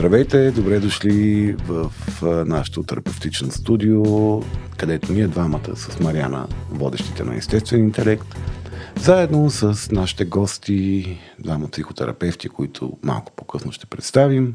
Здравейте, добре дошли в нашото терапевтично студио, където ние двамата с Мариана, водещите на естествен интелект, заедно с нашите гости, двама психотерапевти, които малко по-късно ще представим,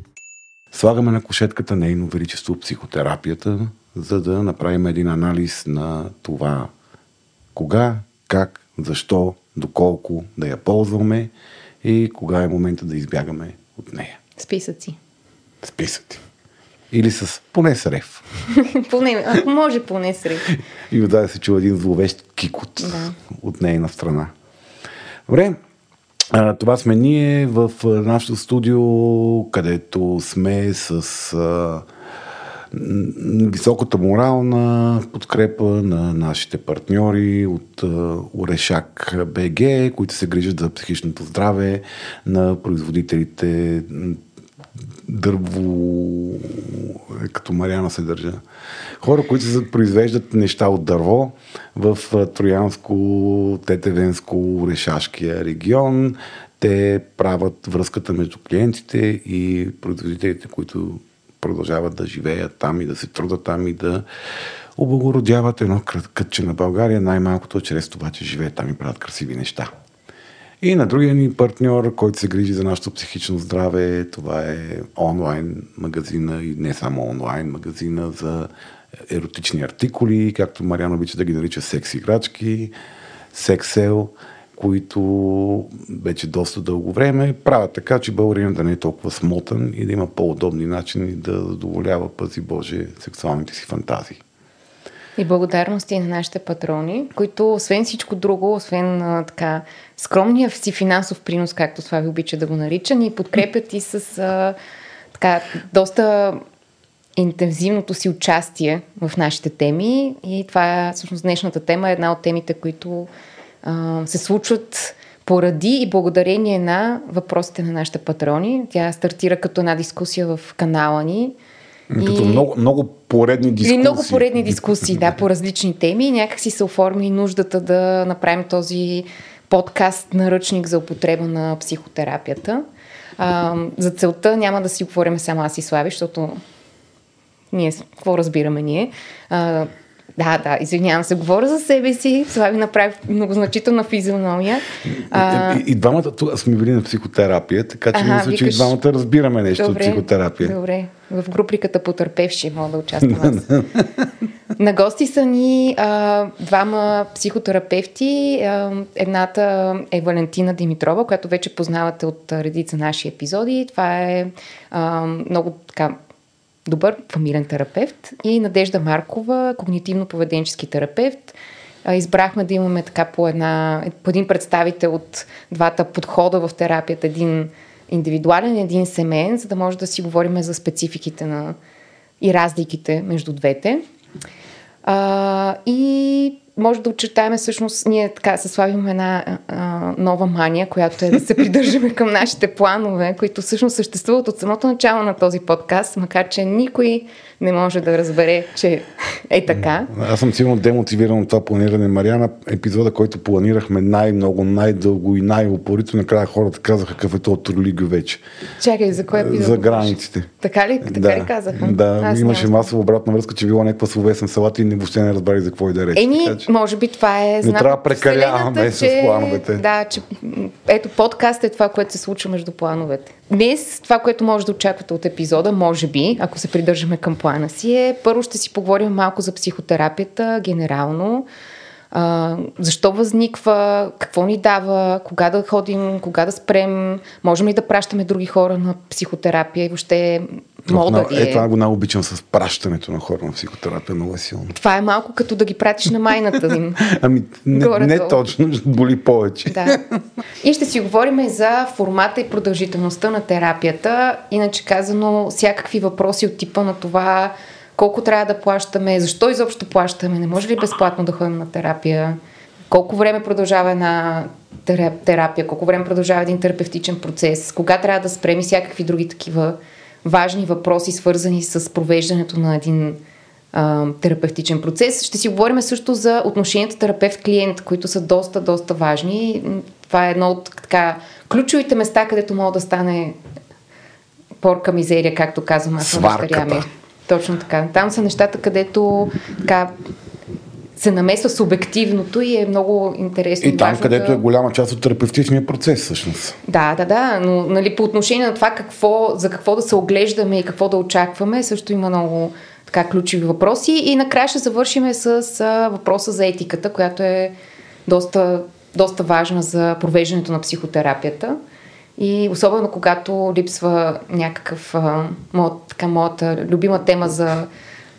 Слагаме на кошетката нейно величество психотерапията, за да направим един анализ на това кога, как, защо, доколко да я ползваме и кога е момента да избягаме от нея. Списъци. Списъци. Или с поне с рев. поне, ако може поне с рев. И да се чува един зловещ кикот да. от нейна страна. Добре, това сме ние в нашото студио, където сме с а, високата морална подкрепа на нашите партньори от а, Орешак БГ, които се грижат за психичното здраве на производителите дърво, е, като Мариана се държа. Хора, които се произвеждат неща от дърво в Троянско, Тетевенско, Решашкия регион. Те правят връзката между клиентите и производителите, които продължават да живеят там и да се трудат там и да облагородяват едно кътче на България, най-малкото чрез това, че живеят там и правят красиви неща. И на другия ни партньор, който се грижи за нашето психично здраве, това е онлайн магазина и не само онлайн магазина за еротични артикули, както Мариан обича да ги нарича секс играчки, сексел, които вече доста дълго време правят така, че българинът да не е толкова смотан и да има по-удобни начини да задоволява, пази Боже, сексуалните си фантазии. И благодарности на нашите патрони, които освен всичко друго, освен а, така скромния си финансов принос, както това ви обича да го нарича, ни подкрепят и с а, така доста интензивното си участие в нашите теми. И това е всъщност днешната тема е една от темите, които а, се случват поради и благодарение на въпросите на нашите патрони. Тя стартира като една дискусия в канала ни като и... много, много поредни дискусии. И много поредни дискусии, да, по различни теми. И някак си се оформи нуждата да направим този подкаст наръчник за употреба на психотерапията. А, за целта няма да си говорим само аз и Слави, защото ние, какво разбираме ние? А, да, да, извинявам се, говоря за себе си. Слави направи многозначителна физиономия. А... И, и, и двамата тук сме били на психотерапия, така че мисля, викаш... че и двамата разбираме нещо добре, от психотерапия. Добре, в груприката потърпевши мога да участвам аз. на гости са ни а, двама психотерапевти. А, едната е Валентина Димитрова, която вече познавате от редица наши епизоди. Това е а, много така добър фамилен терапевт и Надежда Маркова, когнитивно-поведенчески терапевт. Избрахме да имаме така по, една, по един представител от двата подхода в терапията, един индивидуален, един семейен, за да може да си говорим за спецификите на и разликите между двете. А, и може да очертаем всъщност, ние така се славим една а, нова мания, която е да се придържаме към нашите планове, които всъщност съществуват от самото начало на този подкаст, макар че никой не може да разбере, че е така. Аз съм сигурно демотивиран от това планиране. Мариана, епизода, който планирахме най-много, най-дълго и най-упорито, накрая хората казаха какъв е то тролиго вече. Чакай, за кое епизод? За границите. Така ли, така да, ли казаха? Да, Аз имаше масова обратна връзка, че било някаква словесен салат и не въобще не разбрали за какво и да рече. Еми, че... може би това е знак. Не трябва да прекаляваме с плановете. Да, че ето подкаст е това, което се случва между плановете. Днес това, което може да очаквате от епизода, може би, ако се придържаме към плана си, е първо ще си поговорим малко за психотерапията, генерално. А, защо възниква, какво ни дава, кога да ходим, кога да спрем, можем ли да пращаме други хора на психотерапия и въобще мода ли е. Е, това го най-обичам с пращането на хора на психотерапия, много е силно. Това е малко като да ги пратиш на майната им. ами, не, не точно, ще боли повече. Да. И ще си говорим и за формата и продължителността на терапията. Иначе казано, всякакви въпроси от типа на това колко трябва да плащаме, защо изобщо плащаме, не може ли безплатно да ходим на терапия, колко време продължава една тера- терапия, колко време продължава един терапевтичен процес, кога трябва да спрем и всякакви други такива важни въпроси, свързани с провеждането на един а, терапевтичен процес. Ще си говорим също за отношенията терапевт-клиент, които са доста, доста важни. Това е едно от така, ключовите места, където мога да стане порка мизерия, както казвам аз на дъщеря ми. Сварката. Точно така. Там са нещата, където така, се намесва субективното и е много интересно. И там, важно където да... е голяма част от терапевтичния процес, всъщност. Да, да, да, но нали, по отношение на това какво, за какво да се оглеждаме и какво да очакваме, също има много така ключови въпроси. И накрая ще завършим с а, въпроса за етиката, която е доста, доста важна за провеждането на психотерапията. И особено когато липсва някакъв, а, моят, така, моята любима тема за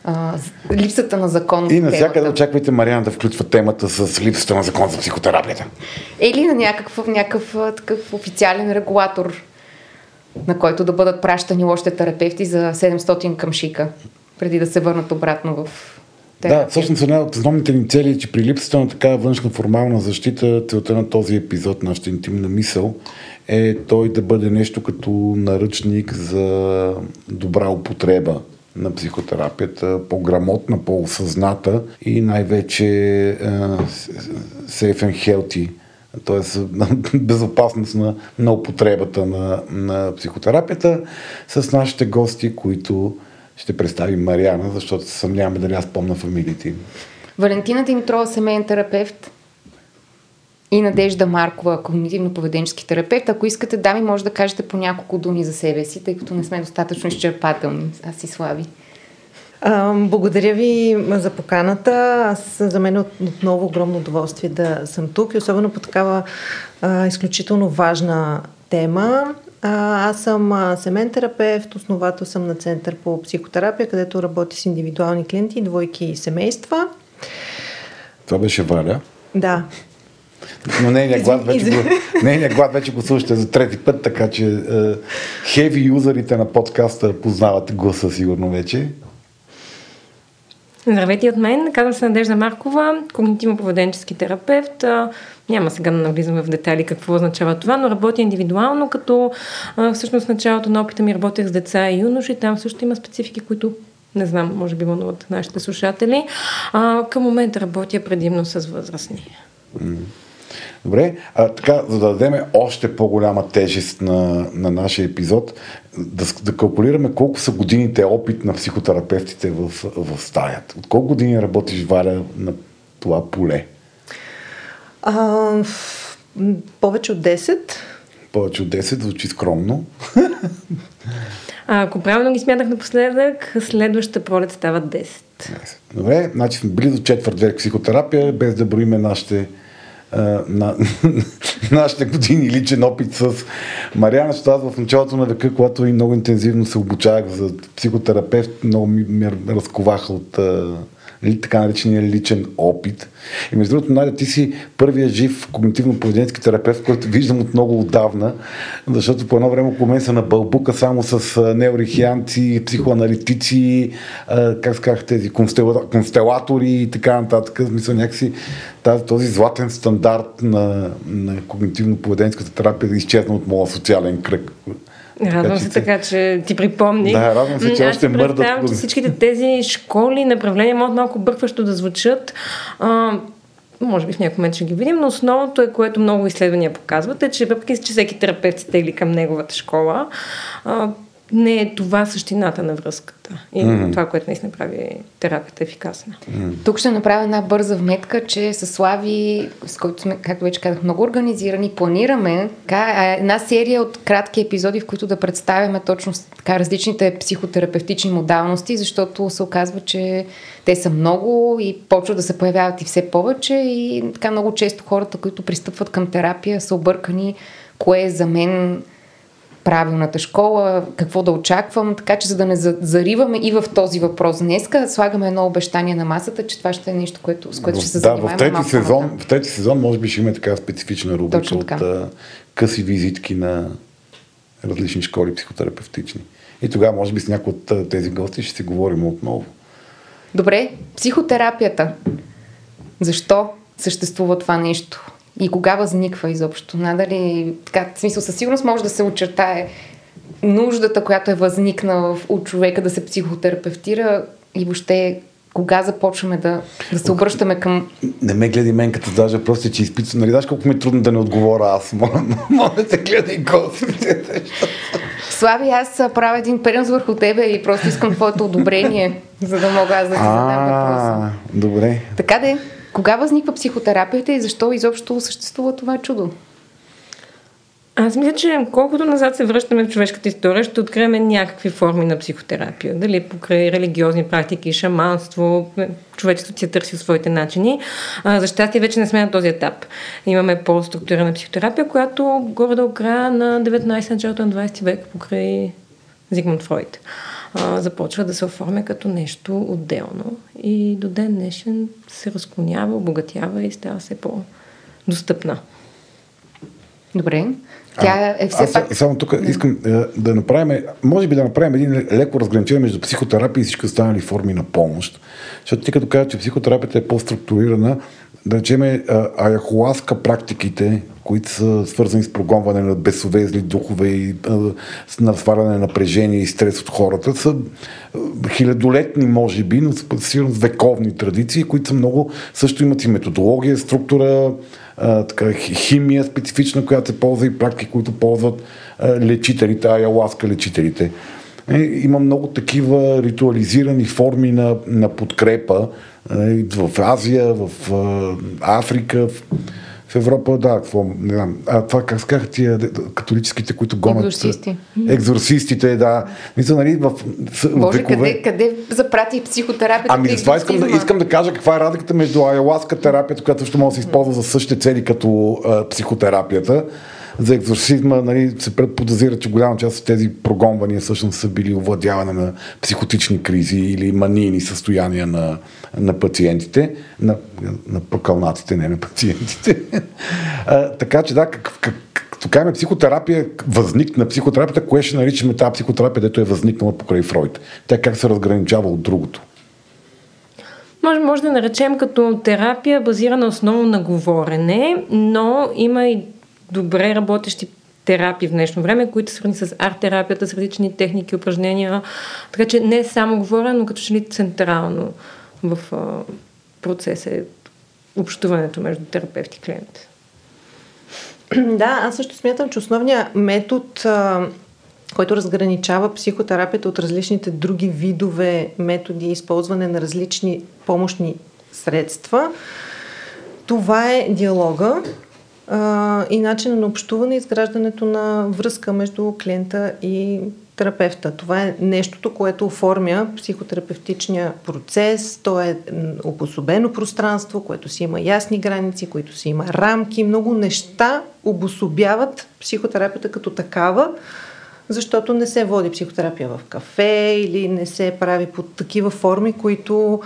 а, липсата на закон. И навсякъде очаквайте Мариана да включва темата с липсата на закон за психотерапията. Или на някакъв, някакъв такъв официален регулатор, на който да бъдат пращани лошите терапевти за 700 към шика, преди да се върнат обратно в терапия. Да, всъщност една от основните ни цели е, че при липсата на такава външна формална защита, целта на този епизод, нашата интимна мисъл, е той да бъде нещо като наръчник за добра употреба на психотерапията, по-грамотна, по-осъзната и най-вече е, safe and healthy, т.е. безопасност на, на употребата на, на психотерапията с нашите гости, които ще представим Мариана, защото съмняваме дали аз помня фамилиите им. Валентина Димитрова, семейен терапевт и Надежда Маркова, когнитивно-поведенчески терапевт. Ако искате, дами, може да кажете по няколко думи за себе си, тъй като не сме достатъчно изчерпателни. Аз си слави. Благодаря ви за поканата. Аз за мен е от- отново огромно удоволствие да съм тук и особено по такава а, изключително важна тема. А, аз съм а, семен терапевт, основател съм на Център по психотерапия, където работи с индивидуални клиенти, двойки и семейства. Това беше Валя. Да, Но нейният глас вече го, нейният глас вече го слушате за трети път, така че е, хеви юзерите на подкаста познават гласа сигурно вече. Здравейте от мен, казвам се Надежда Маркова, когнитивно-поведенчески терапевт. Няма сега да навлизаме в детайли какво означава това, но работя индивидуално, като всъщност началото на опита ми работех с деца и юноши. Там също има специфики, които не знам, може би вълнуват нашите слушатели. А, към момента работя предимно с възрастни. Добре, а така, за да дадем още по-голяма тежест на, на нашия епизод, да, да калкулираме колко са годините опит на психотерапевтите в, в стаята. От колко години работиш, Валя, на това поле? а, повече от 10. Повече от 10, звучи скромно. А, ако правилно ги смятах напоследък, следващата пролет стават 10. Добре, значи сме близо четвърт век психотерапия, без да броиме нашите, на, нашите години личен опит с Мариана, защото аз в началото на века, когато и много интензивно се обучавах за психотерапевт, много ми, ме разковаха от а, ли- така наречения личен опит. И между другото, Надя, ти си първия жив когнитивно-поведенски терапевт, който виждам от много отдавна, защото по едно време около мен се набълбука само с неорихианци, психоаналитици, как се казах, тези констела, констелатори и така нататък. Смисъл някакси тази, този златен стандарт на, на когнитивно-поведенската терапия да изчезна от моя социален кръг. Радвам се ти- така, че ти припомни. Да, радвам се, че още Аз мърдат по- че всичките тези школи, направления могат малко бъркващо да звучат. А, може би в някой момент ще ги видим, но основното е, което много изследвания показват, е, че въпреки, че всеки терапевт се тегли към неговата школа, а, не е това същината на връзката. И mm-hmm. това, което наистина прави терапията ефикасна. Тук ще направя една бърза вметка, че с Слави, с който сме, както вече казах, много организирани, планираме така, една серия от кратки епизоди, в които да представяме точно така, различните психотерапевтични модалности, защото се оказва, че те са много и почват да се появяват и все повече и така много често хората, които пристъпват към терапия, са объркани кое е за мен правилната школа, какво да очаквам, така че за да не зариваме и в този въпрос днеска, слагаме едно обещание на масата, че това ще е нещо, което, с което ще се да, занимаваме. В трети, сезон, в трети сезон може би ще има така специфична рубрика от а, къси визитки на различни школи психотерапевтични. И тогава, може би, с някои от тези гости ще си говорим отново. Добре, психотерапията. Защо съществува това нещо? И кога възниква изобщо? Надали, така, в смисъл, със сигурност може да се очертае нуждата, която е възникнала от човека да се психотерапевтира и въобще кога започваме да, да се обръщаме към... Не ме гледай мен като даже просто, че изпитвам. Нали, знаеш колко ми е трудно да не отговоря аз. Моля да те гледай гостите. Слави, аз правя един принос върху тебе и просто искам твоето одобрение, за да мога аз да ти задам въпроса. Добре. Така де, кога възниква психотерапията и защо изобщо съществува това чудо? Аз мисля, че колкото назад се връщаме в човешката история, ще открием някакви форми на психотерапия. Дали покрай религиозни практики, шаманство, човечеството си е търсил своите начини. А, за щастие вече не сме на този етап. Имаме по-структурирана психотерапия, която горе до края на 19 началото на 20 век покрай Зигмунд Фройд започва да се оформя като нещо отделно и до ден днешен се разклонява, обогатява и става все по-достъпна. Добре. Тя е все аз, пак... Само тук искам е, да направим, може би да направим един леко разграничение между психотерапия и всички останали форми на помощ. Защото ти като кажа, че психотерапията е по-структурирана, да речем аяхуаска практиките, които са свързани с прогонване на бесове, зли духове и на сваляне на напрежение и стрес от хората, са хилядолетни, може би, но сигурно вековни традиции, които са много, също имат и методология, структура, така, химия специфична, която се ползва и практики, които ползват а, лечителите, аяуаска лечителите. Е, има много такива ритуализирани форми на, на подкрепа е, в Азия, в Африка, в, в Европа, да, какво, не знам. А това как сказаха тия католическите, които гонят... Екзорсисти. Екзорсистите, да. Мисля, нали, в Боже, векове... къде, къде запрати психотерапията? Ами, това искам да, искам да кажа каква е разликата между айоласка терапията, която също може да се използва за същите цели като а, психотерапията за екзорсизма нали, се предподозира, че голяма част от тези прогонвания всъщност са били овладяване на психотични кризи или манийни състояния на, на пациентите, на, на прокалнатите, не на пациентите. а, така че да, как, как, като кажем психотерапия, възникна психотерапията, кое ще наричаме тази психотерапия, дето е възникнала покрай Фройд? Тя как се разграничава от другото? Може, може да наречем като терапия, базирана основно на говорене, но има и добре работещи терапии в днешно време, които свързани с арт-терапията, с различни техники, упражнения. Така че не само говоря, но като че ли централно в процеса е общуването между терапевт и клиент. Да, аз също смятам, че основният метод, който разграничава психотерапията от различните други видове методи, използване на различни помощни средства, това е диалога, а, и начина на общуване, изграждането на връзка между клиента и терапевта. Това е нещото, което оформя психотерапевтичния процес. То е обособено пространство, което си има ясни граници, което си има рамки. Много неща обособяват психотерапията като такава, защото не се води психотерапия в кафе или не се прави под такива форми, които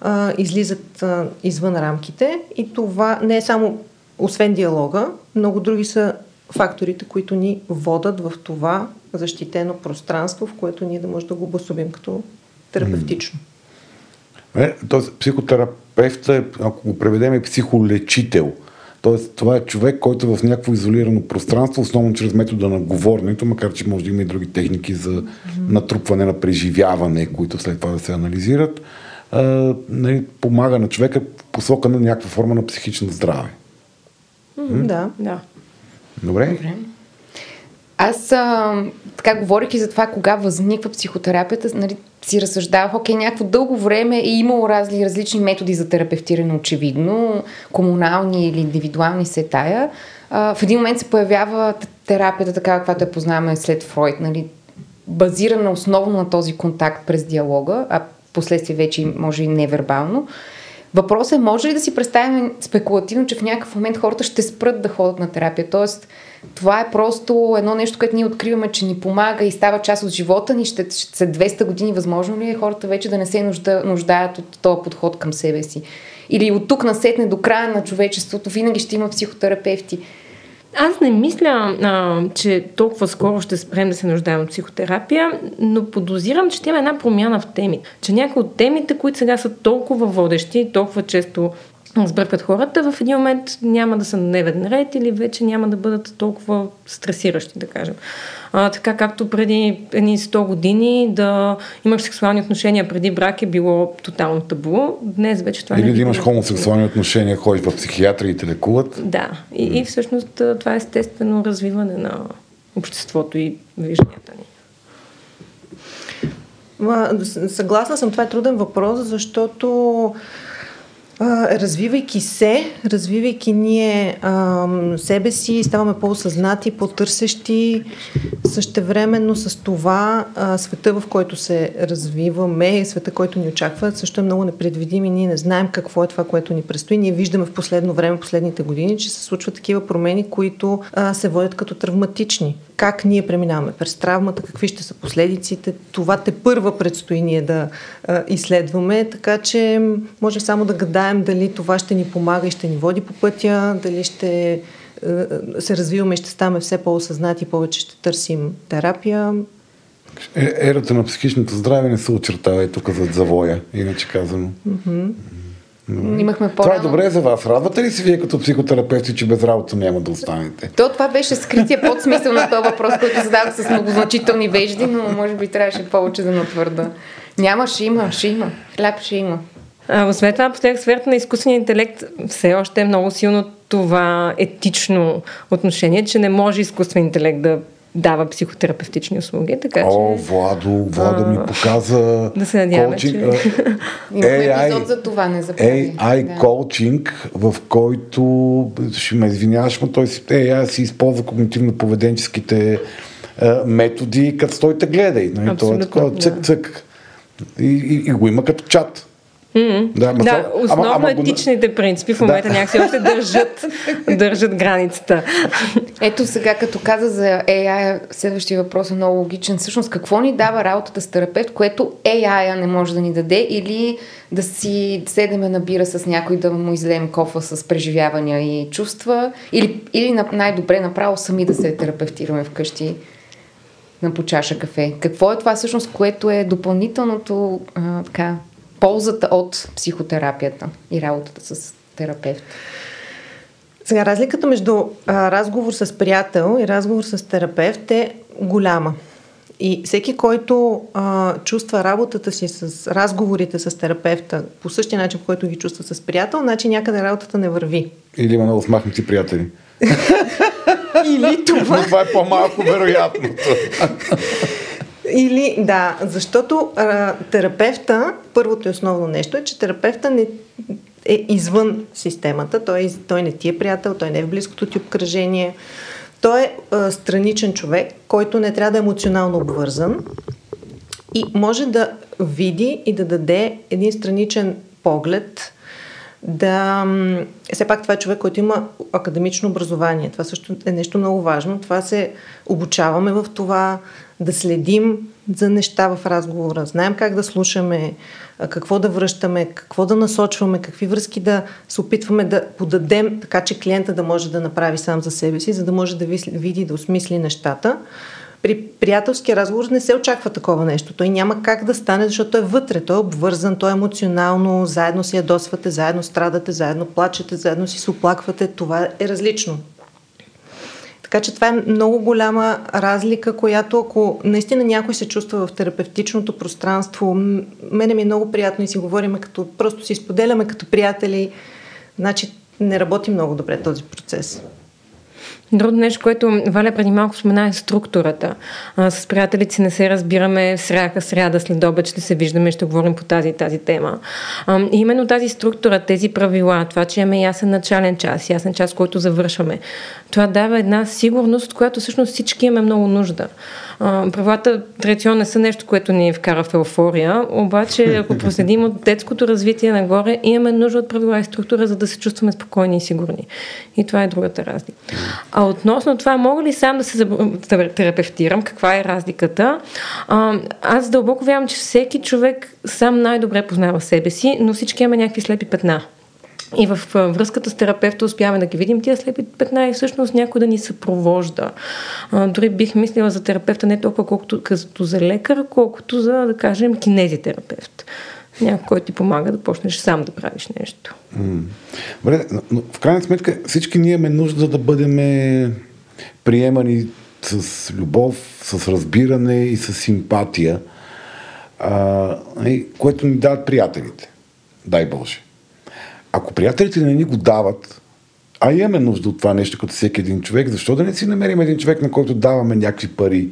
а, излизат а, извън рамките. И това не е само освен диалога, много други са факторите, които ни водат в това защитено пространство, в което ние да можем да го обособим като терапевтично. Е, тоест, психотерапевта е, ако го преведем, е психолечител. Тоест, това е човек, който е в някакво изолирано пространство, основно чрез метода на говоренето, макар че може да има и други техники за mm-hmm. натрупване на преживяване, които след това да се анализират, а, нали, помага на човека в посока на някаква форма на психично здраве. Да. да. Добре. Добре. Аз а, така говорих и за това кога възниква психотерапията, нали, си разсъждавах, окей, някакво дълго време е имало разли, различни методи за терапевтиране, очевидно, комунални или индивидуални се тая. А, в един момент се появява терапията, така каквато я познаваме след Фройд, нали, базирана основно на този контакт през диалога, а последствие вече може и невербално. Въпросът е, може ли да си представим спекулативно, че в някакъв момент хората ще спрат да ходят на терапия? Тоест, това е просто едно нещо, което ние откриваме, че ни помага и става част от живота ни. Ще, ще след 200 години възможно ли е хората вече да не се нужда, нуждаят от този подход към себе си? Или от тук насетне до края на човечеството винаги ще има психотерапевти. Аз не мисля, а, че толкова скоро ще спрем да се нуждаем от психотерапия, но подозирам, че има една промяна в теми. Че някои от темите, които сега са толкова водещи, толкова често сбъркат хората, в един момент няма да са на дневен ред или вече няма да бъдат толкова стресиращи, да кажем. А, така както преди едни 100 години да имаш сексуални отношения преди брак е било тотално табу, днес вече това Или не да е имаш било. хомосексуални отношения, ходиш в психиатри и те лекуват. Да, и, и всъщност това е естествено развиване на обществото и вижданията ни. Съгласна съм, това е труден въпрос, защото развивайки се, развивайки ние а, себе си, ставаме по-осъзнати, по-търсещи, същевременно с това а, света, в който се развиваме, света, който ни очаква, също е много непредвидим и ние не знаем какво е това, което ни предстои. Ние виждаме в последно време, последните години, че се случват такива промени, които а, се водят като травматични. Как ние преминаваме през травмата, какви ще са последиците, това те първа предстои ние да а, изследваме, така че може само да гадаем дали това ще ни помага и ще ни води по пътя, дали ще а, се развиваме и ще ставаме все по-осъзнати, повече ще търсим терапия. Е, ерата на психичното здраве не се очертава и тук зад завоя, иначе казано. Имахме по Това е добре за вас. Радвате ли се вие като психотерапевти, че без работа няма да останете? То това беше скрития подсмисъл на този въпрос, който задавах с многозначителни вежди, но може би трябваше повече да натвърда. Няма, ще има, ще има. Хляб ще има. А, освен това, последък сферата на изкуствения интелект все още е много силно това етично отношение, че не може изкуствен интелект да дава психотерапевтични услуги, така че... О, Владо, Владо ми показа Да се надяваме, коучинг, че- а, AI епизод за това, не забравяй. AI Да. коучинг, в който ще ме извиняваш, но той си, AI си използва когнитивно-поведенческите а, методи, като стой те гледай. Нали? Това е Абсолютно, такова да. цък-цък. И, и, и, го има като чат. Mm-hmm. Да, ама Да, това- ама- основно ама го- етичните принципи в момента Да. някакси още държат, държат границата. Ето сега, като каза за AI, следващия въпрос е много логичен. Всъщност, какво ни дава работата с терапевт, което AI не може да ни даде или да си седеме на бира с някой да му излеем кофа с преживявания и чувства или, или на- най-добре направо сами да се терапевтираме вкъщи на по чаша кафе. Какво е това всъщност, което е допълнителното а, така, ползата от психотерапията и работата с терапевт? Сега, разликата между а, разговор с приятел и разговор с терапевт е голяма. И всеки, който а, чувства работата си с разговорите с терапевта по същия начин, по който ги чувства с приятел, значи някъде работата не върви. Или има много смахнати приятели. Или Но това е по-малко вероятното. Или, да, защото а, терапевта, първото и основно нещо е, че терапевта не е извън системата, той, той не ти е приятел, той не е в близкото ти обкръжение, той е а, страничен човек, който не трябва да е емоционално обвързан и може да види и да даде един страничен поглед, да... Все пак това е човек, който има академично образование. Това също е нещо много важно. Това се обучаваме в това, да следим за неща в разговора, знаем как да слушаме, какво да връщаме, какво да насочваме, какви връзки да се опитваме да подадем, така че клиента да може да направи сам за себе си, за да може да види да осмисли нещата. При приятелски разговор не се очаква такова нещо. Той няма как да стане, защото той е вътре, той е обвързан, той е емоционално, заедно си ядосвате, заедно страдате, заедно плачете, заедно си се оплаквате. Това е различно. Така че това е много голяма разлика, която ако наистина някой се чувства в терапевтичното пространство, мене ми е много приятно и си говорим като, просто си споделяме като приятели, значи не работи много добре този процес. Друго нещо, което Валя преди малко спомена е структурата. А, с приятелите си не се разбираме сряха, сряда, след обед ще се виждаме, ще говорим по тази тази тема. А, и именно тази структура, тези правила, това, че имаме ясен начален час, ясен час, който завършваме, това дава една сигурност, от която всъщност всички имаме много нужда. А, правилата традиционно не са нещо, което ни вкара в еуфория, обаче ако проследим от детското развитие нагоре, имаме нужда от правила и структура, за да се чувстваме спокойни и сигурни. И това е другата разлика. А относно това, мога ли сам да се терапевтирам? Каква е разликата? А, аз дълбоко вярвам, че всеки човек сам най-добре познава себе си, но всички имаме някакви слепи петна. И в връзката с терапевта успяваме да ги видим тия слепи петна и всъщност някой да ни съпровожда. А, дори бих мислила за терапевта не толкова колкото като за лекар, колкото за, да кажем, кинезитерапевт. Някой, който ти помага да почнеш сам да правиш нещо. Добре, но в крайна сметка всички ние имаме нужда да бъдем приемани с любов, с разбиране и с симпатия, а, което ни дават приятелите. Дай Боже. Ако приятелите не ни го дават, а имаме нужда от това нещо като всеки един човек, защо да не си намерим един човек, на който даваме някакви пари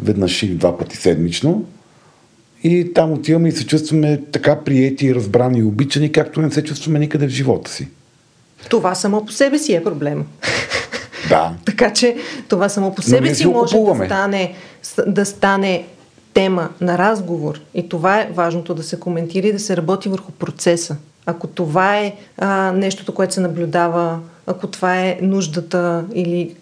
веднъж или два пъти седмично и там отиваме и се чувстваме така приети, разбрани и обичани, както не се чувстваме никъде в живота си. Това само по себе си е проблем. Да. така че това само по себе си може да стане, да стане тема на разговор. И това е важното да се коментира и да се работи върху процеса. Ако това е а, нещото, което се наблюдава, ако това е нуждата или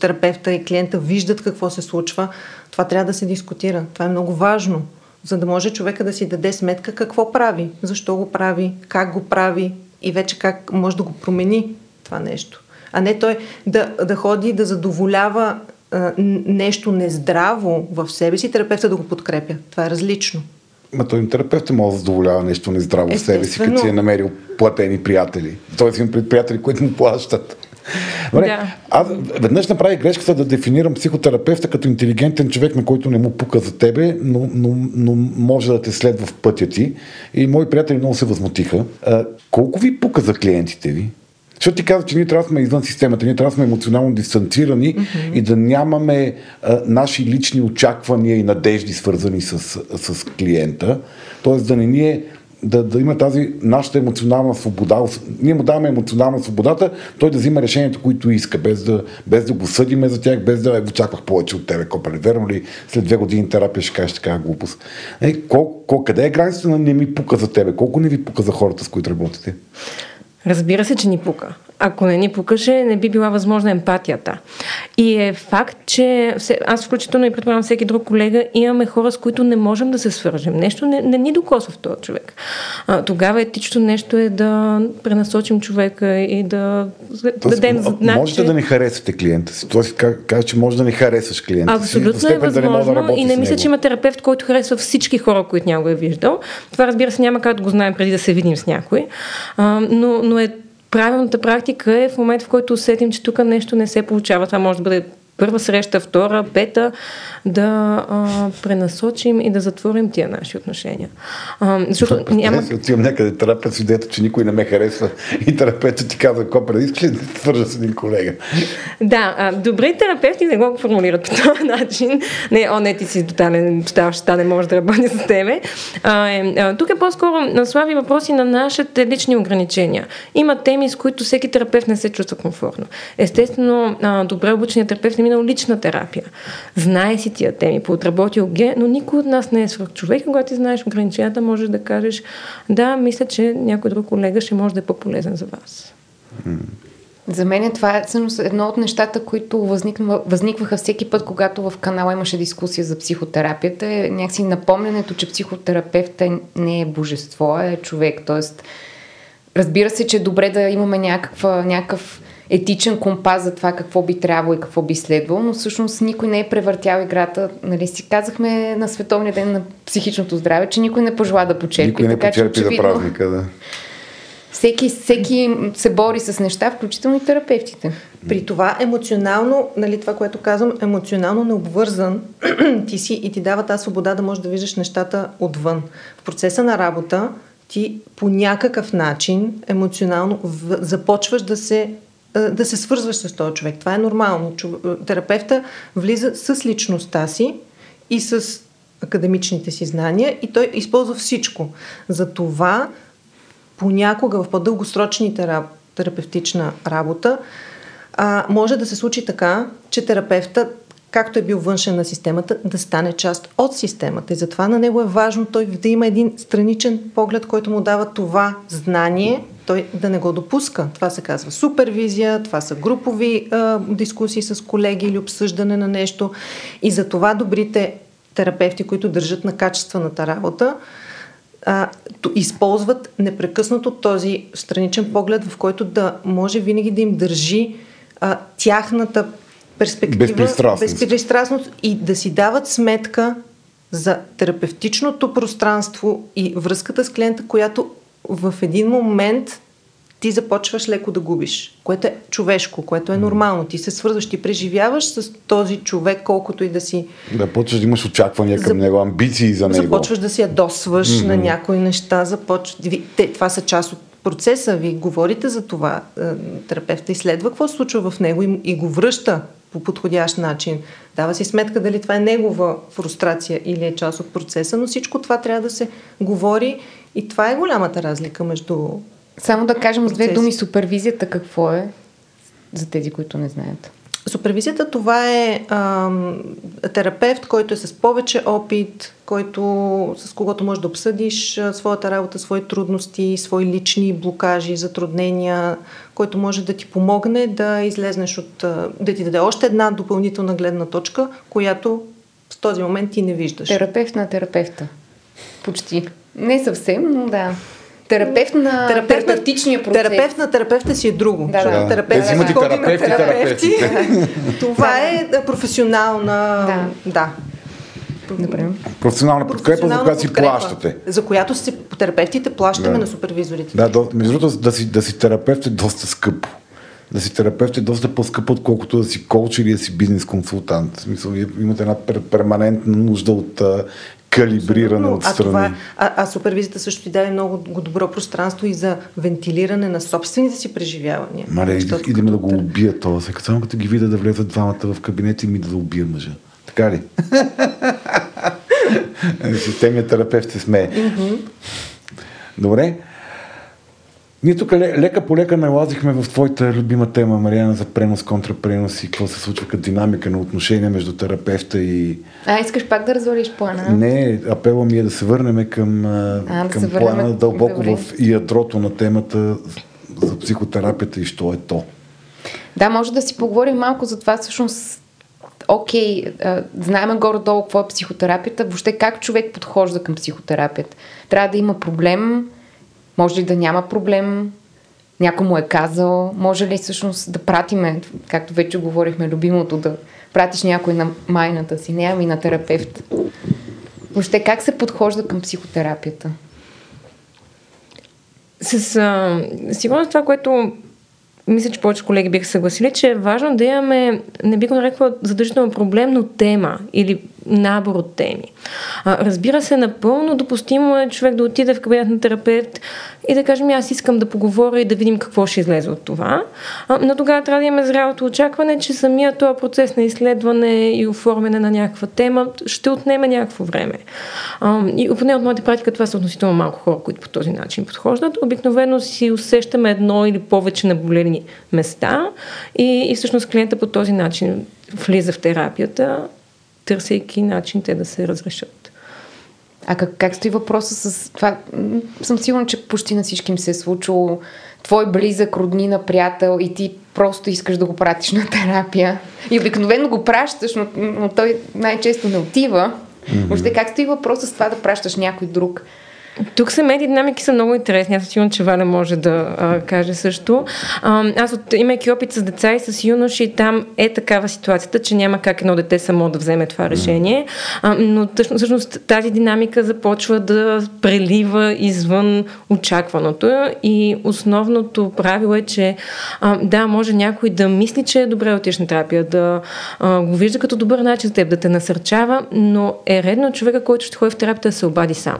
терапевта и клиента виждат какво се случва, това трябва да се дискутира. Това е много важно, за да може човека да си даде сметка какво прави, защо го прави, как го прави и вече как може да го промени това нещо. А не той да, да ходи да задоволява а, нещо нездраво в себе си, терапевта да го подкрепя. Това е различно. Ма той терапевт може да задоволява нещо нездраво в себе си, като си е намерил платени приятели. Той си има приятели, които му плащат. Добре, да. аз веднъж направих грешката да дефинирам психотерапевта като интелигентен човек, на който не му пука за тебе, но, но, но може да те следва в пътя ти. И мои приятели много се възмутиха. А, колко ви пука за клиентите ви? Защото ти казва, че ние трябва да сме извън системата, ние трябва да сме емоционално дистанцирани mm-hmm. и да нямаме а, наши лични очаквания и надежди, свързани с, с клиента. Тоест да не ни е да, да има тази нашата емоционална свобода. Ние му даваме емоционална свободата, той да взима решението, които иска, без да, без да го съдиме за тях, без да очаквах повече от тебе. Копеле, верно ли след две години терапия ще кажеш такава глупост? Е, кол, кол, къде е границата на не ми пука за тебе? Колко не ви пука за хората, с които работите? Разбира се, че ни пука. Ако не ни покаже, не би била възможна емпатията. И е факт, че аз включително и предполагам всеки друг колега, имаме хора, с които не можем да се свържем. Нещо не, не ни докосва в този човек. А, тогава етично нещо е да пренасочим човека и да Тоест, дадем знак, Можете че... да не харесвате клиента си. Тоест, кажа, че може да не харесваш клиента Абсолютно си. Абсолютно е възможно да не и не мисля, че има терапевт, който харесва всички хора, които някой е виждал. Това разбира се няма как да го знаем преди да се видим с някой. А, но, но е правилната практика е в момент, в който усетим, че тук нещо не се получава. Това може да бъде първа среща, втора, пета, да а, пренасочим и да затворим тия наши отношения. А, защото няма... Си отивам някъде терапевт дето, че никой не ме харесва и терапевтът ти казва, Копер, искаш ли да свържа с един колега? Да, а, добри терапевти не го формулират по този начин. Не, о, не, ти си тотален, тотал не може да работи с тебе. А, е, а, тук е по-скоро слави въпроси на нашите лични ограничения. Има теми, с които всеки терапевт не се чувства комфортно. Естествено, а, добре обученият терапевт е минал лична терапия. Знае си тия теми, поотработил ге, но никой от нас не е свърх човек. Когато ти знаеш ограниченията, можеш да кажеш, да, мисля, че някой друг колега ще може да е по-полезен за вас. За мен това е всъщност едно от нещата, които възниква, възникваха всеки път, когато в канала имаше дискусия за психотерапията. Е някакси напомнянето, че психотерапевта не е божество, е човек. Тоест, разбира се, че е добре да имаме някаква, някакъв етичен компас за това какво би трябвало и какво би следвало, но всъщност никой не е превъртял играта. Нали си казахме на Световния ден на психичното здраве, че никой не пожела да почерпи. Никой не така, почерпи да празника, да. Всеки, всеки се бори с неща, включително и терапевтите. При това емоционално, нали, това, което казвам, емоционално необвързан ти си и ти дава тази свобода да можеш да виждаш нещата отвън. В процеса на работа ти по някакъв начин емоционално в... започваш да се да се свързваш с този човек. Това е нормално. Терапевта влиза с личността си и с академичните си знания и той използва всичко. Затова понякога в по-дългосрочните терапевтична работа а, може да се случи така, че терапевта, както е бил външен на системата, да стане част от системата. И затова на него е важно той да има един страничен поглед, който му дава това знание, той да не го допуска. Това се казва супервизия, това са групови а, дискусии с колеги или обсъждане на нещо. И за това добрите терапевти, които държат на качествената работа, а, използват непрекъснато този страничен поглед, в който да може винаги да им държи а, тяхната перспектива, безпристрастност. безпристрастност и да си дават сметка за терапевтичното пространство и връзката с клиента, която в един момент ти започваш леко да губиш, което е човешко, което е нормално. Ти се свързваш, ти преживяваш с този човек, колкото и да си... Да почваш да имаш очаквания към него, амбиции за него. Започваш да си ядосваш mm-hmm. на някои неща, започваш... Те, това са част от процеса. Ви говорите за това. Е, терапевта изследва какво се случва в него и, и го връща по подходящ начин. Дава си сметка дали това е негова фрустрация или е част от процеса, но всичко това трябва да се говори и това е голямата разлика между само да кажем с две думи супервизията какво е за тези, които не знаят. Супервизията това е а, терапевт, който е с повече опит, който, с когото можеш да обсъдиш своята работа, свои трудности, свои лични блокажи, затруднения, който може да ти помогне да излезнеш от, да ти даде още една допълнителна гледна точка, която в този момент ти не виждаш. Терапевт на терапевта. Почти. Не съвсем, но да. Терапевт на терапевт, терапевтичния процес. Терапевт на терапевта си е друго. Да, да. Терапевт, имат и терапевти, терапевти. Това е професионална... Да. да. Добре. Професионална подкрепа, за която си плащате. За която си терапевтите плащаме да. на супервизорите. Да, до, между другото, да си, да си терапевт е доста скъпо. Да си терапевт е доста по-скъпо, отколкото да си коуч или да си бизнес консултант. В смисъл, имате една перманентна нужда от калибриране от страни. А, това, а, а супервизията също ти даде много добро пространство и за вентилиране на собствените си преживявания. Маре, идеме да го убия това. Сега само като ги видя да влезат двамата в кабинет и ми да убия мъжа. Така ли? Системия терапевт се смее. Добре. Ние тук лека по лека налазихме в твоята любима тема, Мариана, за пренос, контрапренос и какво се случва като динамика на отношения между терапевта и... А, искаш пак да развалиш плана? Не, апела ми е да се върнем към, а, към да плана върнем... дълбоко Добре. в ядрото на темата за психотерапията и що е то. Да, може да си поговорим малко за това всъщност окей, okay, знаем горе-долу какво е психотерапията, въобще как човек подхожда към психотерапията. Трябва да има проблем, може ли да няма проблем? Някой му е казал. Може ли всъщност да пратиме, както вече говорихме, любимото, да пратиш някой на майната си, не ами на терапевт. Въобще как се подхожда към психотерапията? С а, сигурност това, което мисля, че повече колеги биха съгласили, че е важно да имаме, не би го нарекла задължително проблем, тема или набор от теми. Разбира се, напълно допустимо е човек да отиде в кабинет на терапевт и да кажем, аз искам да поговоря и да видим какво ще излезе от това. Но тогава трябва да имаме зрялото очакване, че самия този процес на изследване и оформяне на някаква тема ще отнеме някакво време. И поне от моята практика това са относително малко хора, които по този начин подхождат. Обикновено си усещаме едно или повече наболени места и, и всъщност клиента по този начин влиза в терапията търсейки начин те да се разрешат. А как, как стои въпроса с това? Съм сигурна, че почти на всички им се е случило твой близък, роднина, приятел и ти просто искаш да го пратиш на терапия. И обикновено го пращаш, но, но той най-често не отива. Mm-hmm. Въобще как стои въпроса с това да пращаш някой друг? Тук самите динамики са много интересни. Аз сигурно, че Валя може да а, каже също. А, аз, от, имайки опит с деца и с юноши, там е такава ситуацията, че няма как едно дете само да вземе това решение. А, но тъжно, всъщност тази динамика започва да прелива извън очакваното. И основното правило е, че а, да, може някой да мисли, че е добре отиш на терапия, да а, го вижда като добър начин за теб, да те насърчава, но е редно човека, който ще ходи в терапията, да се обади сам.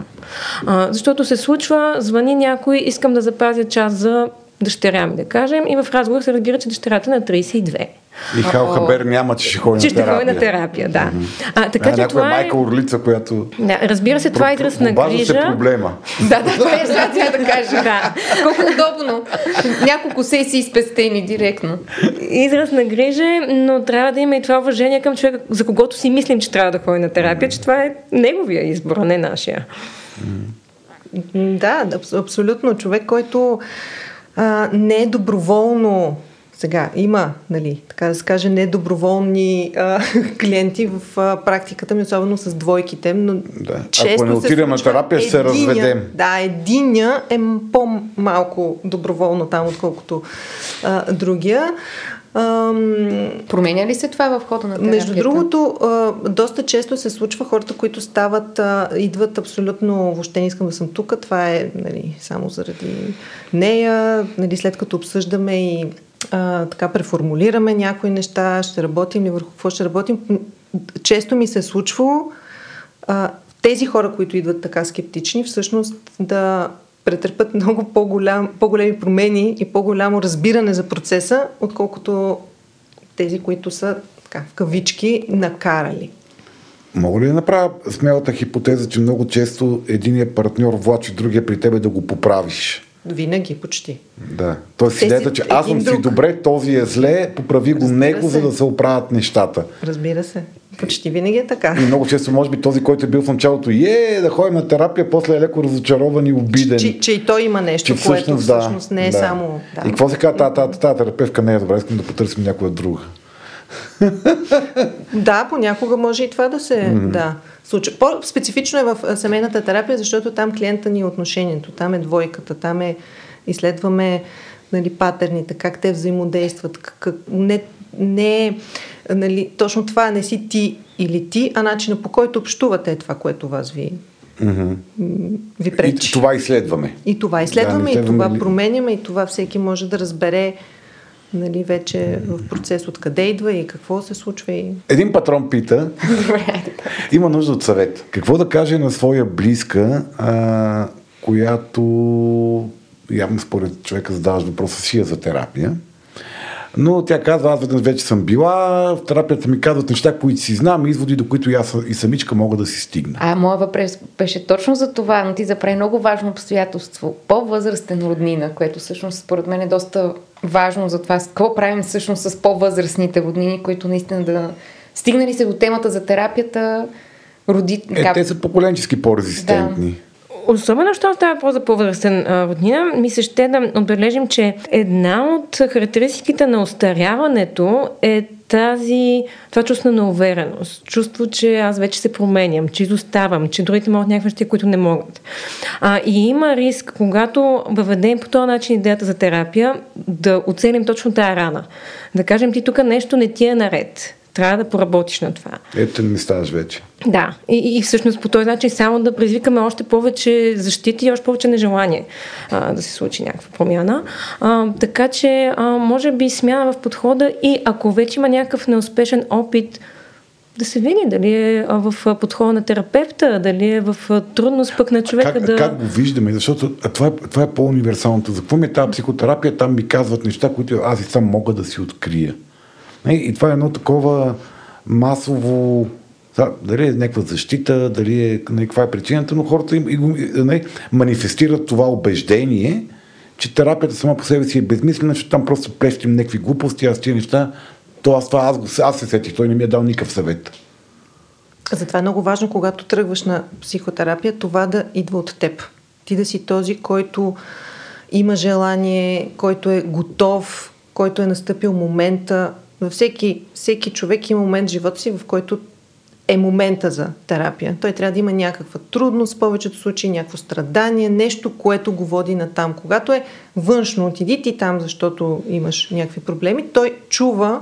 А, защото се случва, звъни някой, искам да запазя час за дъщеря ми, да кажем, и в разговор се разбира, че дъщерята е на 32. И Хал Хабер няма, че ще ходи Че на ще терапия. ходи на терапия, да. А, така а, че някоя това е... майка орлица, която... Да, разбира се, това е израз на Обажда се грижа. проблема. Да, да, това е сега да кажа. Да. Колко удобно. Няколко сесии спестени директно. Израз на грижа, е, но трябва да има и това уважение към човека, за когото си мислим, че трябва да ходи на терапия, че това е неговия избор, а не нашия. М, Да, абс- абсолютно. Човек, който а, не е доброволно сега има, нали, така да се каже, недоброволни а, клиенти в а, практиката ми, особено с двойките, но Да. Ако често не се отидем на терапия, ще се разведем. Да, единия е по-малко доброволно там, отколкото а, другия. Ам, Променя ли се това в хода на терапията? между другото, а, доста често се случва хората, които стават, а, идват абсолютно, въобще не искам да съм тук, това е нали, само заради нея, нали, след като обсъждаме и а, така преформулираме някои неща, ще работим ли върху какво ще работим. Често ми се е случвало а, тези хора, които идват така скептични, всъщност да претърпят много по-голям, по-големи промени и по-голямо разбиране за процеса, отколкото тези, които са така, в кавички накарали. Мога ли да направя смелата хипотеза, че много често единият партньор влачи другия при тебе да го поправиш? Винаги, почти. Да. Тоест Тези идеята, че аз съм един си друг. добре, този е зле, поправи го Разбира него, се. за да се оправят нещата. Разбира се. Почти винаги е така. И много често, може би, този, който е бил в началото, е да ходим на терапия, после е леко разочарован и обиден. Че, че и той има нещо, Че което всъщност не е да. само... И какво се казва, тази, тази, тази терапевка не е добра, искам да потърсим някоя друга. Да, понякога може и това да се mm-hmm. да, случва. По-специфично е в семейната терапия, защото там клиента ни е отношението, там е двойката, там е изследваме нали, патерните, как те взаимодействат. Как, как, не, не е, нали, точно това не си ти или ти, а начина по който общувате е това, което вас ви, Mm-hmm. ви И пречи. това изследваме. И това Да, изследваме, не и това ли- променяме, и това всеки може да разбере нали, вече в процес откъде идва и какво се случва. И... Един патрон пита, има нужда от съвет. Какво да каже на своя близка, а, която явно според човека задаваш въпроса си е за терапия, но тя казва, аз веднъж вече съм била, в терапията ми казват неща, които си знам, изводи, до които и аз и самичка мога да си стигна. А моят въпрос беше точно за това, но ти заправи много важно обстоятелство. По-възрастен роднина, което всъщност според мен е доста важно за това. Какво правим всъщност с по-възрастните роднини, които наистина да... Стигнали се до темата за терапията, роди... Е, те са поколенчески по-резистентни. Особено, що става въпрос за по-възрастен роднина, ми се ще да отбележим, че една от характеристиките на остаряването е тази, това чувство на увереност. Чувство, че аз вече се променям, че изоставам, че другите могат някакви неща, които не могат. А, и има риск, когато въведем по този начин идеята за терапия, да оценим точно тая рана. Да кажем, ти тук нещо не ти е наред. Трябва да поработиш на това. Ето не ставаш вече. Да, и, и, всъщност по този начин само да предизвикаме още повече защити и още повече нежелание а, да се случи някаква промяна. А, така че, а, може би смяна в подхода и ако вече има някакъв неуспешен опит, да се види дали е в подхода на терапевта, дали е в трудност пък на човека как, да... как го виждаме? Защото това, е, това е по-универсалното. За какво ми е тази психотерапия? Там ми казват неща, които аз и сам мога да си открия. И, и това е едно такова масово да, дали е някаква защита, дали е нали, каква е причината, но хората им, и го, нали, манифестират това убеждение, че терапията сама по себе си е безмислена, защото там просто плещим някакви глупости, аз тия неща, то аз, това, аз, аз се сетих, той не ми е дал никакъв съвет. Затова е много важно, когато тръгваш на психотерапия, това да идва от теб. Ти да си този, който има желание, който е готов, който е настъпил момента. Във всеки, всеки човек има момент в живота си, в който е момента за терапия. Той трябва да има някаква трудност, в повечето случаи някакво страдание, нещо, което го води на там. Когато е външно, отиди ти там, защото имаш някакви проблеми, той чува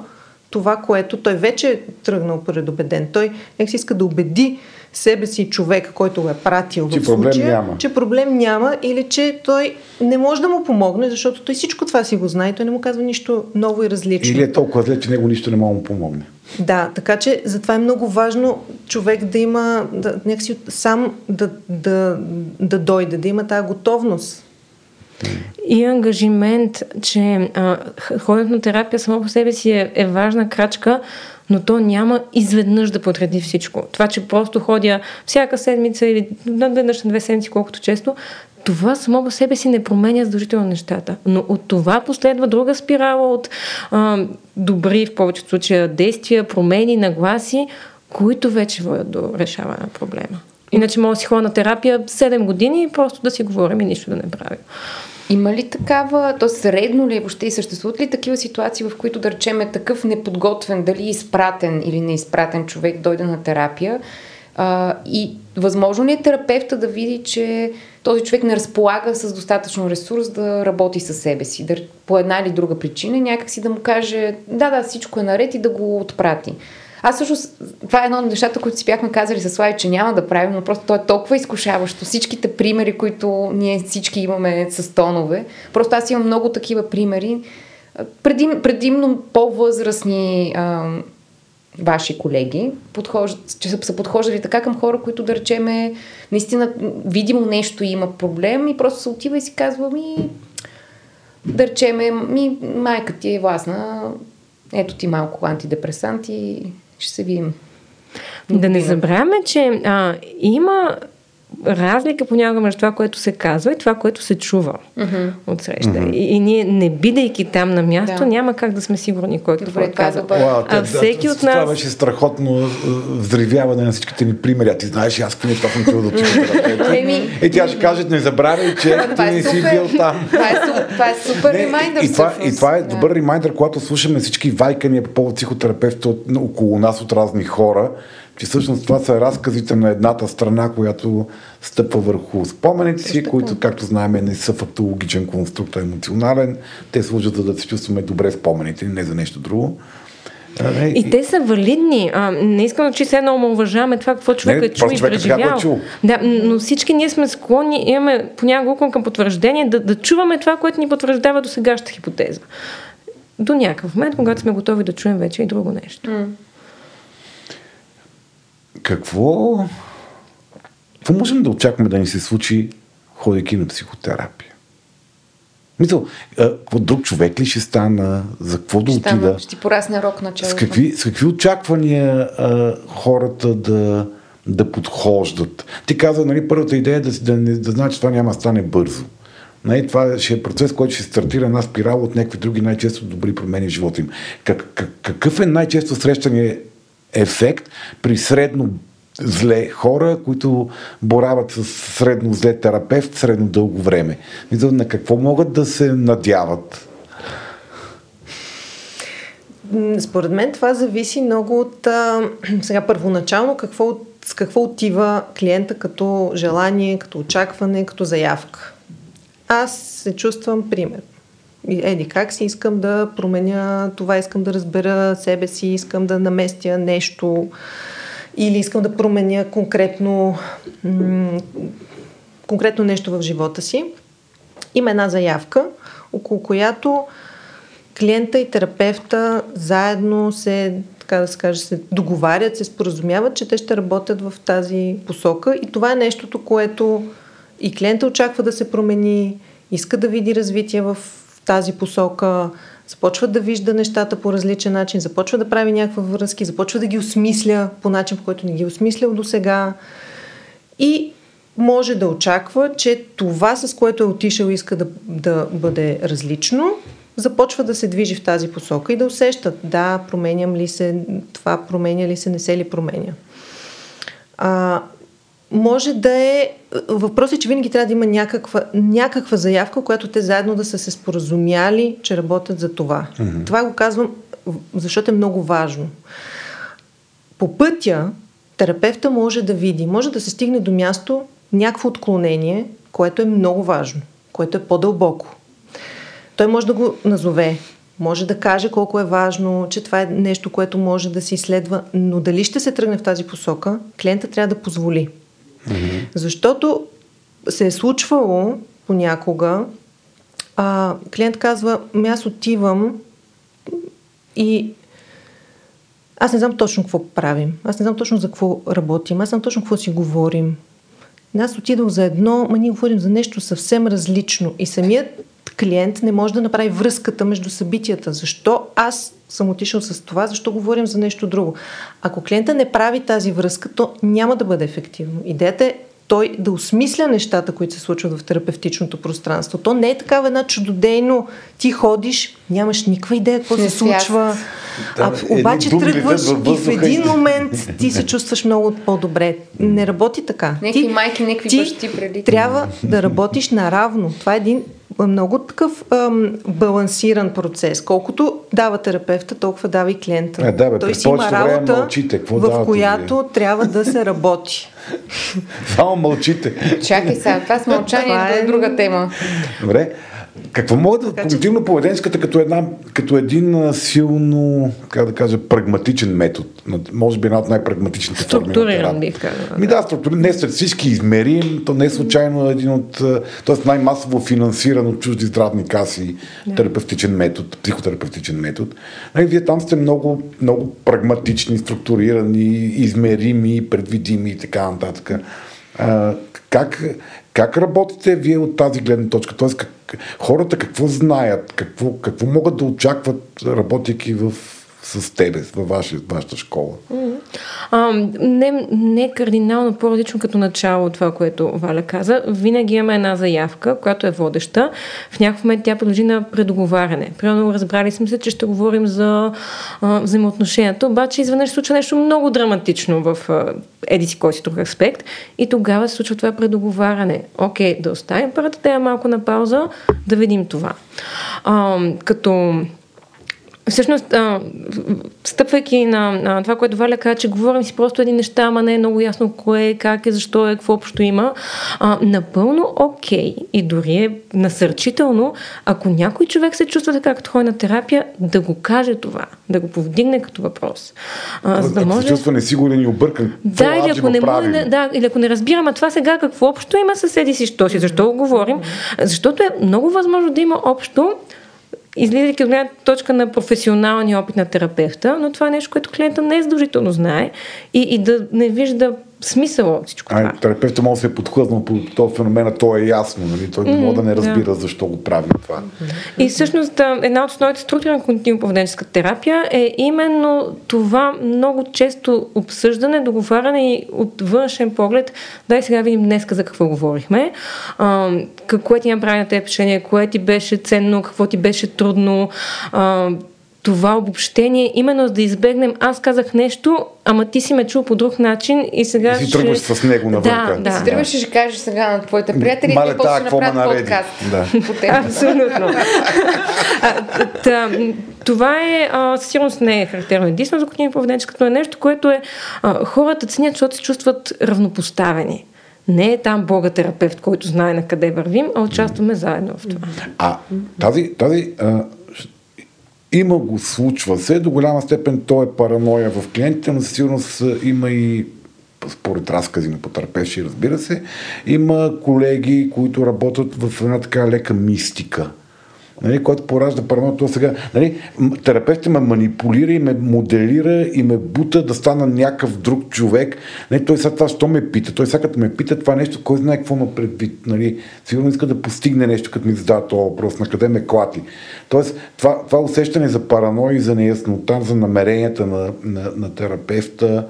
това, което той вече е тръгнал предубеден. Той си иска да убеди себе си човек, който го е пратил Че в проблем случая, няма. че проблем няма или че той не може да му помогне, защото той всичко това си го знае, той не му казва нищо ново и различно. Или е толкова зле, че него нищо не мога да му помогне. Да, така че затова е много важно човек да има, да, някакси сам да, да, да дойде, да има тази готовност. и ангажимент, че а, ходенето на терапия само по себе си е, е важна крачка, но то няма изведнъж да подреди всичко. Това, че просто ходя всяка седмица или веднъж на две седмици, колкото често, това само по себе си не променя задължително нещата. Но от това последва друга спирала от а, добри, в повечето случая, действия, промени, нагласи, които вече водят до решаване на проблема. Иначе мога да си ходя на терапия 7 години и просто да си говорим и нищо да не правя. Има ли такава, то средно ли е въобще и съществуват ли такива ситуации, в които да речем е такъв неподготвен, дали изпратен или неизпратен човек дойде на терапия а, и възможно ли е терапевта да види, че този човек не разполага с достатъчно ресурс да работи със себе си, да, по една или друга причина, някакси да му каже да, да, всичко е наред и да го отпрати. Аз също, това е едно от нещата, които си бяхме казали с Слави, че няма да правим, но просто то е толкова изкушаващо. Всичките примери, които ние всички имаме с тонове, просто аз имам много такива примери, предим, предимно по-възрастни а, ваши колеги, подхождат, че са, подхождали така към хора, които да речеме, наистина видимо нещо има проблем и просто се отива и си казва ми, да речеме, ми, майка ти е властна, ето ти малко антидепресанти, ще се видим. Да не забравяме, че а, има разлика понякога между това, което се казва и това, което се чува mm-hmm. от среща. Mm-hmm. И, и ние, не бидейки там на място, да. няма как да сме сигурни кой какво е казва. А всеки да, от нас... Това беше страхотно взривяване на всичките ми примери. А ти знаеш, аз какво това съм чул да И тя ще каже, не забравяй, че ти не си бил там. Това е супер ремайдър. И това, и това е добър ремайдър, когато слушаме всички вайкания по повод психотерапевта около нас от разни хора че всъщност това са разказите на едната страна, която стъпва върху спомените си, които, както знаем, не са фактологичен конструкт, а емоционален. Те служат за да се чувстваме добре спомените, не за нещо друго. Не, и, и те са валидни. А, не искам че се едно уважаваме това, какво човек е чул и преживял. Е чул. Да, но всички ние сме склонни, имаме понякога към потвърждение да, да чуваме това, което ни потвърждава до сегашната хипотеза. До някакъв момент, когато сме готови да чуем вече и друго нещо. Mm. Какво, какво можем да очакваме да ни се случи, ходейки на психотерапия? Мисъл, какво друг човек ли ще стана? За какво да отида? Ще ти порасне рок на С какви, с какви очаквания а, хората да, да подхождат? Ти каза, нали, първата идея е да, да, да, да знае, че това няма да стане бързо. Нали, това ще е процес, който ще стартира една спирала от някакви други най-често добри промени в живота им. Как, как, какъв е най-често срещания ефект при средно зле хора, които борават с средно зле терапевт средно дълго време. На какво могат да се надяват? Според мен това зависи много от сега първоначално какво, с какво отива клиента като желание, като очакване, като заявка. Аз се чувствам пример. Еди, как си искам да променя това, искам да разбера себе си, искам да наместя нещо или искам да променя конкретно, м- конкретно нещо в живота си. Има една заявка, около която клиента и терапевта заедно се, така да се каже, се договарят, се споразумяват, че те ще работят в тази посока и това е нещото, което и клиента очаква да се промени, иска да види развитие в тази посока, започва да вижда нещата по различен начин, започва да прави някаква връзки, започва да ги осмисля по начин, по който не ги е осмислял до сега. И може да очаква, че това, с което е отишъл, иска да, да бъде различно, започва да се движи в тази посока и да усещат, да, променям ли се, това променя ли се, не се ли променя. А, може да е... Въпросът е, че винаги трябва да има някаква, някаква заявка, която те заедно да са се споразумяли, че работят за това. Mm-hmm. Това го казвам, защото е много важно. По пътя терапевта може да види, може да се стигне до място някакво отклонение, което е много важно, което е по-дълбоко. Той може да го назове, може да каже колко е важно, че това е нещо, което може да се изследва, но дали ще се тръгне в тази посока, клиента трябва да позволи. Защото се е случвало понякога, а, клиент казва, ми аз отивам и аз не знам точно какво правим. Аз не знам точно за какво работим. Аз не знам точно какво си говорим. Аз отидох за едно, ма ние говорим за нещо съвсем различно. И самият клиент не може да направи връзката между събитията. Защо аз съм отишъл с това, защо говорим за нещо друго. Ако клиента не прави тази връзка, то няма да бъде ефективно. Идеята е той да осмисля нещата, които се случват в терапевтичното пространство. То не е такава една чудодейно, ти ходиш, нямаш никаква идея какво се случва, а, обаче тръгваш и в един момент ти се чувстваш много по-добре. Не работи така. Некви майки, некви ти бащи преди. трябва да работиш наравно. Това е един много такъв ам, балансиран процес. Колкото дава терапевта, толкова дава и клиента. Е, да, бе, Той си има работа, мълчите. Какво в която трябва да се работи. Само мълчите. Чакай сега, това с мълчанието е е- друга тема. Добре. Какво може да Така че- когнитивно-поведенската като, една, като един силно, как да кажа, прагматичен метод. Може би една от най-прагматичните форми на бих казала. Ми да, структуриран. Не сред всички измерим, то не е случайно един от, т.е. най-масово финансиран от чужди здравни каси терапевтичен метод, психотерапевтичен метод. Нали, вие там сте много, много прагматични, структурирани, измерими, предвидими и така нататък. А, как, как работите вие от тази гледна точка? Тоест, как, хората какво знаят, какво, какво могат да очакват, работейки в, с тебе, във ваша, вашата школа? А, не, не кардинално по-различно като начало това, което Валя каза. Винаги имаме една заявка, която е водеща. В някакъв момент тя продължи на предоговаряне. Примерно разбрали сме се, че ще говорим за а, взаимоотношенията, обаче изведнъж случва нещо много драматично в а, еди си кой си друг аспект и тогава се случва това предоговаряне. Окей, да оставим първата тема малко на пауза, да видим това. А, като Всъщност, а, стъпвайки на, това, което Валя каза, че говорим си просто едни неща, ама не е много ясно кое как е, защо е, какво общо има, а, напълно окей и дори е насърчително, ако някой човек се чувства така, като ходи на терапия, да го каже това, да го повдигне като въпрос. А, за да Ако се може... чувства несигурен и объркан, Да, или ако, не може, не- да, или ако не разбирам, а това сега какво общо има съседи си, що си, защо го говорим? Защото е много възможно да има общо, излизайки от гледна точка на професионалния опит на терапевта, но това е нещо, което клиента не е задължително знае и, и да не вижда смисъл от всичко това. Ай, терапевта може да се е подхлъзнал по този феномен, то е ясно. Нали? Той не може да не да. разбира защо го прави това. И всъщност една от основните структури на когнитивно-поведенческа терапия е именно това много често обсъждане, договаряне и от външен поглед. Дай сега видим днес за какво говорихме. А, какво ти направи на теб решение, кое ти беше ценно, какво ти беше трудно. А, това обобщение, именно за да избегнем, аз казах нещо, ама ти си ме чул по друг начин и сега И си ще... тръгваш с него навънка. Да, Да. Си да. тръгваш и ще кажеш сега на твоите приятели Мале, и те после ще направят нареди? подкаст Да. Абсолютно. А, та, това е, а, със сигурност не е характерно единствено за когнитивно поведенческото, е нещо, което е а, хората ценят, защото се чувстват равнопоставени. Не е там Бога терапевт, който знае на къде вървим, а участваме заедно в това. А тази, тази а, има го, случва се, до голяма степен то е параноя в клиентите, но със сигурност има и според разкази на потерпевши, разбира се, има колеги, които работят в една така лека мистика. Нали, което поражда параноя. То сега, нали, терапевтът ме манипулира и ме моделира и ме бута да стана някакъв друг човек. Нали, той сега това, що ме пита? Той сега като ме пита това нещо, кой знае какво ме предвид. Нали, сигурно иска да постигне нещо, като ми задава този въпрос, на къде ме клати. Тоест, това, това усещане за паранои, за неяснота, за намеренията на, на, на терапевта,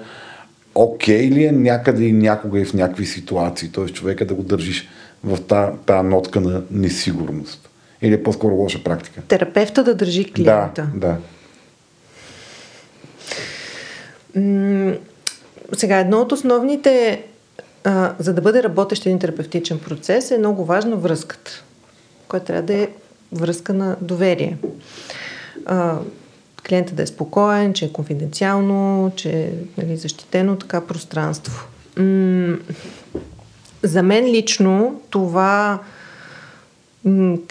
окей ли е някъде и някога и в някакви ситуации, т.е. човека да го държиш в тази та нотка на несигурност. Или е по-скоро лоша практика. Терапевта да държи клиента. Да, да. М- сега, едно от основните, а, за да бъде работещ един терапевтичен процес, е много важна връзката, която трябва да е връзка на доверие. А, клиента да е спокоен, че е конфиденциално, че е нали, защитено така пространство. М- за мен лично това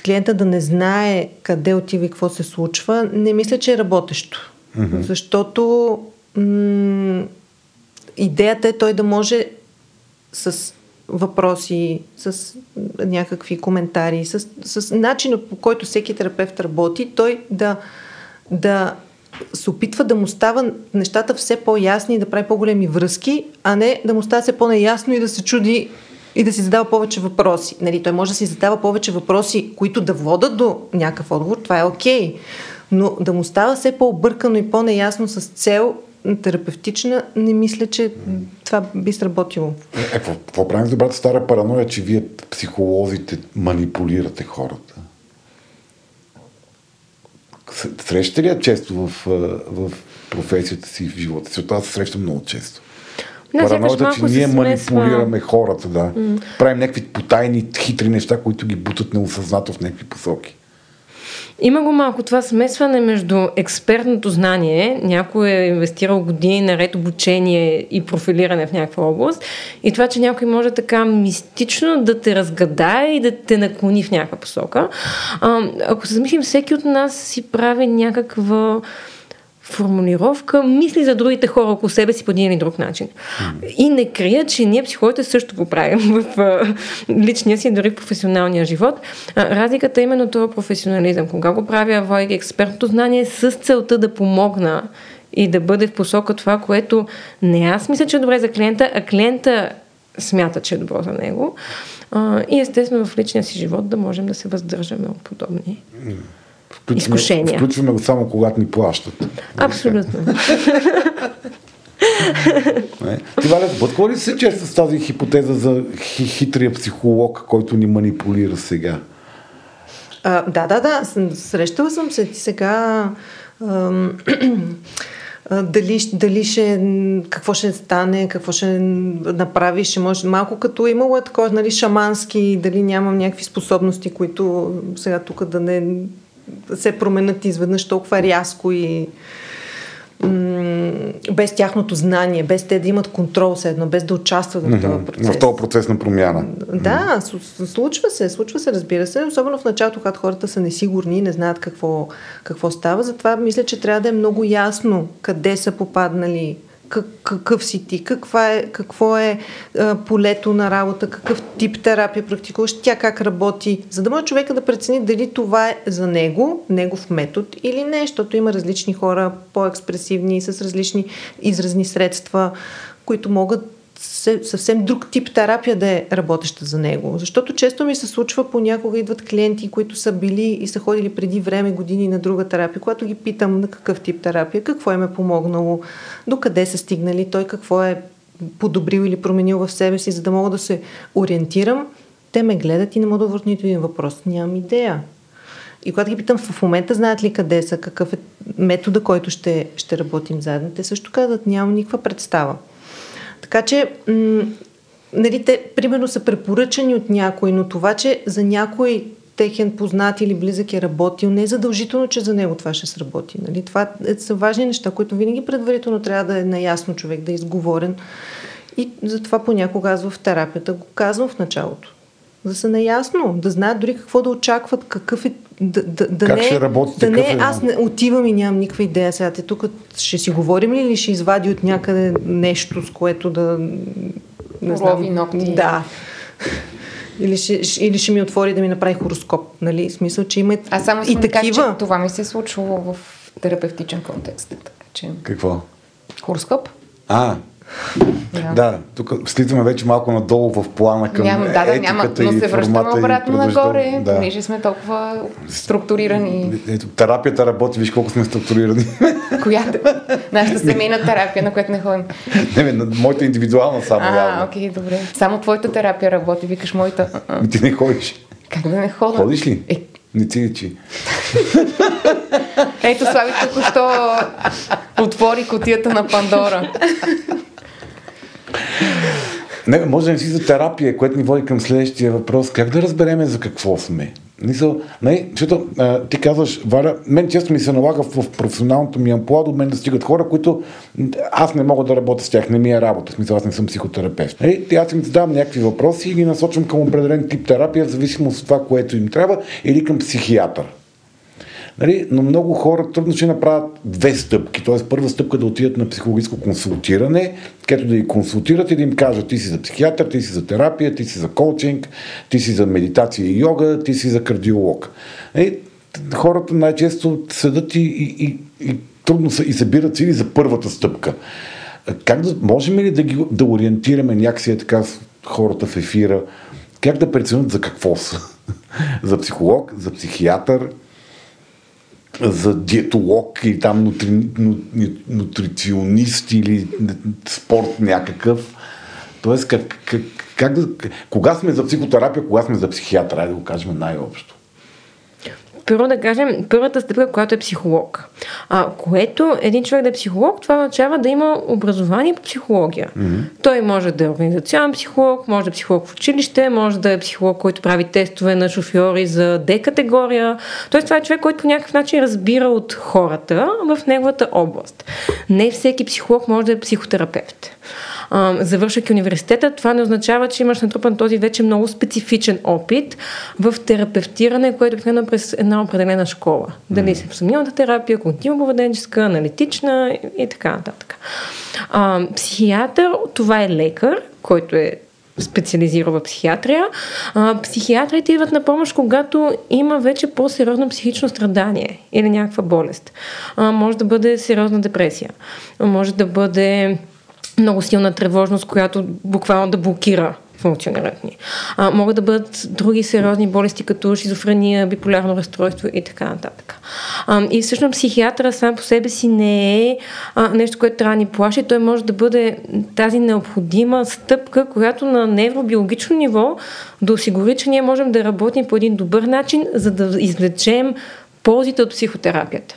клиента да не знае къде отива и какво се случва, не мисля, че е работещо. Mm-hmm. Защото м- идеята е той да може с въпроси, с някакви коментари, с, с начина по който всеки терапевт работи, той да, да се опитва да му става нещата все по-ясни и да прави по-големи връзки, а не да му става все по-неясно и да се чуди и да си задава повече въпроси. Нали, той може да си задава повече въпроси, които да водат до някакъв отговор, това е окей. Но да му става все по-объркано и по-неясно с цел терапевтична, не мисля, че това би сработило. Е, е какво, правим с добрата стара параноя, че вие психолозите манипулирате хората? Срещате ли я често в, в професията си, в живота си? От това се срещам много често. Не, Параноята, че ние манипулираме хората, да. Mm. Правим някакви потайни, хитри неща, които ги бутат неосъзнато в някакви посоки. Има го малко това смесване между експертното знание, някой е инвестирал години наред обучение и профилиране в някаква област, и това, че някой може така мистично да те разгадае и да те наклони в някаква посока. А, ако се замислим, всеки от нас си прави някаква формулировка, мисли за другите хора около себе си по един или друг начин. И не крия, че ние психологите също го правим в личния си, дори в професионалния живот. Разликата е именно това професионализъм. Кога го правя, водейки експертното знание с целта да помогна и да бъде в посока това, което не аз мисля, че е добре за клиента, а клиента смята, че е добро за него. И естествено в личния си живот да можем да се въздържаме от подобни. Включваме, изкушения. Включваме го само когато ни плащат. Абсолютно. Ти, Валя, сблъсква ли се често с тази хипотеза за хитрия психолог, който ни манипулира сега? А, да, да, да. Срещала съм се. Ти сега... Ам, дали, дали ще, какво ще стане, какво ще направиш, ще може, малко като имало е такова, нали, шамански, дали нямам някакви способности, които сега тук да не се променят изведнъж толкова рязко и м- без тяхното знание, без те да имат контрол все едно, без да участват в този процес. В този процес на промяна. Да, случва се, случва се, разбира се, особено в началото, когато хората са несигурни и не знаят какво, какво става. Затова мисля, че трябва да е много ясно къде са попаднали какъв си ти, каква е, какво е а, полето на работа, какъв тип терапия практикуваш, тя как работи, за да може човека да прецени дали това е за него, негов метод или не, защото има различни хора, по-експресивни, с различни изразни средства, които могат съвсем друг тип терапия да е работеща за него. Защото често ми се случва, понякога идват клиенти, които са били и са ходили преди време, години на друга терапия, когато ги питам на какъв тип терапия, какво им е помогнало, докъде са стигнали, той какво е подобрил или променил в себе си, за да мога да се ориентирам. Те ме гледат и не мога да върна нито един въпрос. Нямам идея. И когато ги питам в момента знаят ли къде са, какъв е метода, който ще, ще работим заедно, те също казват, нямам никаква представа. Така че, м- нали, те примерно са препоръчани от някой, но това, че за някой техен познат или близък е работил, не е задължително, че за него това ще сработи. Нали? Това е, са важни неща, които винаги предварително трябва да е наясно човек, да е изговорен. И затова понякога аз в терапията го казвам в началото. Да са наясно, да знаят дори какво да очакват, какъв е да, да, да как не, ще работи да не, е, аз не, отивам и нямам никаква идея сега. Те тук ще си говорим ли или ще извади от някъде нещо, с което да... Не знам, ногти. Да. Или ще, или ще ми отвори да ми направи хороскоп. Нали? В смисъл, че има Аз само и такива. Кажа, че това ми се е случвало в терапевтичен контекст. Така, че... Какво? Хороскоп. А, да. да, тук слизаме вече малко надолу в плана към няма, да, да, няма, но се връщаме обратно нагоре, да. понеже сме толкова структурирани. Ето, терапията работи, виж колко сме структурирани. Която? Нашата семейна терапия, на която не ходим. Не, не, моята индивидуална само. А, окей, добре. Само твоята терапия работи, викаш моята. Ти не ходиш. Как да не хода? Ходиш ли? Е, не ти личи. Ето, Слави току-що отвори котията на Пандора. Не, може да не си за терапия, което ни води към следващия въпрос. Как да разбереме за какво сме? Мисъл, не, защото а, ти казваш, Валя, мен често ми се налага в, професионалното ми амплуа до мен да стигат хора, които аз не мога да работя с тях, не ми е работа, смисъл аз не съм психотерапевт. Нали? Аз им задавам някакви въпроси и ги насочвам към определен тип терапия, в зависимост от това, което им трябва, или към психиатър. Нали? Но много хора трудно ще направят две стъпки. Т.е. първа стъпка да отидат на психологическо консултиране, където да ги консултират и да им кажат ти си за психиатър, ти си за терапия, ти си за коучинг, ти си за медитация и йога, ти си за кардиолог. Нали? Хората най-често седат и, и, и, и трудно са и събират сили за първата стъпка. Как да, можем ли да ги да ориентираме някакси е така хората в ефира как да преценят за какво са. за психолог, за психиатър, за диетолог или там нутри, нутриционист или спорт някакъв. Тоест, как, как, как кога сме за психотерапия, кога сме за психиатър, да го кажем най-общо. Първо да кажем, първата стъпка, която е психолог. А, което един човек да е психолог, това означава да има образование по психология. Mm-hmm. Той може да е организационен психолог, може да е психолог в училище, може да е психолог, който прави тестове на шофьори за D категория. Тоест това е човек, който по някакъв начин разбира от хората в неговата област. Не всеки психолог може да е психотерапевт завършвайки университета, това не означава, че имаш натрупан този вече много специфичен опит в терапевтиране, което е обикновено през една определена школа. Дали се в самилната терапия, когнитивно-поведенческа, аналитична и така нататък. А, психиатър, това е лекар, който е специализира в психиатрия. А, психиатрите идват на помощ, когато има вече по-сериозно психично страдание или някаква болест. А, може да бъде сериозна депресия. Може да бъде много силна тревожност, която буквално да блокира функционирането ни. А, могат да бъдат други сериозни болести, като шизофрения, биполярно разстройство и така нататък. А, и всъщност психиатъра сам по себе си не е а, нещо, което трябва да ни плаши. Той може да бъде тази необходима стъпка, която на невробиологично ниво да осигури, че ние можем да работим по един добър начин, за да извлечем ползите от психотерапията.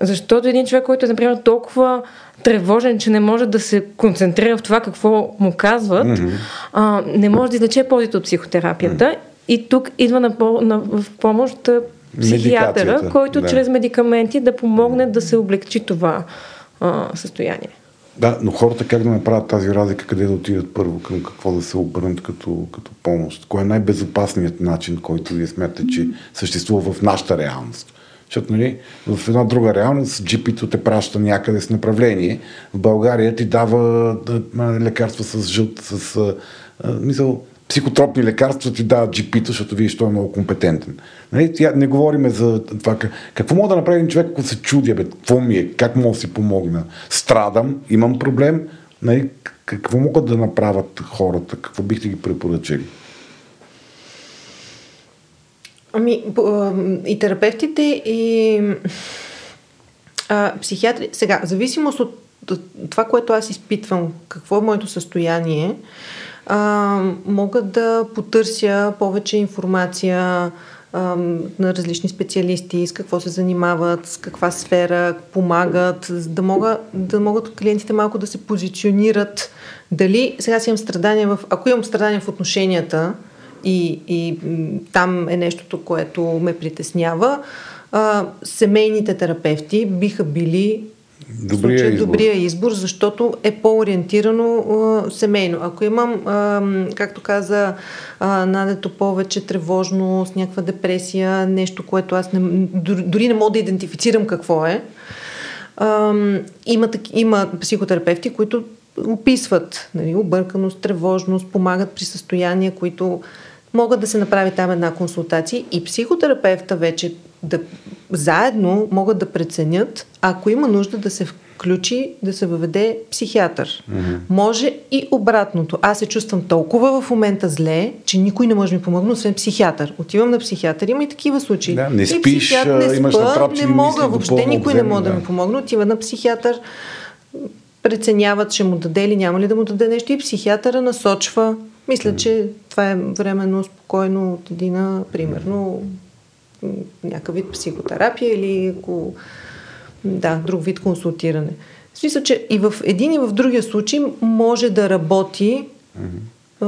Защото един човек, който е, например, толкова тревожен, че не може да се концентрира в това какво му казват, mm-hmm. а, не може да излече ползите от психотерапията. Mm-hmm. И тук идва на, на, в помощ психиатъра, който да. чрез медикаменти да помогне да се облегчи това а, състояние. Да, но хората как да направят тази разлика, къде да отидат първо, към какво да се обърнат като, като помощ? Кой е най-безопасният начин, който вие смятате, че съществува в нашата реалност? Защото нали, в една друга реалност GP-то те праща някъде с направление. В България ти дава лекарства с жълт, с а, мисъл, психотропни лекарства ти дава GP-то, защото вие що е много компетентен. Нали, не говориме за това. Какво мога да направи един човек, ако се чуди, бе, какво ми е, как мога да си помогна? Страдам, имам проблем. Нали, какво могат да направят хората? Какво бихте ги препоръчали? Ами, и терапевтите, и а, психиатри. Сега, зависимост от това, което аз изпитвам, какво е моето състояние, а, мога да потърся повече информация а, на различни специалисти, с какво се занимават, с каква сфера помагат, да, мога, да могат клиентите малко да се позиционират. Дали сега си имам страдания в... Ако имам страдания в отношенията, и, и там е нещото, което ме притеснява. А, семейните терапевти биха били Добрия случай, избор. добрия избор, защото е по-ориентирано а, семейно. Ако имам, а, както каза а, Надето, повече тревожност, някаква депресия, нещо, което аз не, дори не мога да идентифицирам какво е, а, има, има психотерапевти, които описват нали, обърканост, тревожност, помагат при състояния, които могат да се направи там една консултация и психотерапевта вече да заедно могат да преценят, ако има нужда да се включи, да се въведе психиатър. Mm-hmm. Може и обратното. Аз се чувствам толкова в момента зле, че никой не може да ми помогне, освен психиатър. Отивам на психиатър, има и такива случаи. Да, не спиш, психиатър, не спа, имаш не мога, въобще никой не може да. да ми помогне. Отива на психиатър, преценяват, ще му даде или няма ли да му даде нещо и психиатъра насочва мисля, че това е временно спокойно от едина, примерно, някакъв вид психотерапия или ако, да, друг вид консултиране. В смисъл, че и в един и в другия случай може да работи а,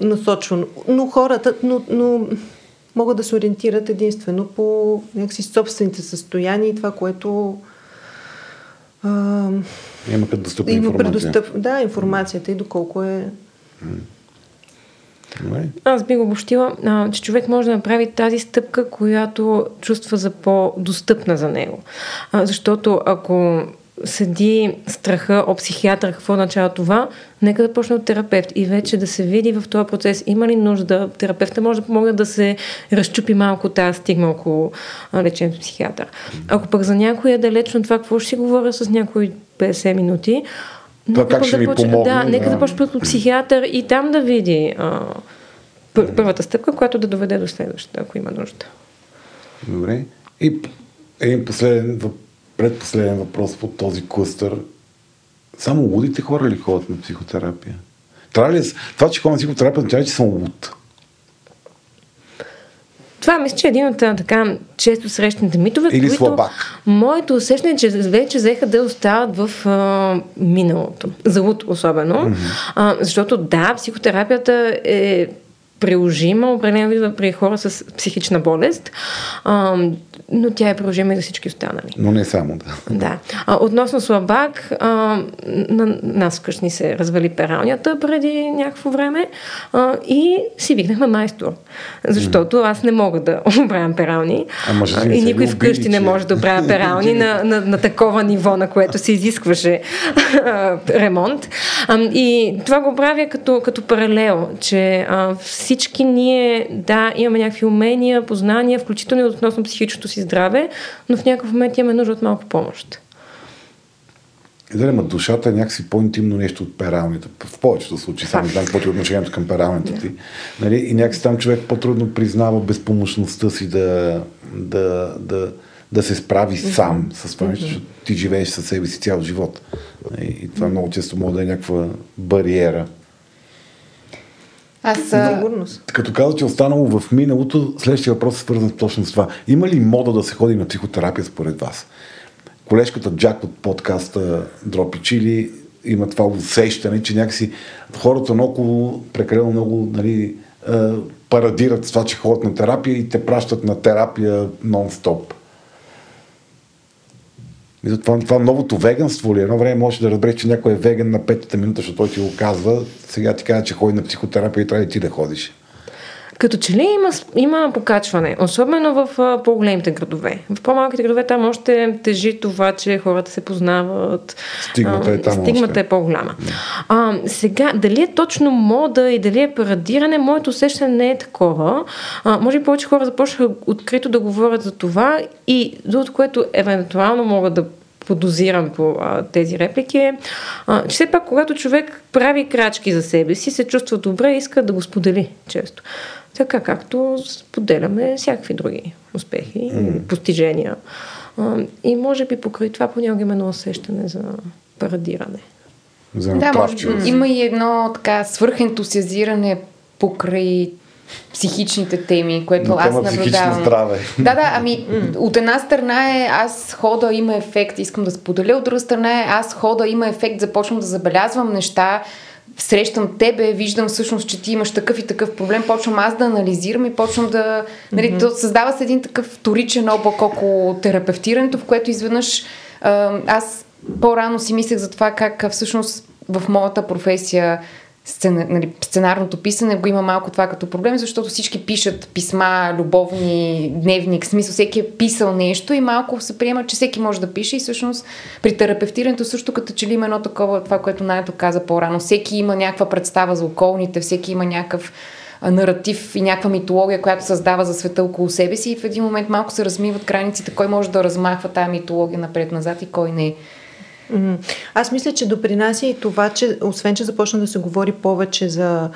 насочвано. Но хората, но, но могат да се ориентират единствено по някакси собствените състояния и това, което а, има предостъпна информация. Предостъп, да, информацията и доколко е Аз би го обобщила, че човек може да направи тази стъпка, която чувства за по-достъпна за него. А, защото ако седи страха от психиатър, какво означава това, нека да почне от терапевт и вече да се види в този процес има ли нужда. Терапевта може да помогне да се разчупи малко тази стигма около лечението психиатър. Ако пък за някой е далечно това, какво ще си говоря с някой 50 минути, Това Нека как ще ми започне- помогне, Да, нека да. да почне от психиатър и там да види а, пър- първата стъпка, която да доведе до следващата, ако има нужда. Добре. И един последен, предпоследен въпрос по този клъстър. Само лудите хора ли ходят на психотерапия? Трябва ли, да това, че ходя на психотерапия, означава, че съм луд. Това мисля, че е един от така често срещаните митове, Или които слабак. моето усещане е, че вече взеха да остават в а, миналото. За луд особено. Mm-hmm. А, защото да, психотерапията е приложима, определено при хора с психична болест, а, но тя е приложима и за всички останали. Но не само, да. Да. А, относно слабак, а, на нас вкъщи ни се развали пералнята преди някакво време а, и си викнахме майстор. Защото аз не мога да оправям перални. А, не и никой вкъщи обиди, не че- може да оправя перални на, на, на такова ниво, на което се изискваше ремонт. А, и това го правя като, като паралел, че а, всички ние, да, имаме някакви умения, познания, включително и относно психичното си здраве, но в някакъв момент имаме нужда от малко помощ. Да, ма душата е някакси по-интимно нещо от пералнята. В повечето случаи, само не знам какво е отношението към пералнята ти. Нали? И някакси там човек по-трудно признава безпомощността си да, да, да, да се справи сам с това нещо, защото ти живееш със себе си цял живот. Нали? И това много често може да е някаква бариера. Аз Сигурност. Като каза, че е останало в миналото, следващия въпрос е свързан точно с това. Има ли мода да се ходи на психотерапия според вас? Колежката Джак от подкаста Дропи Чили има това усещане, че някакси хората много, прекалено много нали, парадират с това, че ходят на терапия и те пращат на терапия нон-стоп. И затова това новото веганство ли? Едно време може да разбереш, че някой е веган на петата минута, защото той ти го казва. Сега ти казва, че ходи на психотерапия и трябва и ти да ходиш. Като че ли има, има покачване, особено в а, по-големите градове. В по-малките градове там още тежи това, че хората се познават. Стигмата е там Стигмата още. е по-голяма. А, сега, дали е точно мода и дали е парадиране, моето усещане не е такова. А, може би повече хора започнаха открито да говорят за това и другото, което евентуално могат да подозирам по а, тези реплики е, а, че все пак, когато човек прави крачки за себе си, се чувства добре и иска да го сподели често. Така както споделяме всякакви други успехи и постижения. А, и може би покрай това понякога има едно усещане за парадиране. За да, може би има и едно така свърхентусиазиране покрай психичните теми, което На аз наблюдавам. здраве. Да, да, ами от една страна е аз хода, има ефект, искам да споделя, от друга страна е аз хода, има ефект, започвам да забелязвам неща, срещам тебе, виждам всъщност, че ти имаш такъв и такъв проблем, почвам аз да анализирам и почвам да... Нали, то създава се един такъв вторичен облак около терапевтирането, в което изведнъж аз по-рано си мислех за това как всъщност в моята професия сцена, нали, сценарното писане го има малко това като проблем, защото всички пишат писма, любовни, дневник, смисъл всеки е писал нещо и малко се приема, че всеки може да пише и всъщност при терапевтирането също като че ли има едно такова, това, което Найто каза по-рано. Всеки има някаква представа за околните, всеки има някакъв наратив и някаква митология, която създава за света около себе си и в един момент малко се размиват границите, кой може да размахва тази митология напред-назад и кой не. М. Аз мисля, че допринася и това, че освен, че започна да се говори повече за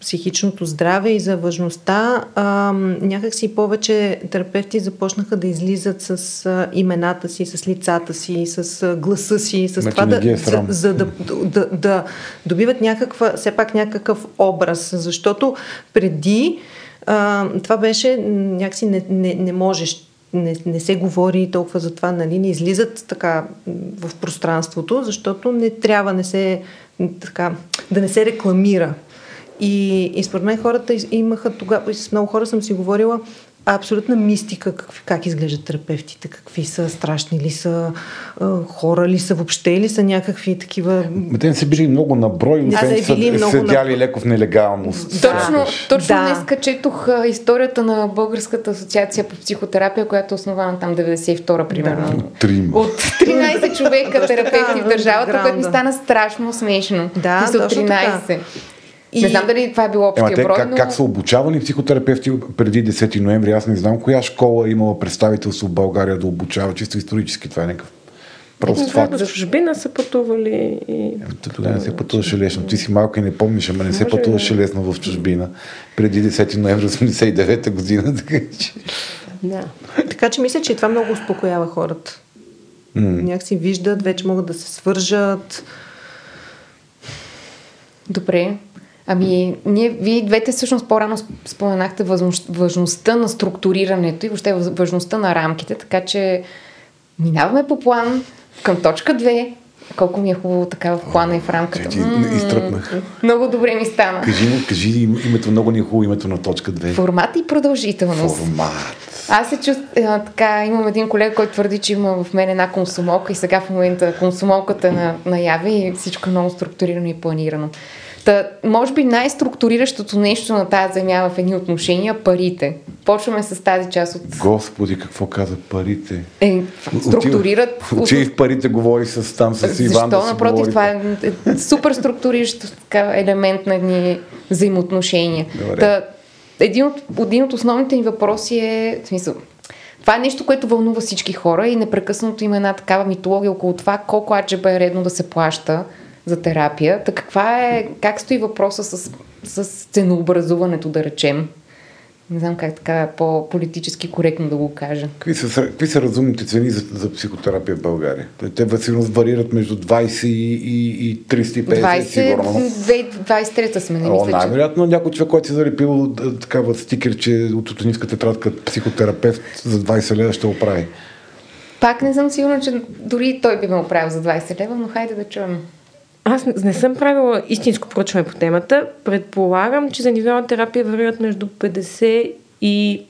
психичното здраве и за важността, а, някакси повече терапевти започнаха да излизат с а, имената си, с лицата си, с а, гласа си, с Ме, това да, е за, за да, да, да добиват някаква, все пак някакъв образ, защото преди а, това беше някакси не, не, не можеш не, не се говори толкова за това, нали, не излизат така в пространството, защото не трябва не се, така, да не се рекламира. И, и според мен хората имаха тогава, с много хора съм си говорила, абсолютна мистика как, как изглеждат терапевтите, какви са, страшни ли са, хора ли са, въобще ли са някакви такива... Ма те не са били много на брой, Не освен са че са били много седяли на- леко в нелегалност. Точно, сякаш. точно Да. днеска четох а, историята на Българската асоциация по психотерапия, която е основана там 92-а, примерно. От трима. От 13 човека терапевти в държавата, което ми стана страшно смешно. Да, Мисля, точно 13. така. И... Не знам дали това е било Ема общия те брой, как, но... как са обучавани психотерапевти преди 10 ноември? Аз не знам коя школа е имала представителство в България да обучава. Чисто исторически това е някакъв Просто факт. в чужбина са пътували и... Тогава не се пътуваше лесно. Ти си малка и не помниш, ама не се пътуваше лесно в чужбина. Преди 10 ноември 89 година. Така че... Да. Така че мисля, че това много успокоява хората. Mm. Някакси виждат, вече могат да се свържат. Добре. Ами, ние, вие двете всъщност по-рано споменахте важността на структурирането и въобще важността на рамките, така че минаваме по план към точка 2. Колко ми е хубаво така в плана и в рамката. Ти изтръпнах. Много добре ми стана. Кажи, кажи името, много ни е хубаво името на точка 2. Формат и продължителност. Формат. Аз се чувствам така, имам един колега, който твърди, че има в мен една консумолка и сега в момента консумолката на, наяви и всичко е много структурирано и планирано. Та, може би най-структуриращото нещо на тази земя в едни отношения парите. Почваме с тази част от... Господи, какво каза парите? Е, структурират... Учи в парите, говори с там с Иван. Защо? Да Напротив, говори. това е супер структуриращ елемент на едни взаимоотношения. Та, един, от, един от основните ни въпроси е, в смисъл, това е нещо, което вълнува всички хора и непрекъснато има една такава митология около това колко аджеба е редно да се плаща за терапия. Та каква е, как стои въпроса с, с ценообразуването, да речем? Не знам как така по-политически коректно да го кажа. Какви са, какви са разумните цени за, за психотерапия в България? Те сигурно варират между 20 и, и, и 350 20, сигурно. 23-та сме, не О, мисля, най-вероятно някой човек, който си залепил такава стикер, че от утонинска тетрадка психотерапевт за 20 лева ще оправи. Пак не съм сигурна, че дори той би ме оправил за 20 лева, но хайде да чуем. Аз не, съм правила истинско проучване по темата. Предполагам, че за индивидуална терапия варират между 50 и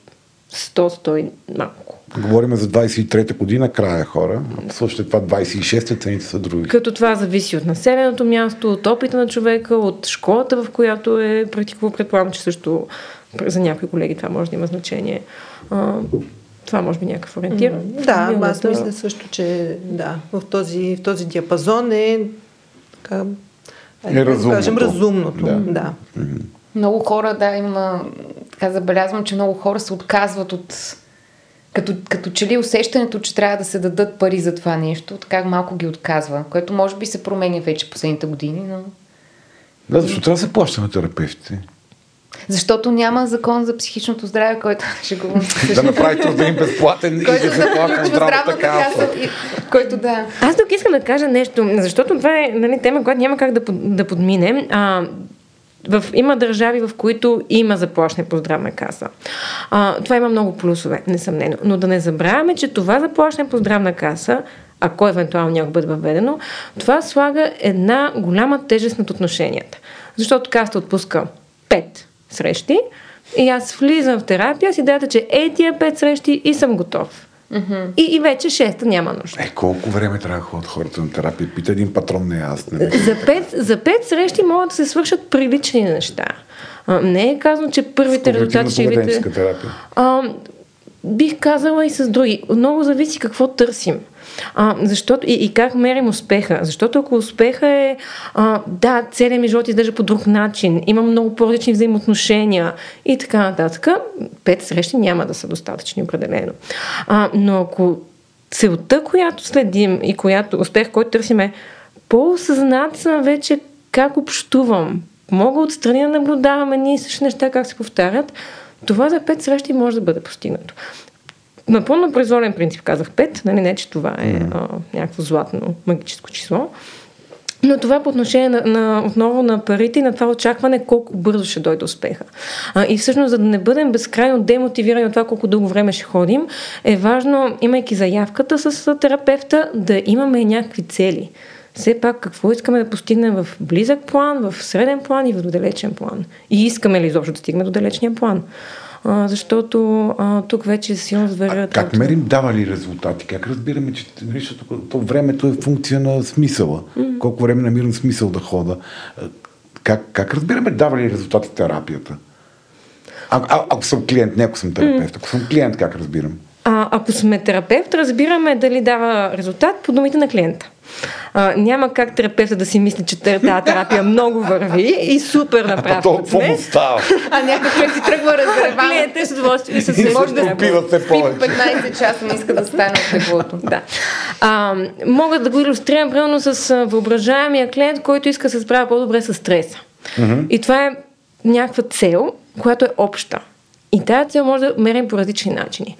100-100 и малко. Говорим за 23-та година, края хора. Слушайте, това 26-та цените са други. Като това зависи от населеното място, от опита на човека, от школата, в която е практикувал. Предполагам, че също за някои колеги това може да има значение. Това може би някакъв ориентир. Mm, да, аз мисля също, че да, в този, в този диапазон е така, е разумното. кажем, разумното. Да. да. Mm-hmm. Много хора, да, има, така забелязвам, че много хора се отказват от като, като че ли усещането, че трябва да се дадат пари за това нещо, така малко ги отказва, което може би се променя вече последните години, но... Да, защо трябва да се плаща на терапевтите? Защото няма закон за психичното здраве, който ще го... да направи труда им безплатен и да от здравната каса. Който да. Аз тук искам да кажа нещо, защото това е нали, тема, която няма как да, да подмине. А, в, има държави, в които има заплащане по здравна каса. А, това има много плюсове, несъмнено. Но да не забравяме, че това заплащане по здравна каса, ако евентуално някой бъде въведено, това слага една голяма тежест над отношенията. Защото каста отпуска 5 срещи и аз влизам в терапия с идеята, че ей тия пет срещи и съм готов. Mm-hmm. И, и вече шеста няма нужда. Е, колко време трябва да ходят хората на терапия? Пита един патрон, не аз. Не за, пет, за пет срещи могат да се свършат прилични неща. А, не е казано, че първите резултати ще видите... терапия. А, бих казала и с други. Много зависи какво търсим. А, защото, и, и как мерим успеха. Защото ако успеха е, а, да, целият ми живот издържа по друг начин, имам много по-различни взаимоотношения и така нататък, пет срещи няма да са достатъчни определено. А, но ако целта, която следим и която успех, който търсим е по-осъзнат съм вече как общувам. Мога отстрани да наблюдаваме ние същи неща, как се повтарят. Това за пет срещи може да бъде постигнато напълно произволен принцип казах 5, нали, не че това е а, някакво златно магическо число. Но това по отношение на, на, отново на парите и на това очакване колко бързо ще дойде успеха. А, и всъщност, за да не бъдем безкрайно демотивирани от това колко дълго време ще ходим, е важно, имайки заявката с терапевта, да имаме някакви цели. Все пак какво искаме да постигнем в близък план, в среден план и в далечен план. И искаме ли изобщо да стигнем до далечния план а, защото а, тук вече силно зверя. Как мерим дава ли резултати? Как разбираме, че защото то времето е функция на смисъла? Mm-hmm. Колко време намирам смисъл да хода? Как, как разбираме дава ли резултати терапията? А, а, ако съм клиент, не ако съм терапевт, ако съм клиент, как разбирам? А, ако сме терапевт, разбираме дали дава резултат по думите на клиента. А, няма как терапевта да си мисли, че тази терапия много върви и супер направо сме. става? А някой човек си тръгва разреван. Клиентът е с удоволствие. С може да пива се повече. 15 часа не иска да стане от теглото. Да. А, мога да го иллюстрирам примерно с въображаемия клиент, който иска да се справя по-добре с стреса. Mm-hmm. И това е някаква цел, която е обща. И тази цел може да мерим по различни начини.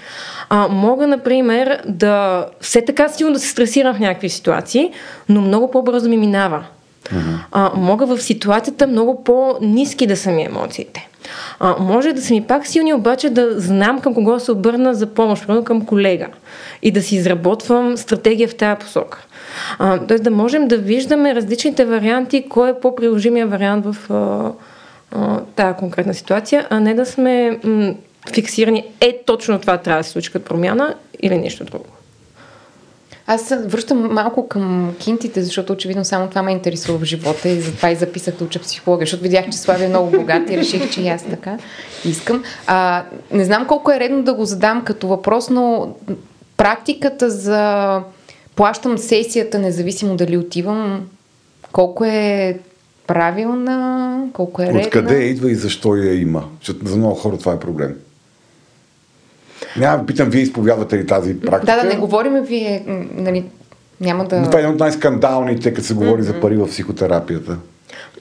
А, мога, например, да все така силно да се стресирам в някакви ситуации, но много по-бързо ми минава. Uh-huh. А, мога в ситуацията много по-низки да са ми емоциите. А, може да са ми пак силни, обаче да знам към кого се обърна за помощ, примерно към колега. И да си изработвам стратегия в тази посока. тоест да можем да виждаме различните варианти, кой е по-приложимия вариант в а, тази конкретна ситуация, а не да сме м- фиксирани, е точно това трябва да се случи като промяна или нещо друго. Аз се връщам малко към кинтите, защото очевидно само това ме интересува в живота и затова и записах да уча психология, защото видях, че Слави е много богат и реших, че и аз така искам. А, не знам колко е редно да го задам като въпрос, но практиката за плащам сесията, независимо дали отивам, колко е правилна, колко е редна. Откъде идва и защо я има? Защото за много хора това е проблем. Няма да питам, вие изповядвате ли тази практика? Да, да, не говорим вие, нали, няма да... Но това е един от най-скандалните, като се говори mm-hmm. за пари в психотерапията.